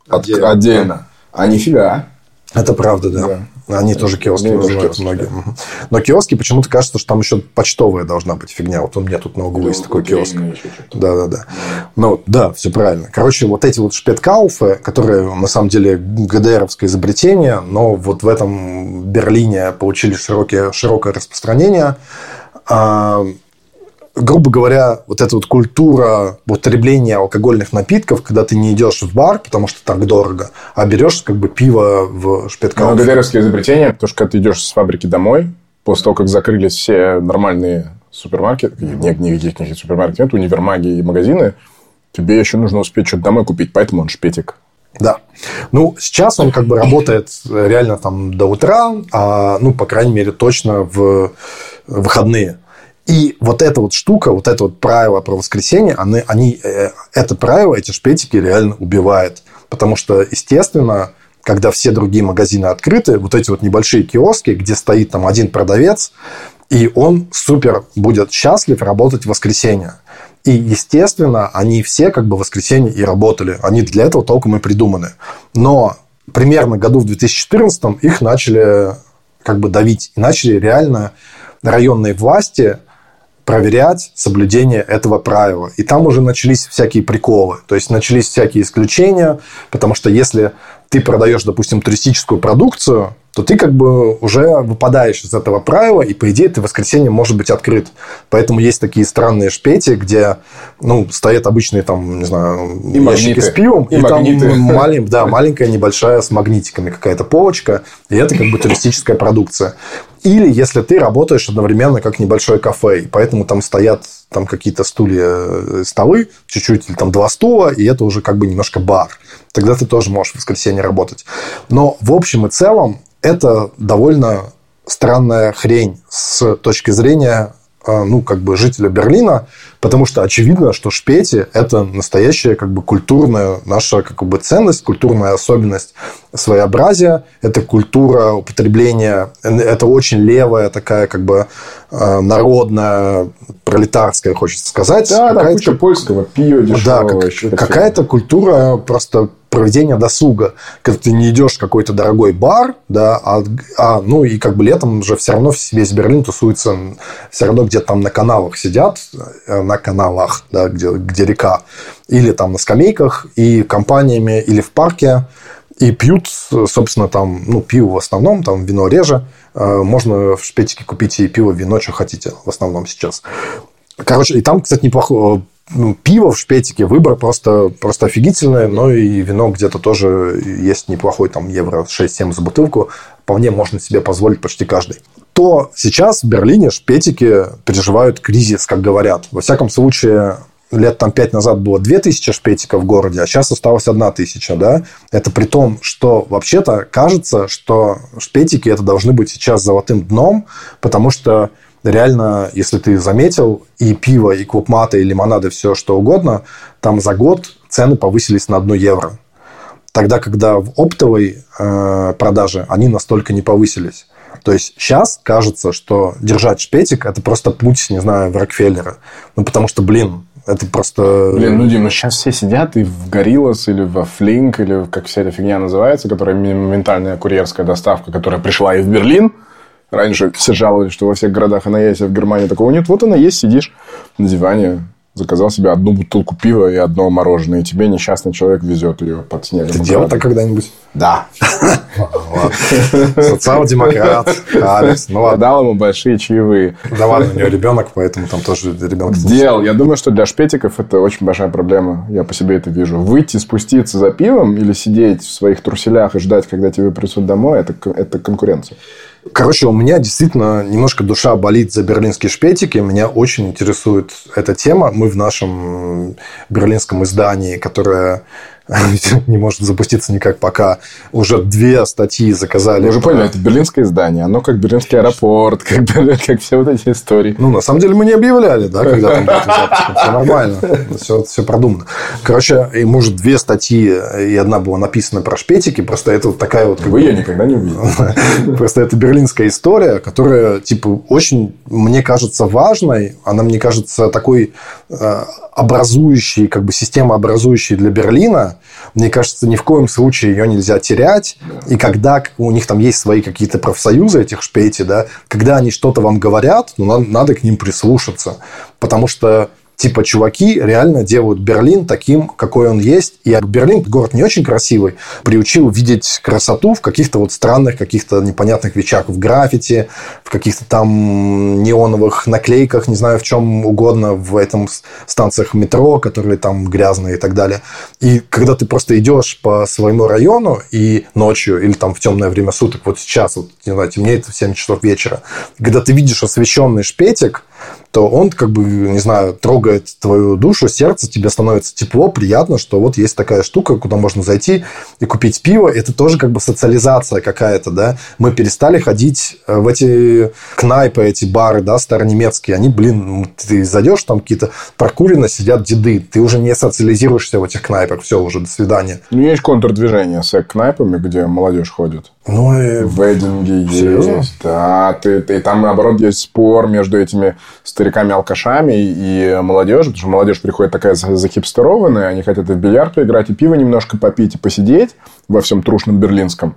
отдельно. отдельно. А нифига. Это правда, да. да. Они тоже киоски Они называют киоски, многие. Да. Но киоски почему-то кажется, что там еще почтовая должна быть фигня. Вот у меня тут на углу да, есть такой киоск. Да, да, да. Ну, да, все правильно. Короче, вот эти вот шпеткауфы, которые на самом деле ГДРовское изобретение, но вот в этом Берлине получили широкие, широкое распространение а, грубо говоря, вот эта вот культура употребления алкогольных напитков, когда ты не идешь в бар, потому что так дорого, а берешь как бы пиво в шпеткауфе. Ну, ГДРовские изобретения, потому что когда ты идешь с фабрики домой, после того, как закрылись все нормальные супермаркеты, нет никаких, никаких супермаркетов нет, универмаги и магазины, тебе еще нужно успеть что-то домой купить, поэтому он шпетик. Да. Ну, сейчас он как бы работает реально там до утра, а, ну, по крайней мере, точно в выходные. И вот эта вот штука, вот это вот правило про воскресенье, они, они, э, это правило, эти шпетики реально убивает. Потому что, естественно, когда все другие магазины открыты, вот эти вот небольшие киоски, где стоит там один продавец, и он супер будет счастлив работать в воскресенье. И, естественно, они все как бы в воскресенье и работали. Они для этого толком и придуманы. Но примерно году в 2014 их начали как бы давить. И начали реально районные власти проверять соблюдение этого правила. И там уже начались всякие приколы. То есть начались всякие исключения, потому что если ты продаешь, допустим, туристическую продукцию, то ты как бы уже выпадаешь из этого правила, и, по идее, ты в воскресенье может быть открыт. Поэтому есть такие странные шпети, где ну, стоят обычные там, не знаю, и ящики магниты. с пивом, и, и там <laughs> малень, да, маленькая небольшая с магнитиками какая-то полочка, и это как бы туристическая продукция. Или если ты работаешь одновременно как небольшое кафе, и поэтому там стоят там какие-то стулья, э, столы, чуть-чуть, или там два стула, и это уже как бы немножко бар. Тогда ты тоже можешь в воскресенье работать. Но в общем и целом это довольно странная хрень с точки зрения ну, как бы жителя Берлина, потому что очевидно, что шпети – это настоящая как бы культурная наша как бы ценность, культурная особенность своеобразия, это культура употребления, это очень левая такая как бы а, народная, пролетарская, хочется сказать. Да, да, куча польского пива дешевого. Да, как, какая-то культура просто проведения досуга, когда ты не идешь в какой-то дорогой бар, да, а, а ну и как бы летом уже все равно весь Берлин тусуется, все равно где-то там на каналах сидят, э, на каналах, да, где, где река, или там на скамейках и компаниями, или в парке, и пьют, собственно, там, ну, пиво в основном, там вино реже. Э, можно в шпетике купить и пиво, вино, что хотите, в основном сейчас. Короче, и там, кстати, неплохо ну, пиво в шпетике, выбор просто, просто офигительный, но и вино где-то тоже есть неплохой, там, евро 6-7 за бутылку, вполне можно себе позволить почти каждый. То сейчас в Берлине шпетики переживают кризис, как говорят. Во всяком случае, лет там пять назад было 2000 шпетиков в городе, а сейчас осталось 1000, да? Это при том, что вообще-то кажется, что шпетики это должны быть сейчас золотым дном, потому что реально, если ты заметил, и пиво, и клубматы, и лимонады, все что угодно, там за год цены повысились на 1 евро. Тогда, когда в оптовой э, продаже они настолько не повысились. То есть сейчас кажется, что держать шпетик – это просто путь, не знаю, в Рокфеллера. Ну, потому что, блин, Это просто... Блин, ну, Дим, ну сейчас все сидят и в Гориллас или в Флинк, или как вся эта фигня называется, которая моментальная курьерская доставка, которая пришла и в Берлин. Раньше все жаловались, что во всех городах она есть, а в Германии такого нет. Вот она есть, сидишь на диване, заказал себе одну бутылку пива и одно мороженое, и тебе несчастный человек везет ее под снегом. Ты делал так когда-нибудь? Да. Социал-демократ, Алекс. Ну ладно. Дал ему большие чаевые. Да ладно, у него ребенок, поэтому там тоже ребенок. Делал. Я думаю, что для шпетиков это очень большая проблема. Я по себе это вижу. Выйти, спуститься за пивом или сидеть в своих труселях и ждать, когда тебе придут домой, это конкуренция. Короче, у меня действительно немножко душа болит за берлинские шпетики. Меня очень интересует эта тема. Мы в нашем берлинском издании, которое <laughs> не может запуститься никак пока. Уже две статьи заказали. Вы уже поняли, это берлинское издание. Оно как берлинский аэропорт, <laughs> как, как все вот эти истории. Ну, на самом деле, мы не объявляли, да, когда там будет запуск. Все нормально. Все, все продумано. Короче, и может две статьи, и одна была написана про шпетики. Просто это вот такая вот... Вы ее никогда не увидели. <laughs> Просто это берлинская история, которая, типа, очень, мне кажется, важной. Она, мне кажется, такой э, образующей, как бы система образующей для Берлина, мне кажется, ни в коем случае ее нельзя терять. И когда у них там есть свои какие-то профсоюзы, этих шпейти, да, когда они что-то вам говорят, ну, надо, надо к ним прислушаться. Потому что типа чуваки реально делают Берлин таким, какой он есть. И Берлин, город не очень красивый, приучил видеть красоту в каких-то вот странных, каких-то непонятных вещах, в граффити, в каких-то там неоновых наклейках, не знаю, в чем угодно, в этом станциях метро, которые там грязные и так далее. И когда ты просто идешь по своему району и ночью, или там в темное время суток, вот сейчас, вот, не знаю, темнеет в 7 часов вечера, когда ты видишь освещенный шпетик, то он, как бы, не знаю, трогает твою душу, сердце, тебе становится тепло, приятно, что вот есть такая штука, куда можно зайти и купить пиво. Это тоже как бы социализация какая-то, да. Мы перестали ходить э, в эти кнайпы, эти бары, да, старонемецкие. Они, блин, ты зайдешь, там какие-то прокурено сидят деды. Ты уже не социализируешься в этих кнайпах. Все, уже, до свидания. Ну, есть контрдвижение с кнайпами, где молодежь ходит. Ну, и... В Эдинге есть. Да, ты, ты, там, наоборот, есть спор между этими стариками-алкашами и молодежью, потому что молодежь приходит такая захипстерованная, они хотят и в бильярд поиграть, и пиво немножко попить, и посидеть во всем трушном берлинском.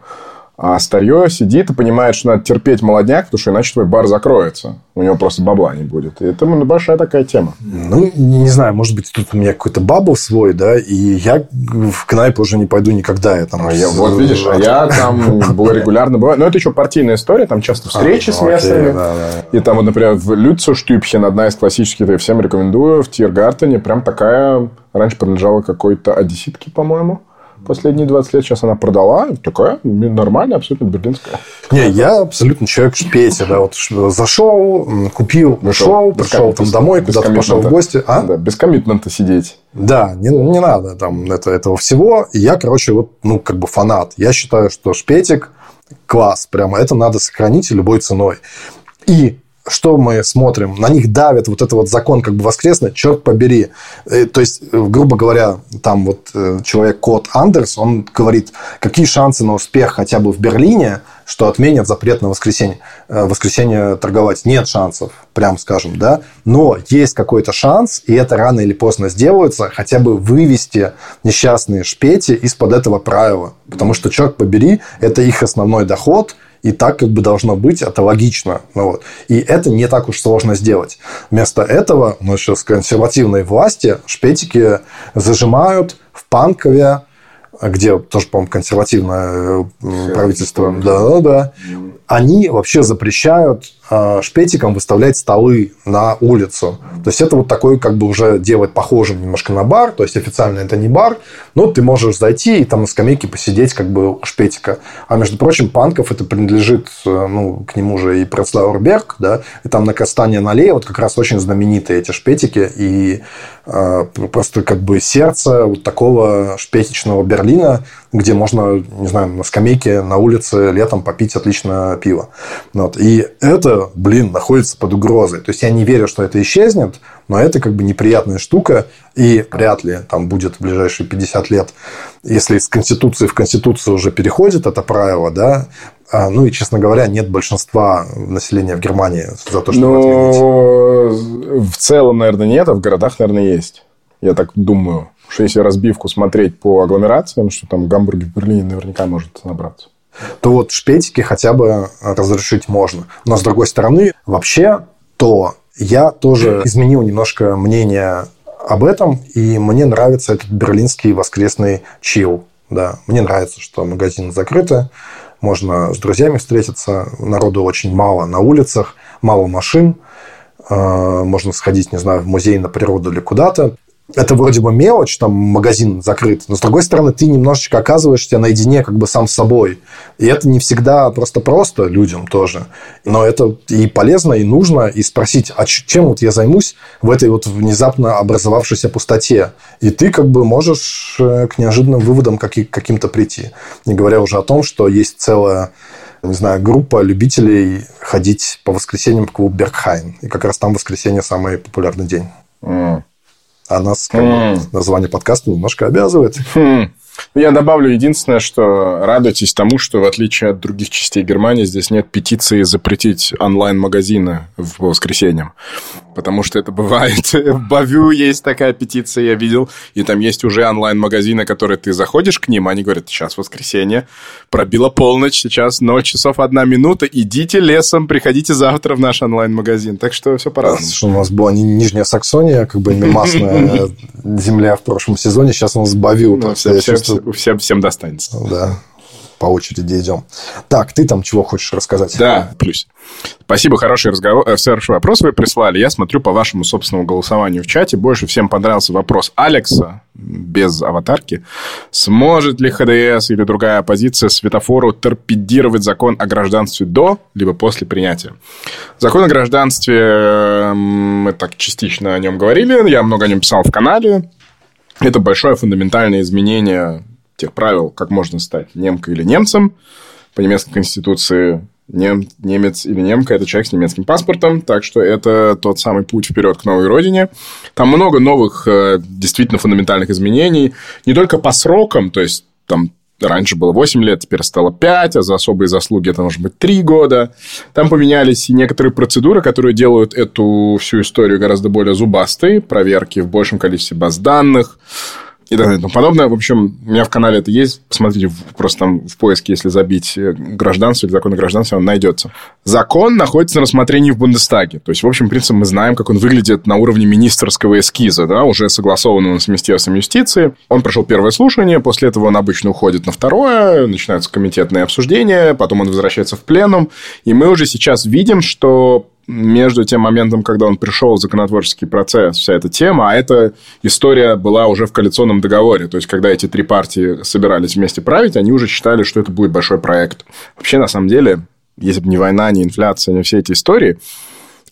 А старье сидит и понимает, что надо терпеть молодняк, потому что иначе твой бар закроется. У него просто бабла не будет. И это большая такая тема. Ну, не знаю, может быть, тут у меня какой-то бабл свой, да, и я в кнайп уже не пойду никогда. Я там а я, вот видишь, а я <laughs> там был регулярно бываю. Но это еще партийная история, там часто встречи а, с местными. да, да. И там, вот, например, в Люцештюбхен, одна из классических, я всем рекомендую, в Тиргартене прям такая, раньше принадлежала какой-то одесситке, по-моему последние 20 лет. Сейчас она продала. Такая нормальная, абсолютно берлинская. Не, я абсолютно человек шпете. Да, вот зашел, купил, ушел, пришел там домой, куда-то пошел в гости. А? Да, без коммитмента сидеть. Да, не, не надо там это, этого всего. И я, короче, вот, ну, как бы фанат. Я считаю, что шпетик класс. Прямо это надо сохранить любой ценой. И что мы смотрим? На них давит вот этот вот закон как бы воскресный, черт побери. Э, то есть, э, грубо говоря, там вот э, человек Кот Андерс, он говорит, какие шансы на успех хотя бы в Берлине, что отменят запрет на воскресенье, воскресенье торговать. Нет шансов, прям скажем, да. Но есть какой-то шанс, и это рано или поздно сделается, хотя бы вывести несчастные шпети из-под этого правила. Потому что, черт побери, это их основной доход, и так как бы должно быть, это логично. Ну, вот. И это не так уж сложно сделать. Вместо этого у нас сейчас консервативные власти шпетики зажимают в Панкове, где тоже, по-моему, консервативное э, правительство. Да, да, да. Они вообще запрещают шпетиком выставлять столы на улицу. То есть это вот такой как бы уже делать похожим немножко на бар. То есть официально это не бар, но ты можешь зайти и там на скамейке посидеть как бы шпетика. А между прочим, Панков это принадлежит, э, ну, к нему же и Прецлауэр да, и там на Кастане на аллее вот как раз очень знаменитые эти шпетики. И э, просто как бы сердце вот такого шпетичного Берлина, где можно, не знаю, на скамейке на улице летом попить отлично пиво. Вот. И это блин, находится под угрозой. То есть я не верю, что это исчезнет, но это как бы неприятная штука, и вряд ли там будет в ближайшие 50 лет, если из Конституции в Конституцию уже переходит это правило, да, а, ну и, честно говоря, нет большинства населения в Германии за то, чтобы ну, В целом, наверное, нет, а в городах, наверное, есть. Я так думаю. Что если разбивку смотреть по агломерациям, что там Гамбурге, в Берлине наверняка может набраться то вот шпетики хотя бы разрешить можно. Но с другой стороны, вообще, то я тоже изменил немножко мнение об этом, и мне нравится этот берлинский воскресный чил. Да, мне нравится, что магазины закрыты, можно с друзьями встретиться, народу очень мало на улицах, мало машин, э, можно сходить, не знаю, в музей на природу или куда-то это вроде бы мелочь, там магазин закрыт, но с другой стороны ты немножечко оказываешься наедине как бы сам с собой. И это не всегда просто просто людям тоже. Но это и полезно, и нужно, и спросить, а чем вот я займусь в этой вот внезапно образовавшейся пустоте. И ты как бы можешь э, к неожиданным выводам каким-то прийти. Не говоря уже о том, что есть целая не знаю, группа любителей ходить по воскресеньям в клуб Бергхайн. И как раз там воскресенье самый популярный день. Mm. А нас mm. название подкаста немножко обязывает. Mm. Я добавлю единственное, что радуйтесь тому, что в отличие от других частей Германии, здесь нет петиции запретить онлайн-магазины в воскресенье. Потому что это бывает. <laughs> В Бавю есть такая петиция, я видел. И там есть уже онлайн-магазины, которые ты заходишь к ним, они говорят, сейчас воскресенье, пробила полночь, сейчас 0 часов 1 минута, идите лесом, приходите завтра в наш онлайн-магазин. Так что все по-разному. Что у нас была Нижняя Саксония, как бы мемасная <laughs> земля в прошлом сезоне, сейчас у нас Бавю. Ну, всем достанется. Да по очереди идем. Так, ты там чего хочешь рассказать? Да, плюс. Спасибо, хороший разговор, э, хороший вопрос вы прислали. Я смотрю по вашему собственному голосованию в чате. Больше всем понравился вопрос Алекса, без аватарки. Сможет ли ХДС или другая оппозиция светофору торпедировать закон о гражданстве до, либо после принятия? Закон о гражданстве, мы так частично о нем говорили, я много о нем писал в канале. Это большое фундаментальное изменение тех правил, как можно стать немкой или немцем. По немецкой конституции нем, немец или немка – это человек с немецким паспортом, так что это тот самый путь вперед к новой родине. Там много новых, э, действительно фундаментальных изменений, не только по срокам, то есть там Раньше было 8 лет, теперь стало 5, а за особые заслуги это может быть 3 года. Там поменялись и некоторые процедуры, которые делают эту всю историю гораздо более зубастой. Проверки в большем количестве баз данных, и так далее. тому подобное. В общем, у меня в канале это есть. Посмотрите, просто там в поиске, если забить э, гражданство или закон о гражданстве, он найдется. Закон находится на рассмотрении в Бундестаге. То есть, в общем, в принципе, мы знаем, как он выглядит на уровне министерского эскиза, да, уже согласованного с Министерством юстиции. Он прошел первое слушание, после этого он обычно уходит на второе, начинаются комитетные обсуждения, потом он возвращается в пленум. И мы уже сейчас видим, что между тем моментом, когда он пришел в законотворческий процесс, вся эта тема, а эта история была уже в коалиционном договоре. То есть, когда эти три партии собирались вместе править, они уже считали, что это будет большой проект. Вообще, на самом деле, если бы не война, не инфляция, не все эти истории,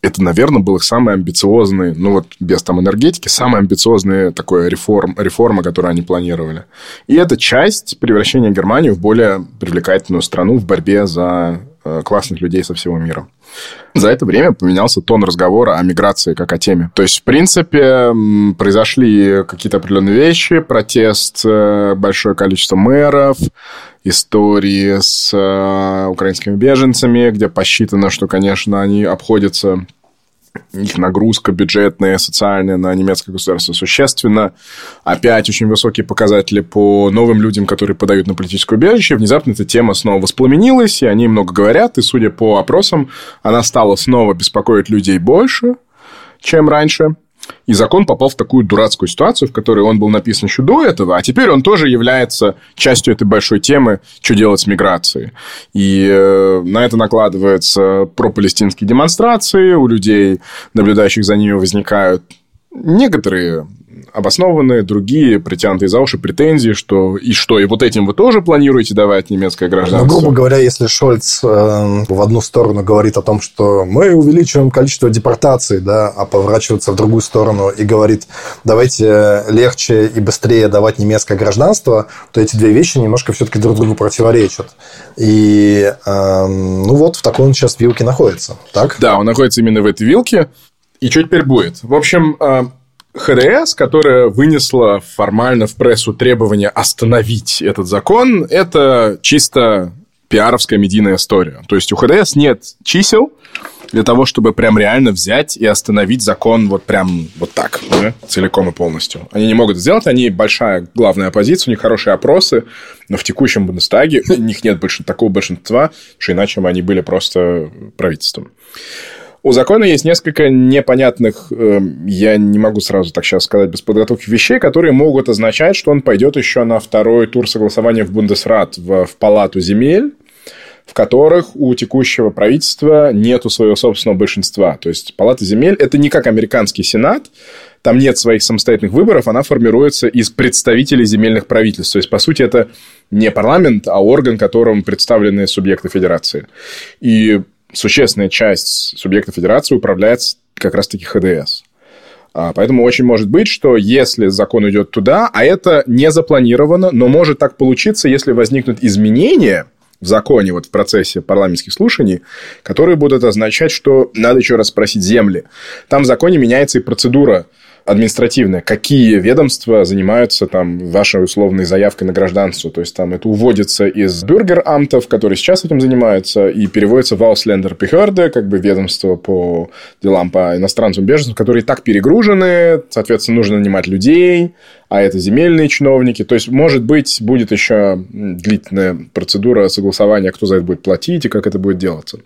это, наверное, был их самый амбициозный, ну вот без там энергетики, самая амбициозная такая реформ, реформа, которую они планировали. И это часть превращения Германии в более привлекательную страну в борьбе за классных людей со всего мира. За это время поменялся тон разговора о миграции как о теме. То есть, в принципе, произошли какие-то определенные вещи, протест, э, большое количество мэров, истории с э, украинскими беженцами, где посчитано, что, конечно, они обходятся их нагрузка бюджетная, социальная на немецкое государство существенно. Опять очень высокие показатели по новым людям, которые подают на политическое убежище. Внезапно эта тема снова воспламенилась, и они много говорят. И, судя по опросам, она стала снова беспокоить людей больше, чем раньше. И закон попал в такую дурацкую ситуацию, в которой он был написан еще до этого, а теперь он тоже является частью этой большой темы, что делать с миграцией. И э, на это накладываются пропалестинские демонстрации, у людей, наблюдающих за ними, возникают некоторые обоснованные, другие притянутые за уши претензии, что и что, и вот этим вы тоже планируете давать немецкое гражданство? Ну, грубо говоря, если Шольц э, в одну сторону говорит о том, что мы увеличиваем количество депортаций, да, а поворачивается в другую сторону и говорит, давайте легче и быстрее давать немецкое гражданство, то эти две вещи немножко все-таки друг другу противоречат. И, э, ну вот, в такой он сейчас вилке находится, так? Да, он находится именно в этой вилке. И что теперь будет? В общем, э, ХРС, которая вынесла формально в прессу требование остановить этот закон, это чисто пиаровская медийная история. То есть у ХДС нет чисел, для того, чтобы прям реально взять и остановить закон вот прям вот так, да, целиком и полностью. Они не могут сделать, они большая главная оппозиция, у них хорошие опросы, но в текущем Бундестаге у них нет больше, такого большинства, что иначе бы они были просто правительством. У закона есть несколько непонятных, э, я не могу сразу так сейчас сказать без подготовки вещей, которые могут означать, что он пойдет еще на второй тур согласования в Бундесрат, в, в Палату земель, в которых у текущего правительства нету своего собственного большинства. То есть Палата земель – это не как американский Сенат, там нет своих самостоятельных выборов, она формируется из представителей земельных правительств. То есть, по сути, это не парламент, а орган, которым представлены субъекты федерации. И существенная часть субъекта федерации управляется как раз-таки ХДС. А, поэтому очень может быть, что если закон идет туда, а это не запланировано, но может так получиться, если возникнут изменения в законе, вот в процессе парламентских слушаний, которые будут означать, что надо еще раз спросить земли. Там в законе меняется и процедура административное, какие ведомства занимаются там вашей условной заявкой на гражданство. То есть, там это уводится из бюргерамтов, которые сейчас этим занимаются, и переводится в Ауслендер Behörde, как бы ведомство по делам по иностранцам беженцам, которые так перегружены, соответственно, нужно нанимать людей, а это земельные чиновники. То есть, может быть, будет еще длительная процедура согласования, кто за это будет платить и как это будет делаться.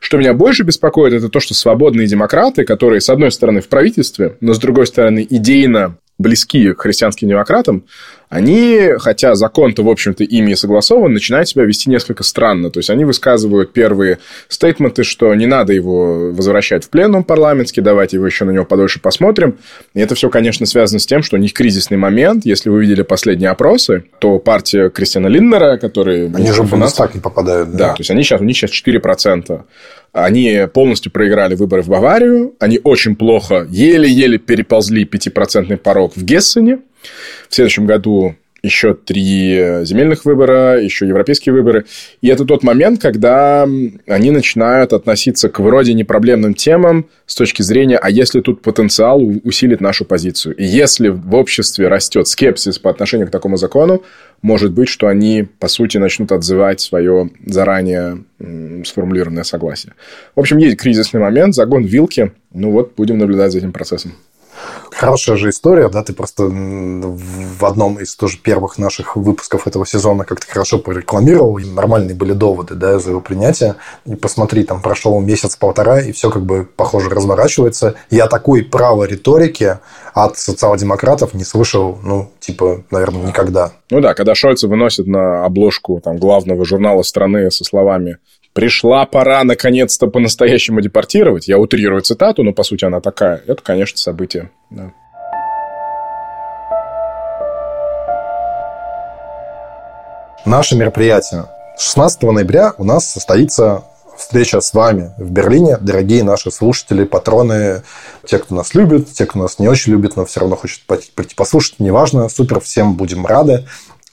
Что меня больше беспокоит, это то, что свободные демократы, которые, с одной стороны, в правительстве, но, с другой стороны, идейно близки к христианским демократам, они, хотя закон-то, в общем-то, ими согласован, начинают себя вести несколько странно. То есть, они высказывают первые стейтменты, что не надо его возвращать в пленум парламентский, давайте его еще на него подольше посмотрим. И это все, конечно, связано с тем, что у них кризисный момент. Если вы видели последние опросы, то партия Кристиана Линднера, который... Они же в Бундестаг не попадают. Да? да, то есть, они сейчас, у них сейчас 4%. Они полностью проиграли выборы в Баварию. Они очень плохо, еле-еле переползли 5% порог в Гессене. В следующем году еще три земельных выбора, еще европейские выборы. И это тот момент, когда они начинают относиться к вроде непроблемным темам с точки зрения, а если тут потенциал усилит нашу позицию. И если в обществе растет скепсис по отношению к такому закону, может быть, что они, по сути, начнут отзывать свое заранее сформулированное согласие. В общем, есть кризисный момент, загон вилки. Ну вот, будем наблюдать за этим процессом. Хорошая же история, да, ты просто в одном из тоже первых наших выпусков этого сезона как-то хорошо порекламировал, и нормальные были доводы, да, за его принятие. И посмотри, там прошел месяц-полтора, и все как бы, похоже, разворачивается. Я такой правой риторики от социал-демократов не слышал, ну, типа, наверное, никогда. Ну да, когда Шольца выносит на обложку там, главного журнала страны со словами пришла пора наконец-то по-настоящему депортировать. Я утрирую цитату, но по сути она такая. Это, конечно, событие. Да. Наше мероприятие. 16 ноября у нас состоится встреча с вами в Берлине, дорогие наши слушатели, патроны, те, кто нас любит, те, кто нас не очень любит, но все равно хочет прийти послушать, неважно, супер, всем будем рады.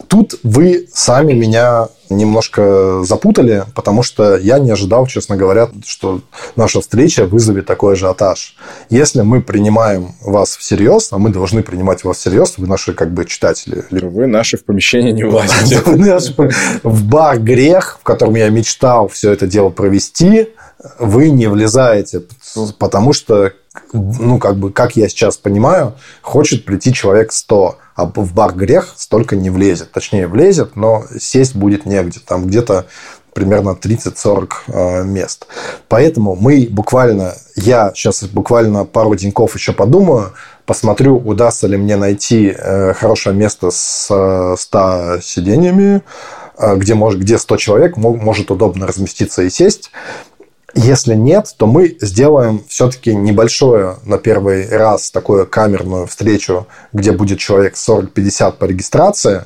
Тут вы сами меня немножко запутали, потому что я не ожидал, честно говоря, что наша встреча вызовет такой ажиотаж. Если мы принимаем вас всерьез, а мы должны принимать вас всерьез, вы наши как бы читатели. Вы наши в помещении не влазите. <laughs> В бар «Грех», в котором я мечтал все это дело провести, вы не влезаете, потому что, ну, как бы, как я сейчас понимаю, хочет прийти человек 100 а в бар грех столько не влезет. Точнее, влезет, но сесть будет негде. Там где-то примерно 30-40 э, мест. Поэтому мы буквально, я сейчас буквально пару деньков еще подумаю, посмотрю, удастся ли мне найти э, хорошее место с 100 сиденьями, э, где, может, где 100 человек может удобно разместиться и сесть. Если нет, то мы сделаем все-таки небольшое на первый раз такую камерную встречу, где будет человек 40-50 по регистрации,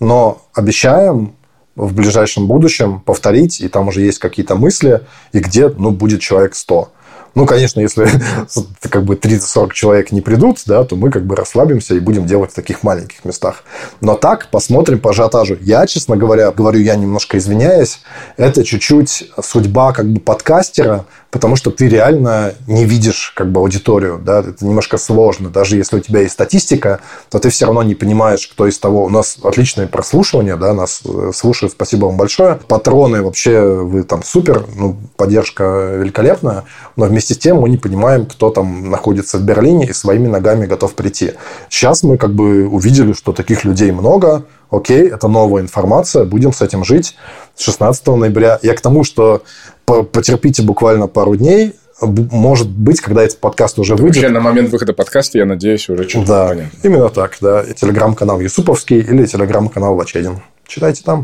но обещаем в ближайшем будущем повторить, и там уже есть какие-то мысли, и где ну, будет человек 100. Ну, конечно, если <laughs> как бы 30-40 человек не придут, да, то мы как бы расслабимся и будем делать в таких маленьких местах. Но так, посмотрим по ажиотажу. Я, честно говоря, говорю я немножко извиняясь, это чуть-чуть судьба как бы подкастера, потому что ты реально не видишь как бы аудиторию, да, это немножко сложно. Даже если у тебя есть статистика, то ты все равно не понимаешь, кто из того. У нас отличное прослушивание, да, нас э, слушают, спасибо вам большое. Патроны вообще, вы там супер, ну, поддержка великолепная, но вместе с тем мы не понимаем, кто там находится в Берлине и своими ногами готов прийти. Сейчас мы как бы увидели, что таких людей много, окей, это новая информация, будем с этим жить. 16 ноября. Я к тому, что потерпите буквально пару дней, может быть, когда этот подкаст уже выйдет. Вообще, на момент выхода подкаста, я надеюсь, уже что-то да, понятно. именно так, да. Телеграм-канал Юсуповский или телеграм-канал Лачедин. Читайте там.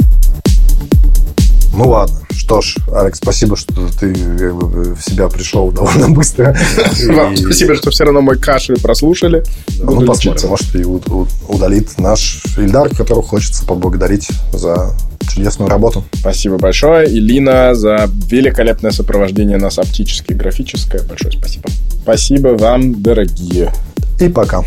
Ну ладно. Что ж, Алекс, спасибо, что ты в себя пришел довольно быстро. <laughs> Вам спасибо, что все равно мой кашель прослушали. Ну, посмотрим, может, и удалит наш Ильдар, которого хочется поблагодарить за чудесную работу. Спасибо большое. Илина за великолепное сопровождение нас оптическое и графическое. Большое спасибо. Спасибо вам, дорогие. И пока.